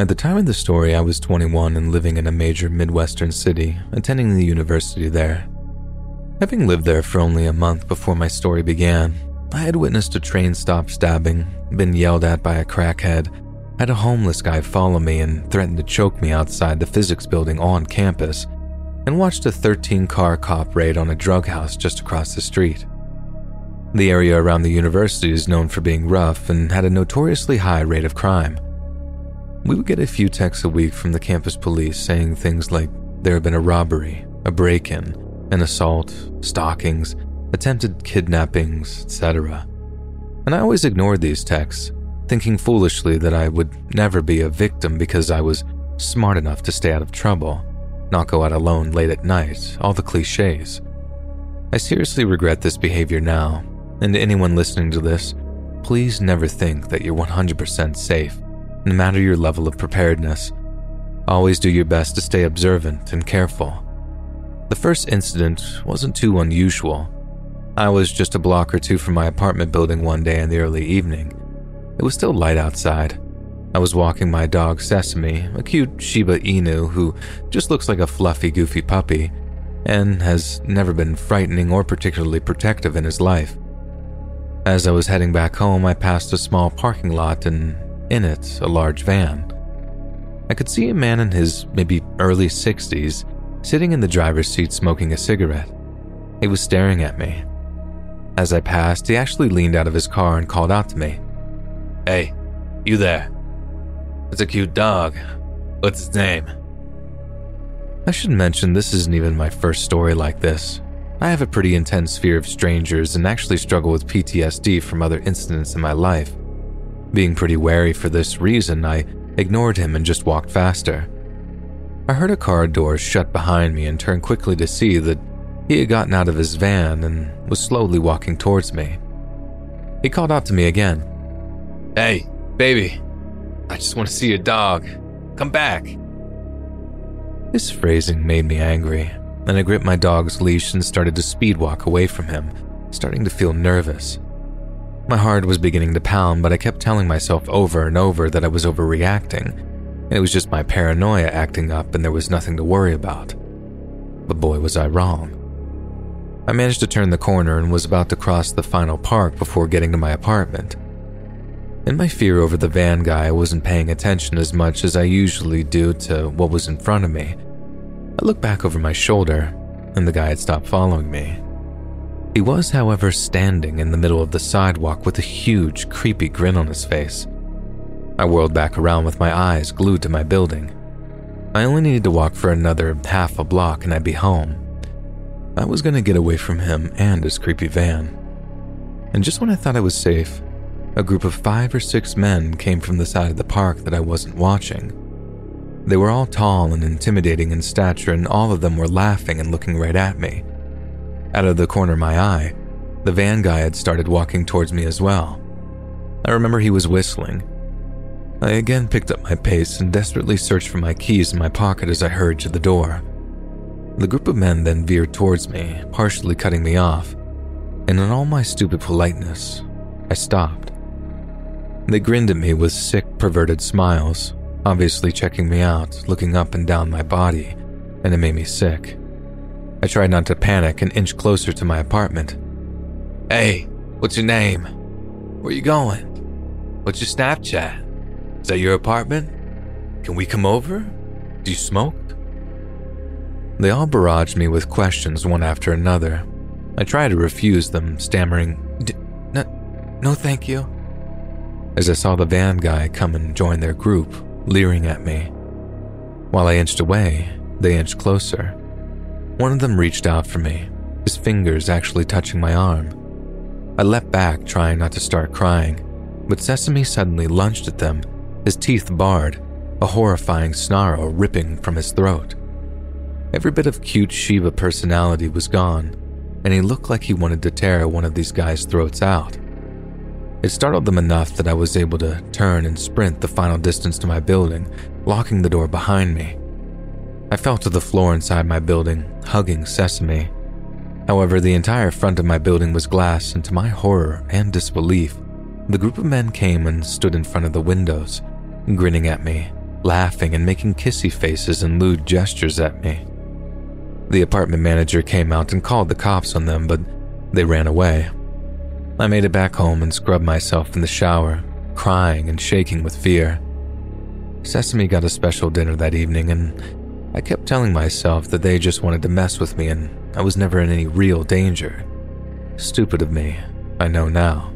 At the time of the story, I was 21 and living in a major Midwestern city, attending the university there. Having lived there for only a month before my story began, I had witnessed a train stop stabbing, been yelled at by a crackhead, had a homeless guy follow me and threaten to choke me outside the physics building on campus, and watched a 13 car cop raid on a drug house just across the street. The area around the university is known for being rough and had a notoriously high rate of crime. We would get a few texts a week from the campus police saying things like there had been a robbery, a break in, an assault, stalkings, attempted kidnappings, etc. And I always ignored these texts, thinking foolishly that I would never be a victim because I was smart enough to stay out of trouble, not go out alone late at night, all the cliches. I seriously regret this behavior now, and anyone listening to this, please never think that you're 100% safe no matter your level of preparedness. Always do your best to stay observant and careful. The first incident wasn't too unusual. I was just a block or two from my apartment building one day in the early evening. It was still light outside. I was walking my dog Sesame, a cute Shiba Inu who just looks like a fluffy, goofy puppy, and has never been frightening or particularly protective in his life. As I was heading back home, I passed a small parking lot and in it, a large van. I could see a man in his maybe early 60s sitting in the driver's seat smoking a cigarette. He was staring at me. As I passed, he actually leaned out of his car and called out to me Hey, you there? It's a cute dog. What's its name? I should mention this isn't even my first story like this. I have a pretty intense fear of strangers and actually struggle with PTSD from other incidents in my life. Being pretty wary for this reason, I ignored him and just walked faster. I heard a car door shut behind me and turned quickly to see that he had gotten out of his van and was slowly walking towards me. He called out to me again Hey, baby, I just want to see your dog. Come back. This phrasing made me angry, and I gripped my dog's leash and started to speed walk away from him, starting to feel nervous. My heart was beginning to pound, but I kept telling myself over and over that I was overreacting. It was just my paranoia acting up, and there was nothing to worry about. But boy, was I wrong. I managed to turn the corner and was about to cross the final park before getting to my apartment. In my fear over the van guy, I wasn't paying attention as much as I usually do to what was in front of me. I looked back over my shoulder, and the guy had stopped following me. He was, however, standing in the middle of the sidewalk with a huge, creepy grin on his face. I whirled back around with my eyes glued to my building. I only needed to walk for another half a block and I'd be home. I was going to get away from him and his creepy van. And just when I thought I was safe, a group of five or six men came from the side of the park that I wasn't watching. They were all tall and intimidating in stature, and all of them were laughing and looking right at me. Out of the corner of my eye, the van guy had started walking towards me as well. I remember he was whistling. I again picked up my pace and desperately searched for my keys in my pocket as I hurried to the door. The group of men then veered towards me, partially cutting me off, and in all my stupid politeness, I stopped. They grinned at me with sick, perverted smiles, obviously checking me out, looking up and down my body, and it made me sick. I tried not to panic and inch closer to my apartment. Hey, what's your name? Where you going? What's your Snapchat? Is that your apartment? Can we come over? Do you smoke? They all barraged me with questions one after another. I tried to refuse them, stammering, no, no thank you. As I saw the van guy come and join their group, leering at me. While I inched away, they inched closer. One of them reached out for me, his fingers actually touching my arm. I leapt back, trying not to start crying, but Sesame suddenly lunged at them, his teeth barred, a horrifying snarl ripping from his throat. Every bit of cute Shiba personality was gone, and he looked like he wanted to tear one of these guys' throats out. It startled them enough that I was able to turn and sprint the final distance to my building, locking the door behind me. I fell to the floor inside my building, hugging Sesame. However, the entire front of my building was glass, and to my horror and disbelief, the group of men came and stood in front of the windows, grinning at me, laughing and making kissy faces and lewd gestures at me. The apartment manager came out and called the cops on them, but they ran away. I made it back home and scrubbed myself in the shower, crying and shaking with fear. Sesame got a special dinner that evening, and I kept telling myself that they just wanted to mess with me and I was never in any real danger. Stupid of me, I know now.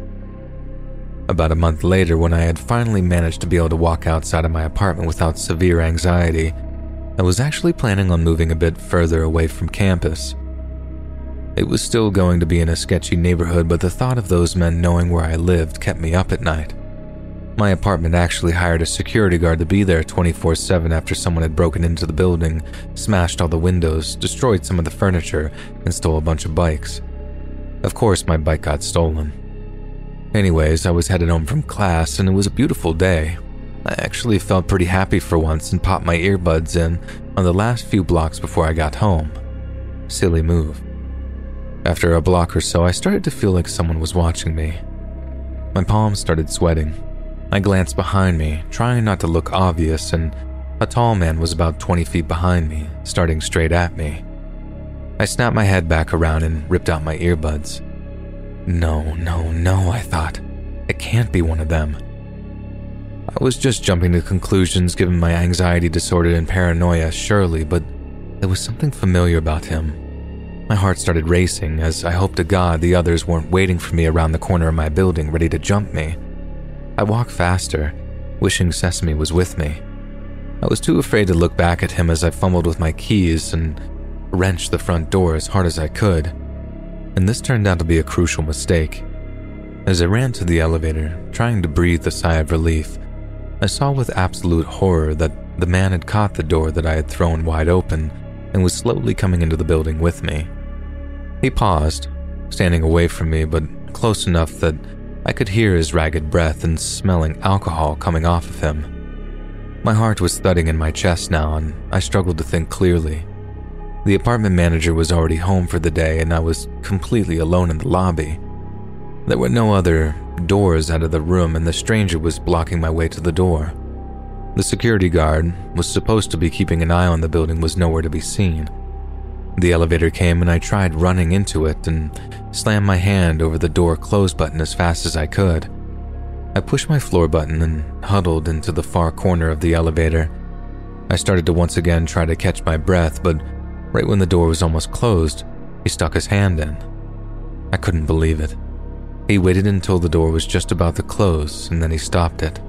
About a month later, when I had finally managed to be able to walk outside of my apartment without severe anxiety, I was actually planning on moving a bit further away from campus. It was still going to be in a sketchy neighborhood, but the thought of those men knowing where I lived kept me up at night. My apartment actually hired a security guard to be there 24 7 after someone had broken into the building, smashed all the windows, destroyed some of the furniture, and stole a bunch of bikes. Of course, my bike got stolen. Anyways, I was headed home from class and it was a beautiful day. I actually felt pretty happy for once and popped my earbuds in on the last few blocks before I got home. Silly move. After a block or so, I started to feel like someone was watching me. My palms started sweating. I glanced behind me, trying not to look obvious, and a tall man was about 20 feet behind me, starting straight at me. I snapped my head back around and ripped out my earbuds. No, no, no, I thought. It can't be one of them. I was just jumping to conclusions given my anxiety disorder and paranoia, surely, but there was something familiar about him. My heart started racing as I hoped to God the others weren't waiting for me around the corner of my building ready to jump me. I walked faster, wishing Sesame was with me. I was too afraid to look back at him as I fumbled with my keys and wrenched the front door as hard as I could. And this turned out to be a crucial mistake. As I ran to the elevator, trying to breathe a sigh of relief, I saw with absolute horror that the man had caught the door that I had thrown wide open and was slowly coming into the building with me. He paused, standing away from me, but close enough that I could hear his ragged breath and smelling alcohol coming off of him. My heart was thudding in my chest now, and I struggled to think clearly. The apartment manager was already home for the day, and I was completely alone in the lobby. There were no other doors out of the room, and the stranger was blocking my way to the door. The security guard was supposed to be keeping an eye on the building was nowhere to be seen. The elevator came and I tried running into it and slammed my hand over the door close button as fast as I could. I pushed my floor button and huddled into the far corner of the elevator. I started to once again try to catch my breath, but right when the door was almost closed, he stuck his hand in. I couldn't believe it. He waited until the door was just about to close and then he stopped it.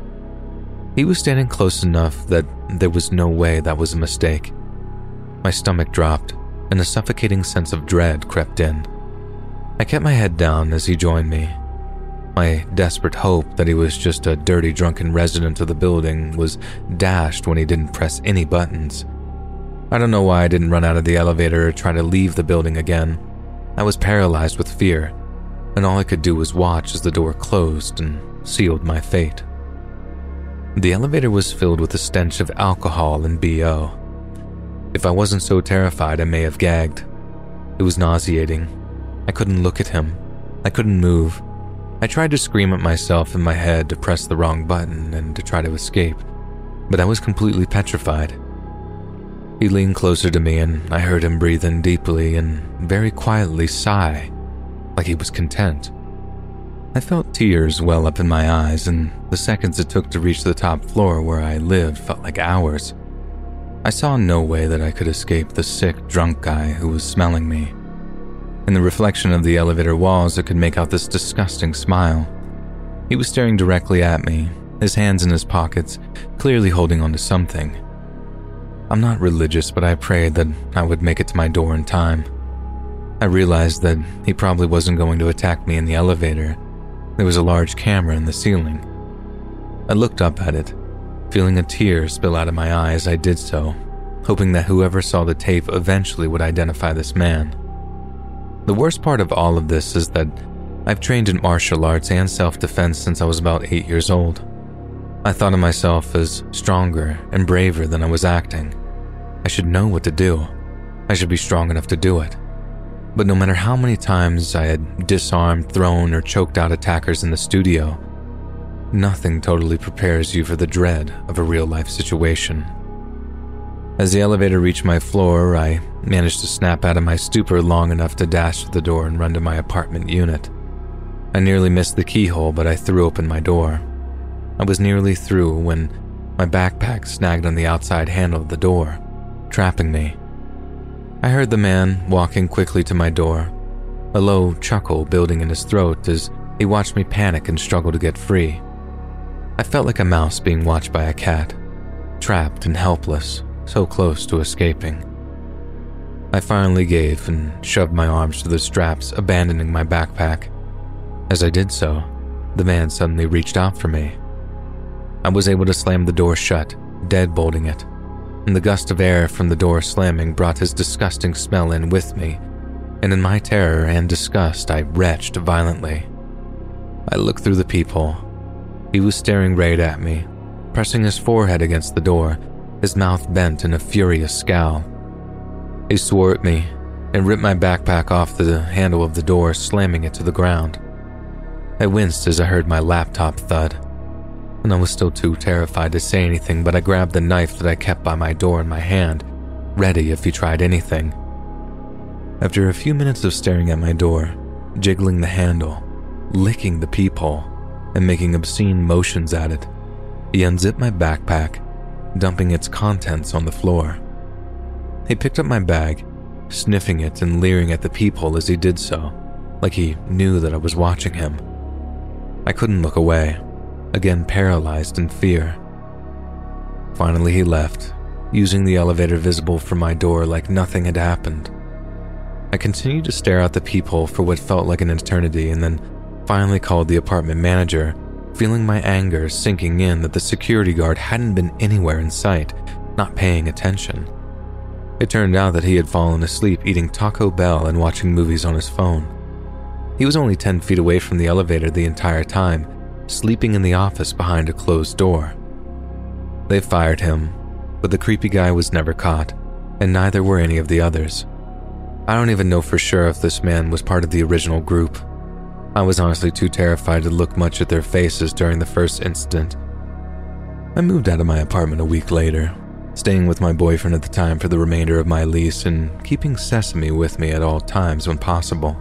He was standing close enough that there was no way that was a mistake. My stomach dropped, and a suffocating sense of dread crept in. I kept my head down as he joined me. My desperate hope that he was just a dirty, drunken resident of the building was dashed when he didn't press any buttons. I don't know why I didn't run out of the elevator or try to leave the building again. I was paralyzed with fear, and all I could do was watch as the door closed and sealed my fate. The elevator was filled with the stench of alcohol and BO. If I wasn't so terrified, I may have gagged. It was nauseating. I couldn't look at him. I couldn't move. I tried to scream at myself in my head to press the wrong button and to try to escape, but I was completely petrified. He leaned closer to me, and I heard him breathe in deeply and very quietly sigh, like he was content. I felt tears well up in my eyes, and the seconds it took to reach the top floor where I lived felt like hours. I saw no way that I could escape the sick, drunk guy who was smelling me. In the reflection of the elevator walls, I could make out this disgusting smile. He was staring directly at me, his hands in his pockets, clearly holding onto something. I'm not religious, but I prayed that I would make it to my door in time. I realized that he probably wasn't going to attack me in the elevator. There was a large camera in the ceiling. I looked up at it, feeling a tear spill out of my eye as I did so, hoping that whoever saw the tape eventually would identify this man. The worst part of all of this is that I've trained in martial arts and self defense since I was about eight years old. I thought of myself as stronger and braver than I was acting. I should know what to do. I should be strong enough to do it. But no matter how many times I had disarmed, thrown, or choked out attackers in the studio, nothing totally prepares you for the dread of a real life situation. As the elevator reached my floor, I managed to snap out of my stupor long enough to dash to the door and run to my apartment unit. I nearly missed the keyhole, but I threw open my door. I was nearly through when my backpack snagged on the outside handle of the door, trapping me. I heard the man walking quickly to my door, a low chuckle building in his throat as he watched me panic and struggle to get free. I felt like a mouse being watched by a cat, trapped and helpless, so close to escaping. I finally gave and shoved my arms to the straps, abandoning my backpack. As I did so, the man suddenly reached out for me. I was able to slam the door shut, deadbolting it, and the gust of air from the door slamming brought his disgusting smell in with me, and in my terror and disgust, I retched violently. I looked through the people. He was staring right at me, pressing his forehead against the door, his mouth bent in a furious scowl. He swore at me and ripped my backpack off the handle of the door, slamming it to the ground. I winced as I heard my laptop thud and I was still too terrified to say anything, but I grabbed the knife that I kept by my door in my hand, ready if he tried anything. After a few minutes of staring at my door, jiggling the handle, licking the peephole, and making obscene motions at it, he unzipped my backpack, dumping its contents on the floor. He picked up my bag, sniffing it and leering at the peephole as he did so, like he knew that I was watching him. I couldn't look away again paralyzed in fear. Finally, he left, using the elevator visible from my door like nothing had happened. I continued to stare out the peephole for what felt like an eternity and then finally called the apartment manager, feeling my anger sinking in that the security guard hadn't been anywhere in sight, not paying attention. It turned out that he had fallen asleep eating Taco Bell and watching movies on his phone. He was only 10 feet away from the elevator the entire time, sleeping in the office behind a closed door. They fired him, but the creepy guy was never caught, and neither were any of the others. I don't even know for sure if this man was part of the original group. I was honestly too terrified to look much at their faces during the first incident. I moved out of my apartment a week later, staying with my boyfriend at the time for the remainder of my lease and keeping Sesame with me at all times when possible.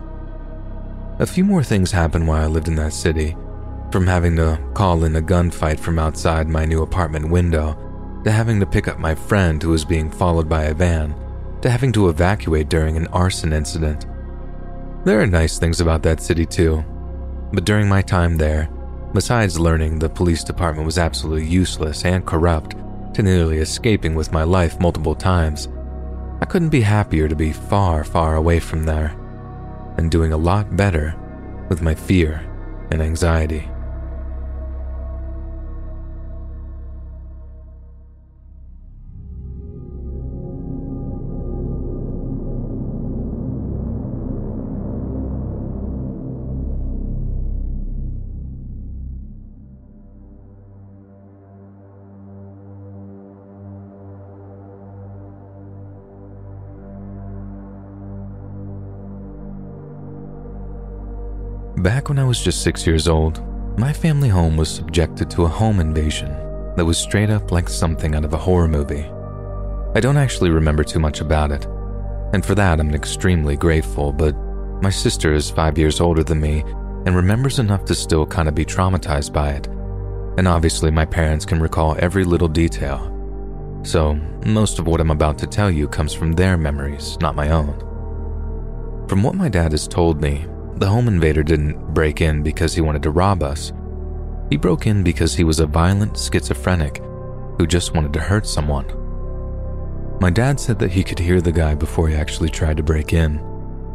A few more things happened while I lived in that city, from having to call in a gunfight from outside my new apartment window, to having to pick up my friend who was being followed by a van, to having to evacuate during an arson incident. There are nice things about that city too, but during my time there, Besides learning the police department was absolutely useless and corrupt, to nearly escaping with my life multiple times, I couldn't be happier to be far, far away from there and doing a lot better with my fear and anxiety. Back when I was just six years old, my family home was subjected to a home invasion that was straight up like something out of a horror movie. I don't actually remember too much about it, and for that I'm extremely grateful, but my sister is five years older than me and remembers enough to still kind of be traumatized by it. And obviously, my parents can recall every little detail. So, most of what I'm about to tell you comes from their memories, not my own. From what my dad has told me, the home invader didn't break in because he wanted to rob us. He broke in because he was a violent schizophrenic who just wanted to hurt someone. My dad said that he could hear the guy before he actually tried to break in,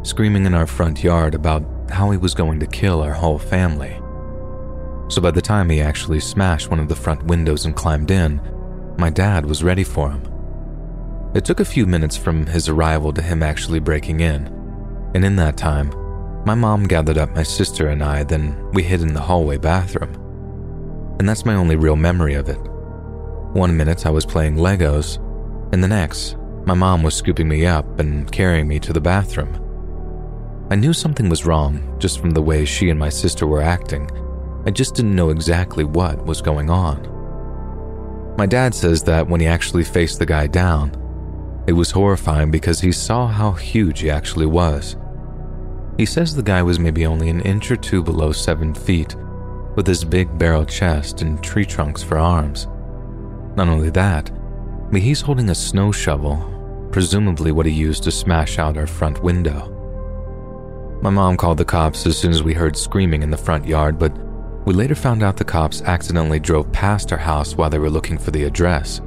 screaming in our front yard about how he was going to kill our whole family. So by the time he actually smashed one of the front windows and climbed in, my dad was ready for him. It took a few minutes from his arrival to him actually breaking in, and in that time, my mom gathered up my sister and I, then we hid in the hallway bathroom. And that's my only real memory of it. One minute I was playing Legos, and the next, my mom was scooping me up and carrying me to the bathroom. I knew something was wrong just from the way she and my sister were acting. I just didn't know exactly what was going on. My dad says that when he actually faced the guy down, it was horrifying because he saw how huge he actually was. He says the guy was maybe only an inch or two below seven feet, with his big barrel chest and tree trunks for arms. Not only that, but he's holding a snow shovel, presumably what he used to smash out our front window. My mom called the cops as soon as we heard screaming in the front yard, but we later found out the cops accidentally drove past our house while they were looking for the address.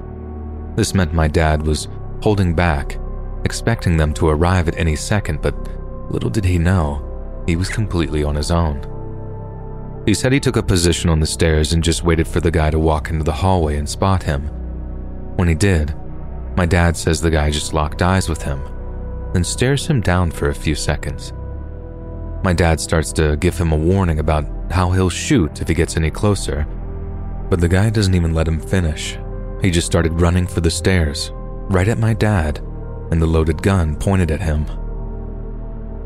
This meant my dad was holding back, expecting them to arrive at any second, but Little did he know, he was completely on his own. He said he took a position on the stairs and just waited for the guy to walk into the hallway and spot him. When he did, my dad says the guy just locked eyes with him, then stares him down for a few seconds. My dad starts to give him a warning about how he'll shoot if he gets any closer, but the guy doesn't even let him finish. He just started running for the stairs, right at my dad, and the loaded gun pointed at him.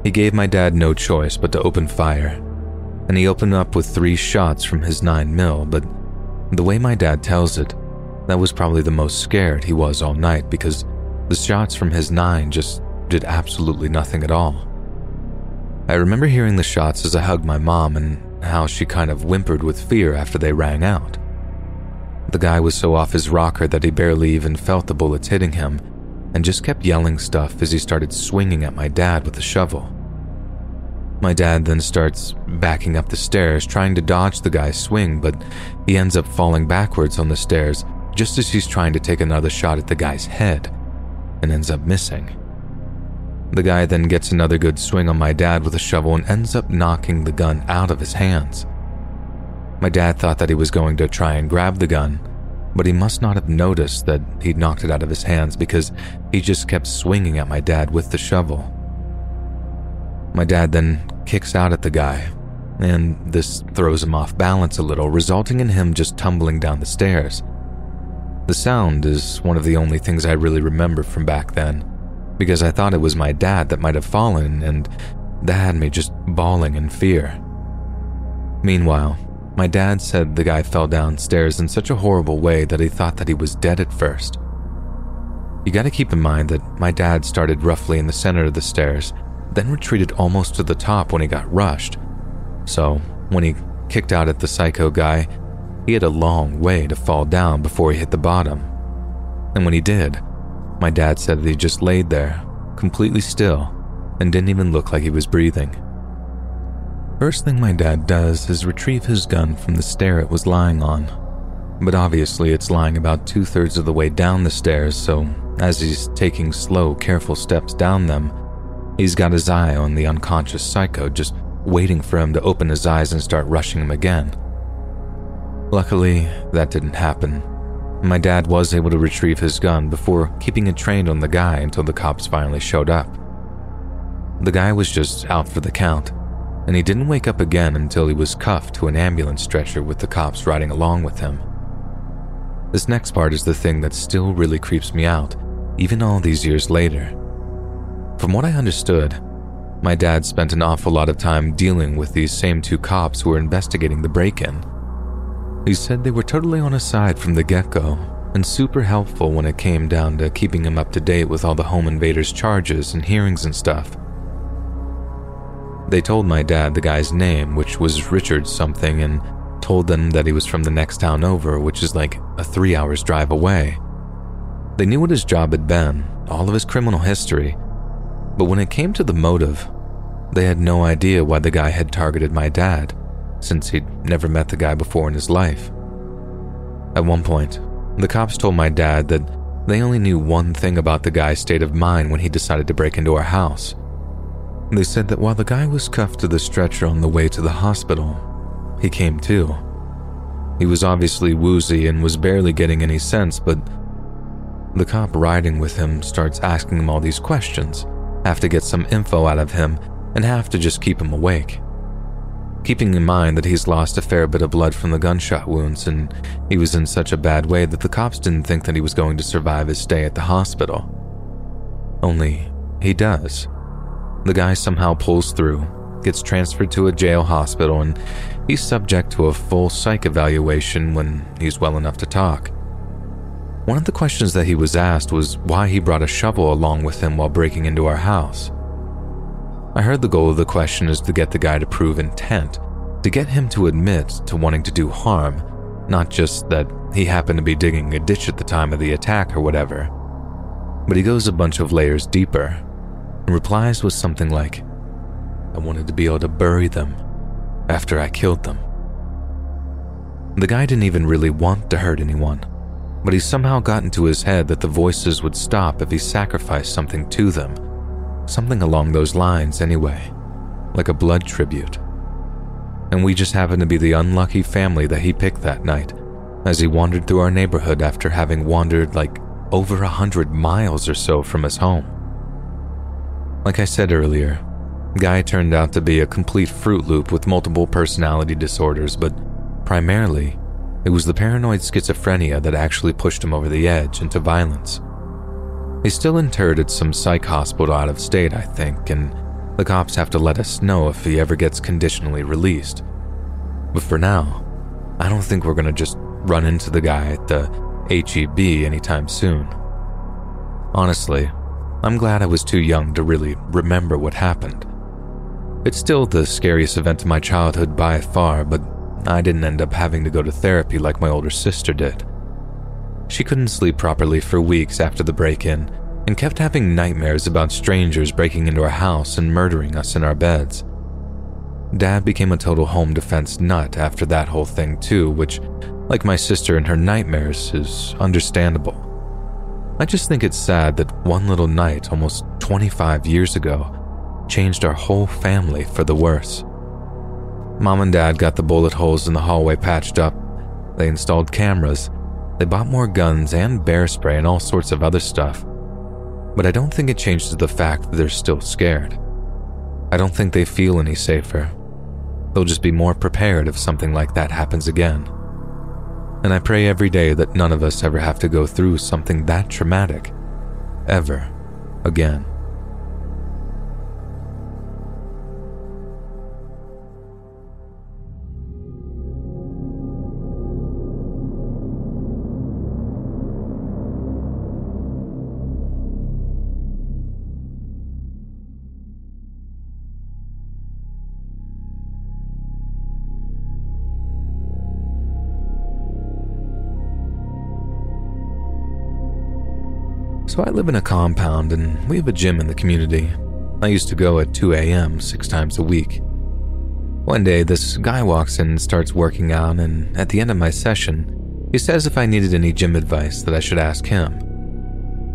He gave my dad no choice but to open fire, and he opened up with three shots from his 9 mil, but the way my dad tells it, that was probably the most scared he was all night because the shots from his 9 just did absolutely nothing at all. I remember hearing the shots as I hugged my mom and how she kind of whimpered with fear after they rang out. The guy was so off his rocker that he barely even felt the bullets hitting him and just kept yelling stuff as he started swinging at my dad with the shovel. My dad then starts backing up the stairs, trying to dodge the guy's swing, but he ends up falling backwards on the stairs just as he's trying to take another shot at the guy's head and ends up missing. The guy then gets another good swing on my dad with a shovel and ends up knocking the gun out of his hands. My dad thought that he was going to try and grab the gun, but he must not have noticed that he'd knocked it out of his hands because he just kept swinging at my dad with the shovel. My dad then kicks out at the guy, and this throws him off balance a little, resulting in him just tumbling down the stairs. The sound is one of the only things I really remember from back then, because I thought it was my dad that might have fallen, and that had me just bawling in fear. Meanwhile, my dad said the guy fell downstairs in such a horrible way that he thought that he was dead at first. You gotta keep in mind that my dad started roughly in the center of the stairs then retreated almost to the top when he got rushed. So, when he kicked out at the psycho guy, he had a long way to fall down before he hit the bottom. And when he did, my dad said that he just laid there, completely still, and didn't even look like he was breathing. First thing my dad does is retrieve his gun from the stair it was lying on. But obviously, it's lying about two thirds of the way down the stairs, so as he's taking slow, careful steps down them, he's got his eye on the unconscious psycho, just waiting for him to open his eyes and start rushing him again. Luckily, that didn't happen. My dad was able to retrieve his gun before keeping it trained on the guy until the cops finally showed up. The guy was just out for the count, and he didn't wake up again until he was cuffed to an ambulance stretcher with the cops riding along with him. This next part is the thing that still really creeps me out, even all these years later. From what I understood, my dad spent an awful lot of time dealing with these same two cops who were investigating the break in. He said they were totally on his side from the get go and super helpful when it came down to keeping him up to date with all the home invaders' charges and hearings and stuff. They told my dad the guy's name, which was Richard something, and told them that he was from the next town over, which is like a three hours drive away. They knew what his job had been, all of his criminal history, but when it came to the motive, they had no idea why the guy had targeted my dad since he'd never met the guy before in his life. At one point, the cops told my dad that they only knew one thing about the guy's state of mind when he decided to break into our house. They said that while the guy was cuffed to the stretcher on the way to the hospital, he came to. He was obviously woozy and was barely getting any sense, but the cop riding with him starts asking him all these questions, have to get some info out of him, and have to just keep him awake keeping in mind that he's lost a fair bit of blood from the gunshot wounds and he was in such a bad way that the cops didn't think that he was going to survive his stay at the hospital. Only he does. The guy somehow pulls through, gets transferred to a jail hospital, and he's subject to a full psych evaluation when he's well enough to talk. One of the questions that he was asked was why he brought a shovel along with him while breaking into our house. I heard the goal of the question is to get the guy to prove intent, to get him to admit to wanting to do harm, not just that he happened to be digging a ditch at the time of the attack or whatever. But he goes a bunch of layers deeper and replies was something like, I wanted to be able to bury them after I killed them. The guy didn't even really want to hurt anyone, but he somehow got into his head that the voices would stop if he sacrificed something to them Something along those lines, anyway, like a blood tribute. And we just happened to be the unlucky family that he picked that night as he wandered through our neighborhood after having wandered like over a hundred miles or so from his home. Like I said earlier, Guy turned out to be a complete Fruit Loop with multiple personality disorders, but primarily, it was the paranoid schizophrenia that actually pushed him over the edge into violence. He's still interred at some psych hospital out of state, I think, and the cops have to let us know if he ever gets conditionally released. But for now, I don't think we're gonna just run into the guy at the HEB anytime soon. Honestly, I'm glad I was too young to really remember what happened. It's still the scariest event of my childhood by far, but I didn't end up having to go to therapy like my older sister did. She couldn't sleep properly for weeks after the break in and kept having nightmares about strangers breaking into our house and murdering us in our beds. Dad became a total home defense nut after that whole thing, too, which, like my sister and her nightmares, is understandable. I just think it's sad that one little night almost 25 years ago changed our whole family for the worse. Mom and Dad got the bullet holes in the hallway patched up. They installed cameras they bought more guns and bear spray and all sorts of other stuff. But I don't think it changes the fact that they're still scared. I don't think they feel any safer. They'll just be more prepared if something like that happens again. And I pray every day that none of us ever have to go through something that traumatic. Ever. Again. So I live in a compound and we have a gym in the community. I used to go at 2 a.m. six times a week. One day, this guy walks in and starts working out, and at the end of my session, he says if I needed any gym advice that I should ask him.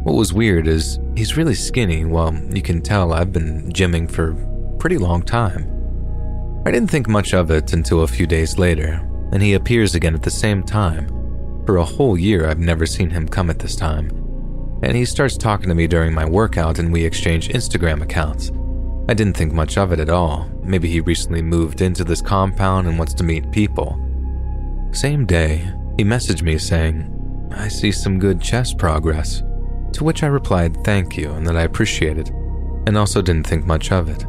What was weird is he's really skinny, while you can tell I've been gymming for a pretty long time. I didn't think much of it until a few days later, and he appears again at the same time. For a whole year, I've never seen him come at this time. And he starts talking to me during my workout, and we exchange Instagram accounts. I didn't think much of it at all. Maybe he recently moved into this compound and wants to meet people. Same day, he messaged me saying, I see some good chess progress. To which I replied thank you and that I appreciate it, and also didn't think much of it.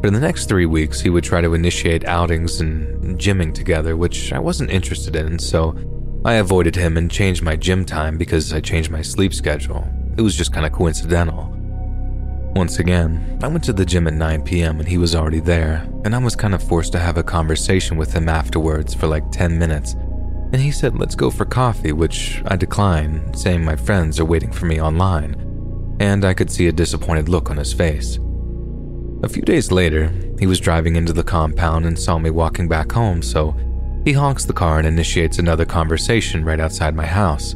But in the next three weeks, he would try to initiate outings and gymming together, which I wasn't interested in, so I avoided him and changed my gym time because I changed my sleep schedule. It was just kind of coincidental. Once again, I went to the gym at 9 p.m. and he was already there, and I was kind of forced to have a conversation with him afterwards for like 10 minutes. And he said, let's go for coffee, which I declined, saying my friends are waiting for me online, and I could see a disappointed look on his face. A few days later, he was driving into the compound and saw me walking back home, so he honks the car and initiates another conversation right outside my house.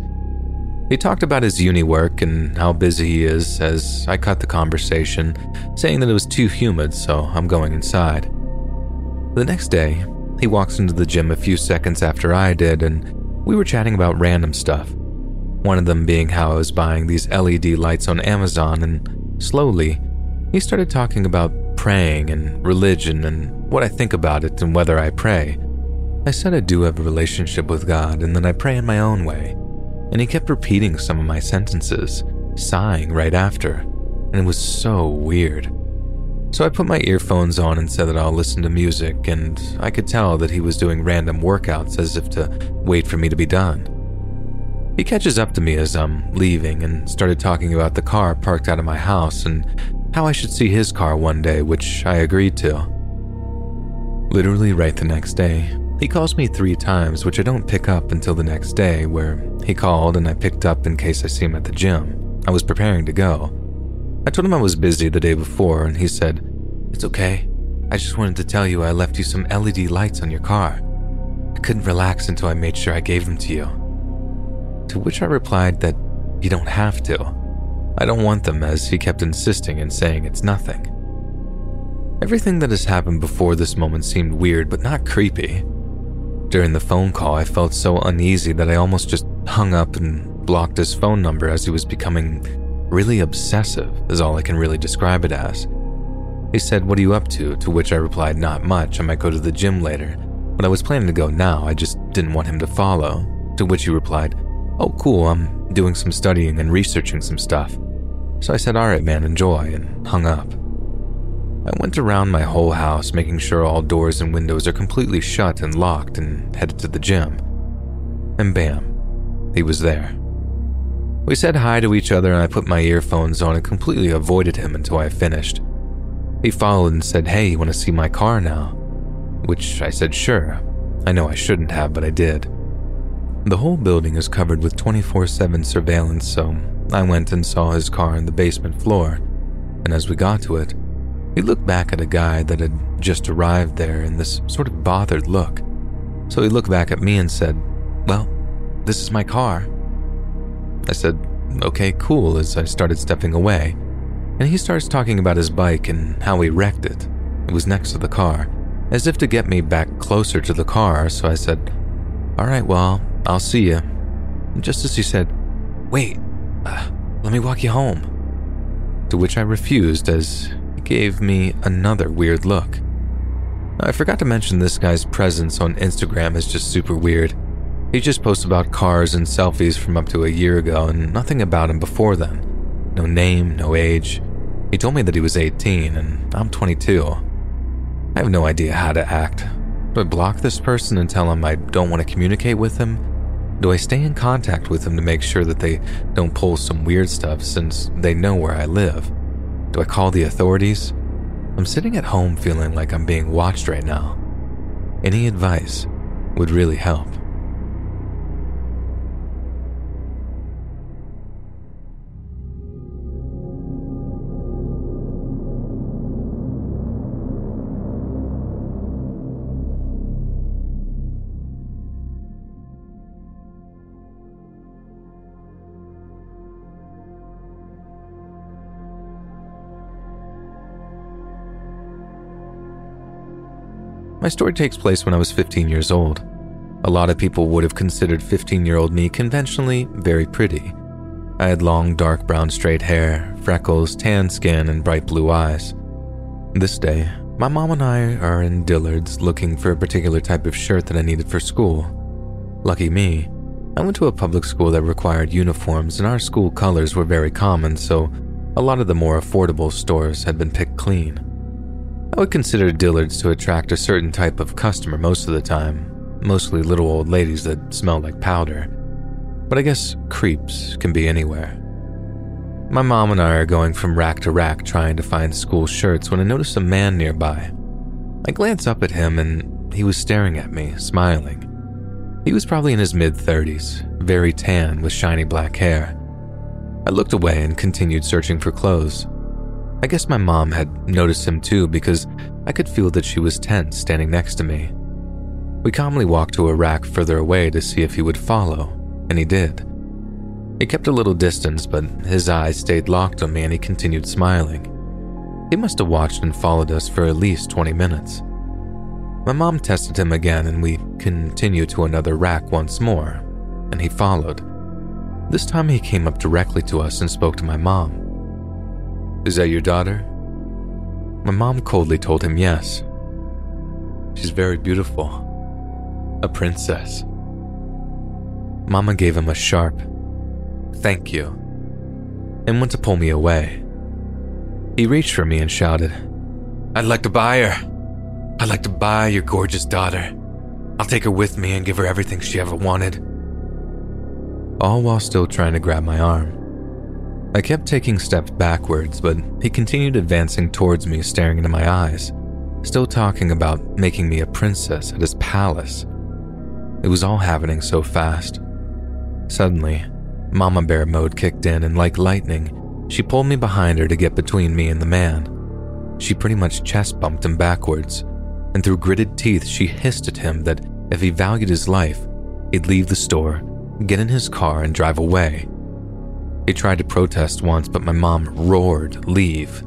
He talked about his uni work and how busy he is as I cut the conversation, saying that it was too humid, so I'm going inside. The next day, he walks into the gym a few seconds after I did, and we were chatting about random stuff. One of them being how I was buying these LED lights on Amazon, and slowly, he started talking about praying and religion and what I think about it and whether I pray. I said I do have a relationship with God and that I pray in my own way and he kept repeating some of my sentences, sighing right after, and it was so weird. So I put my earphones on and said that I'll listen to music, and I could tell that he was doing random workouts as if to wait for me to be done. He catches up to me as I'm leaving and started talking about the car parked out of my house and how I should see his car one day, which I agreed to. Literally, right the next day, he calls me three times, which I don't pick up until the next day, where he called and I picked up in case I see him at the gym. I was preparing to go. I told him I was busy the day before, and he said, It's okay. I just wanted to tell you I left you some LED lights on your car. I couldn't relax until I made sure I gave them to you. To which I replied that you don't have to. I don't want them, as he kept insisting and saying it's nothing. Everything that has happened before this moment seemed weird, but not creepy. During the phone call, I felt so uneasy that I almost just hung up and blocked his phone number as he was becoming really obsessive, is all I can really describe it as. He said, What are you up to? To which I replied, Not much. I might go to the gym later. But I was planning to go now. I just didn't want him to follow. To which he replied, Oh, cool. I'm doing some studying and researching some stuff. So I said, All right, man, enjoy, and hung up. I went around my whole house, making sure all doors and windows are completely shut and locked, and headed to the gym. And bam, he was there. We said hi to each other, and I put my earphones on and completely avoided him until I finished. He followed and said, Hey, you want to see my car now? Which I said, Sure. I know I shouldn't have, but I did. The whole building is covered with 24 7 surveillance, so I went and saw his car in the basement floor. And as we got to it, he looked back at a guy that had just arrived there in this sort of bothered look. So he looked back at me and said, Well, this is my car. I said, Okay, cool, as I started stepping away. And he starts talking about his bike and how he wrecked it. It was next to the car, as if to get me back closer to the car, so I said, All right, well, I'll see you. And just as he said, Wait, uh, let me walk you home. To which I refused as gave me another weird look. I forgot to mention this guy's presence on Instagram is just super weird. He just posts about cars and selfies from up to a year ago and nothing about him before then. No name, no age. He told me that he was 18 and I'm 22. I have no idea how to act. Do I block this person and tell him I don't want to communicate with him? Do I stay in contact with him to make sure that they don't pull some weird stuff since they know where I live? Do I call the authorities? I'm sitting at home feeling like I'm being watched right now. Any advice would really help. My story takes place when I was 15 years old. A lot of people would have considered 15 year old me conventionally very pretty. I had long, dark brown straight hair, freckles, tan skin, and bright blue eyes. This day, my mom and I are in Dillard's looking for a particular type of shirt that I needed for school. Lucky me, I went to a public school that required uniforms, and our school colors were very common, so a lot of the more affordable stores had been picked clean. I would consider Dillard's to attract a certain type of customer most of the time, mostly little old ladies that smell like powder. But I guess creeps can be anywhere. My mom and I are going from rack to rack trying to find school shirts when I notice a man nearby. I glance up at him and he was staring at me, smiling. He was probably in his mid 30s, very tan with shiny black hair. I looked away and continued searching for clothes. I guess my mom had noticed him too because I could feel that she was tense standing next to me. We calmly walked to a rack further away to see if he would follow, and he did. He kept a little distance, but his eyes stayed locked on me and he continued smiling. He must have watched and followed us for at least 20 minutes. My mom tested him again, and we continued to another rack once more, and he followed. This time he came up directly to us and spoke to my mom. Is that your daughter? My mom coldly told him yes. She's very beautiful. A princess. Mama gave him a sharp, thank you, and went to pull me away. He reached for me and shouted, I'd like to buy her. I'd like to buy your gorgeous daughter. I'll take her with me and give her everything she ever wanted. All while still trying to grab my arm. I kept taking steps backwards, but he continued advancing towards me, staring into my eyes, still talking about making me a princess at his palace. It was all happening so fast. Suddenly, Mama Bear mode kicked in, and like lightning, she pulled me behind her to get between me and the man. She pretty much chest bumped him backwards, and through gritted teeth, she hissed at him that if he valued his life, he'd leave the store, get in his car, and drive away. He tried to protest once, but my mom roared, Leave.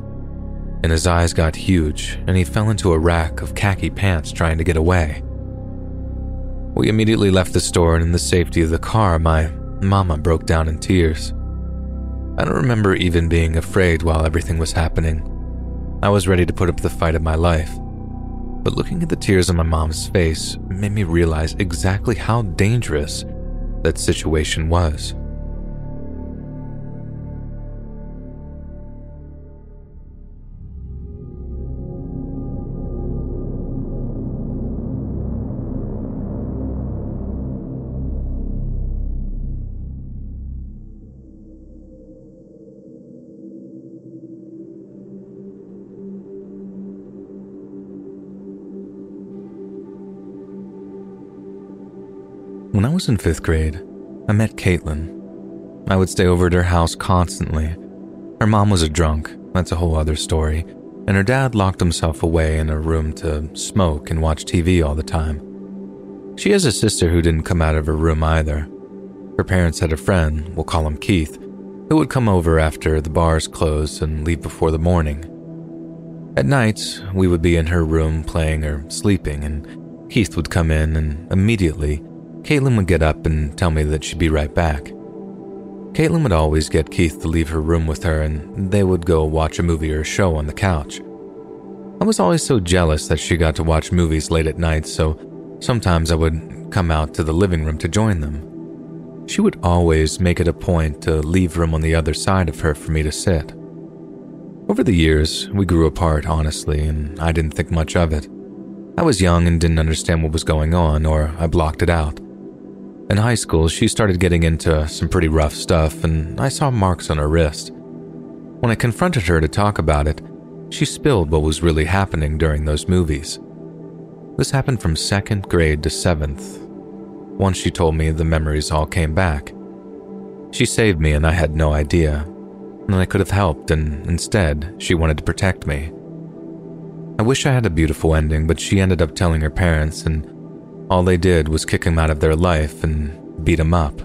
And his eyes got huge, and he fell into a rack of khaki pants trying to get away. We immediately left the store, and in the safety of the car, my mama broke down in tears. I don't remember even being afraid while everything was happening. I was ready to put up the fight of my life but looking at the tears on my mom's face made me realize exactly how dangerous that situation was. When I was in fifth grade, I met Caitlin. I would stay over at her house constantly. Her mom was a drunk, that's a whole other story, and her dad locked himself away in a room to smoke and watch TV all the time. She has a sister who didn't come out of her room either. Her parents had a friend, we'll call him Keith, who would come over after the bars closed and leave before the morning. At nights, we would be in her room playing or sleeping, and Keith would come in and immediately Caitlin would get up and tell me that she'd be right back. Caitlin would always get Keith to leave her room with her and they would go watch a movie or a show on the couch. I was always so jealous that she got to watch movies late at night, so sometimes I would come out to the living room to join them. She would always make it a point to leave room on the other side of her for me to sit. Over the years, we grew apart, honestly, and I didn't think much of it. I was young and didn't understand what was going on, or I blocked it out. In high school, she started getting into some pretty rough stuff, and I saw marks on her wrist. When I confronted her to talk about it, she spilled what was really happening during those movies. This happened from second grade to seventh. Once she told me the memories all came back. She saved me, and I had no idea. And I could have helped, and instead, she wanted to protect me. I wish I had a beautiful ending, but she ended up telling her parents, and all they did was kick him out of their life and beat him up.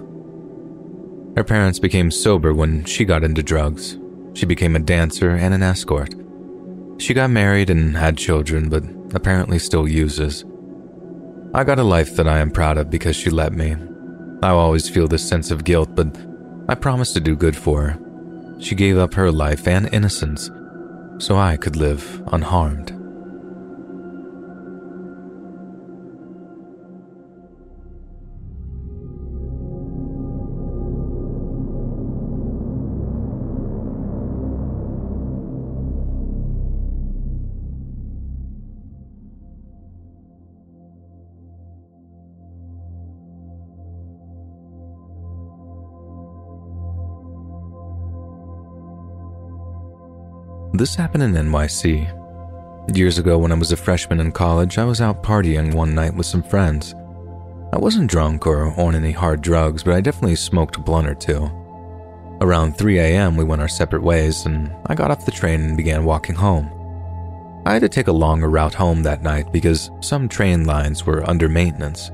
Her parents became sober when she got into drugs. She became a dancer and an escort. She got married and had children, but apparently still uses. I got a life that I am proud of because she let me. I always feel this sense of guilt, but I promised to do good for her. She gave up her life and innocence so I could live unharmed. This happened in NYC. Years ago, when I was a freshman in college, I was out partying one night with some friends. I wasn't drunk or on any hard drugs, but I definitely smoked a blunt or two. Around 3 a.m., we went our separate ways, and I got off the train and began walking home. I had to take a longer route home that night because some train lines were under maintenance.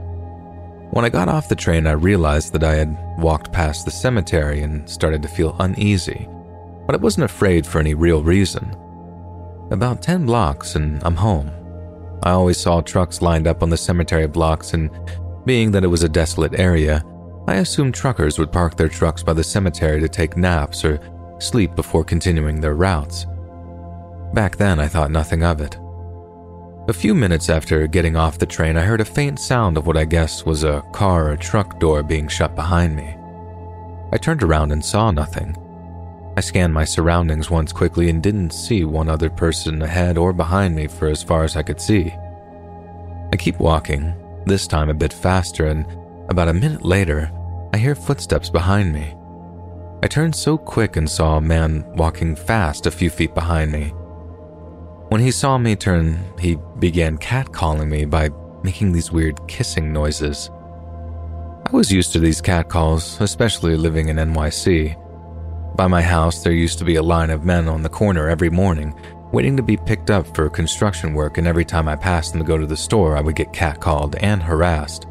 When I got off the train, I realized that I had walked past the cemetery and started to feel uneasy but I wasn't afraid for any real reason. About 10 blocks and I'm home. I always saw trucks lined up on the cemetery blocks, and being that it was a desolate area, I assumed truckers would park their trucks by the cemetery to take naps or sleep before continuing their routes. Back then, I thought nothing of it. A few minutes after getting off the train, I heard a faint sound of what I guessed was a car or truck door being shut behind me. I turned around and saw nothing. I scanned my surroundings once quickly and didn't see one other person ahead or behind me for as far as I could see. I keep walking, this time a bit faster, and about a minute later, I hear footsteps behind me. I turned so quick and saw a man walking fast a few feet behind me. When he saw me turn, he began catcalling me by making these weird kissing noises. I was used to these catcalls, especially living in NYC. By my house, there used to be a line of men on the corner every morning, waiting to be picked up for construction work, and every time I passed them to go to the store, I would get catcalled and harassed.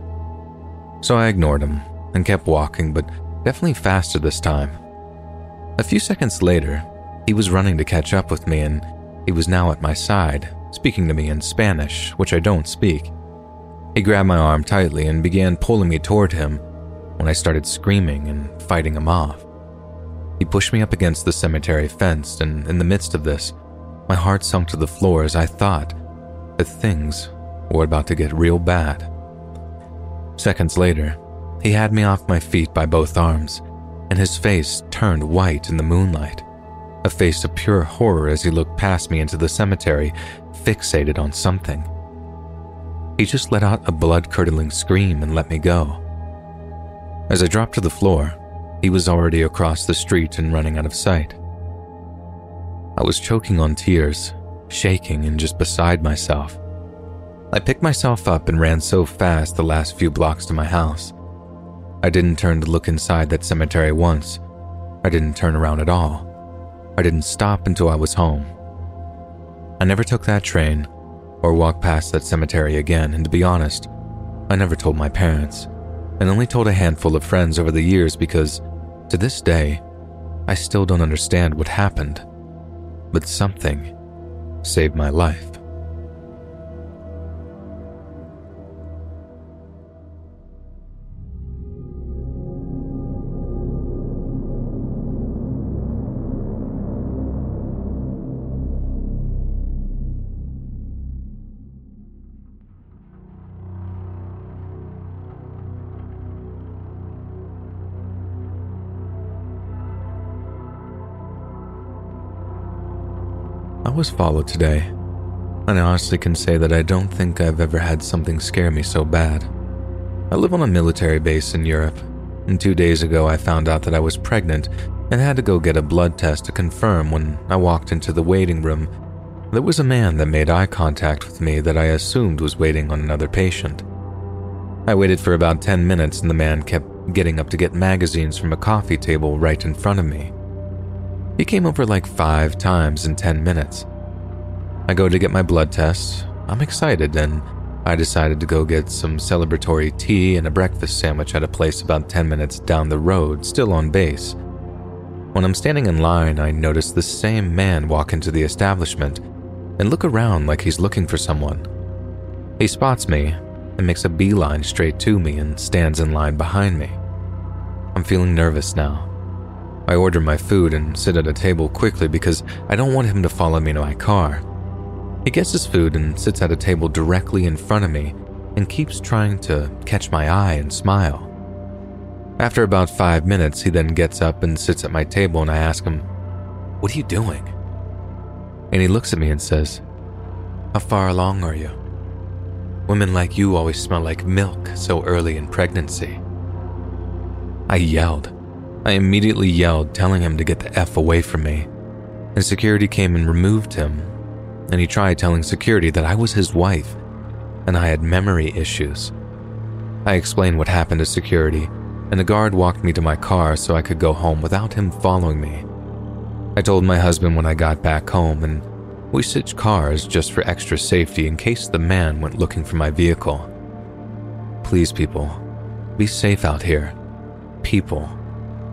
So I ignored them and kept walking, but definitely faster this time. A few seconds later, he was running to catch up with me, and he was now at my side, speaking to me in Spanish, which I don't speak. He grabbed my arm tightly and began pulling me toward him when I started screaming and fighting him off. He pushed me up against the cemetery fence, and in the midst of this, my heart sunk to the floor as I thought that things were about to get real bad. Seconds later, he had me off my feet by both arms, and his face turned white in the moonlight, a face of pure horror as he looked past me into the cemetery, fixated on something. He just let out a blood curdling scream and let me go. As I dropped to the floor, he was already across the street and running out of sight. I was choking on tears, shaking and just beside myself. I picked myself up and ran so fast the last few blocks to my house. I didn't turn to look inside that cemetery once. I didn't turn around at all. I didn't stop until I was home. I never took that train or walked past that cemetery again, and to be honest, I never told my parents and only told a handful of friends over the years because, to this day, I still don't understand what happened. But something saved my life. Was followed today, and I honestly can say that I don't think I've ever had something scare me so bad. I live on a military base in Europe, and two days ago I found out that I was pregnant and had to go get a blood test to confirm when I walked into the waiting room. There was a man that made eye contact with me that I assumed was waiting on another patient. I waited for about 10 minutes and the man kept getting up to get magazines from a coffee table right in front of me. He came over like five times in 10 minutes. I go to get my blood test. I'm excited and I decided to go get some celebratory tea and a breakfast sandwich at a place about 10 minutes down the road, still on base. When I'm standing in line, I notice the same man walk into the establishment and look around like he's looking for someone. He spots me and makes a beeline straight to me and stands in line behind me. I'm feeling nervous now. I order my food and sit at a table quickly because I don't want him to follow me to my car. He gets his food and sits at a table directly in front of me and keeps trying to catch my eye and smile. After about five minutes, he then gets up and sits at my table, and I ask him, What are you doing? And he looks at me and says, How far along are you? Women like you always smell like milk so early in pregnancy. I yelled. I immediately yelled, telling him to get the F away from me. And security came and removed him. And he tried telling security that I was his wife and I had memory issues. I explained what happened to security, and the guard walked me to my car so I could go home without him following me. I told my husband when I got back home, and we switched cars just for extra safety in case the man went looking for my vehicle. Please, people, be safe out here. People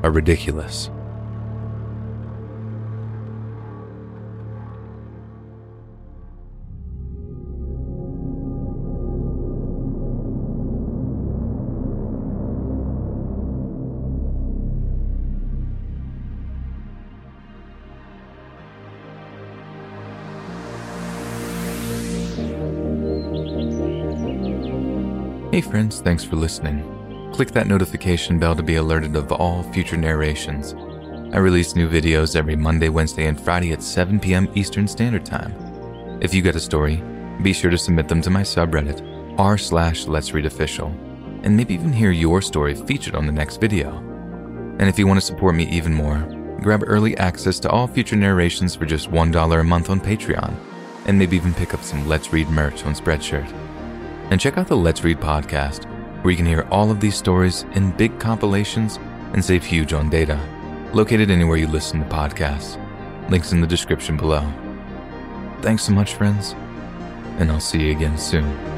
are ridiculous. Hey friends, thanks for listening. Click that notification bell to be alerted of all future narrations. I release new videos every Monday, Wednesday, and Friday at 7 p.m. Eastern Standard Time. If you get a story, be sure to submit them to my subreddit, r slash let's read official, and maybe even hear your story featured on the next video. And if you want to support me even more, grab early access to all future narrations for just $1 a month on Patreon, and maybe even pick up some Let's Read merch on Spreadshirt. And check out the Let's Read podcast, where you can hear all of these stories in big compilations and save huge on data. Located anywhere you listen to podcasts. Links in the description below. Thanks so much, friends, and I'll see you again soon.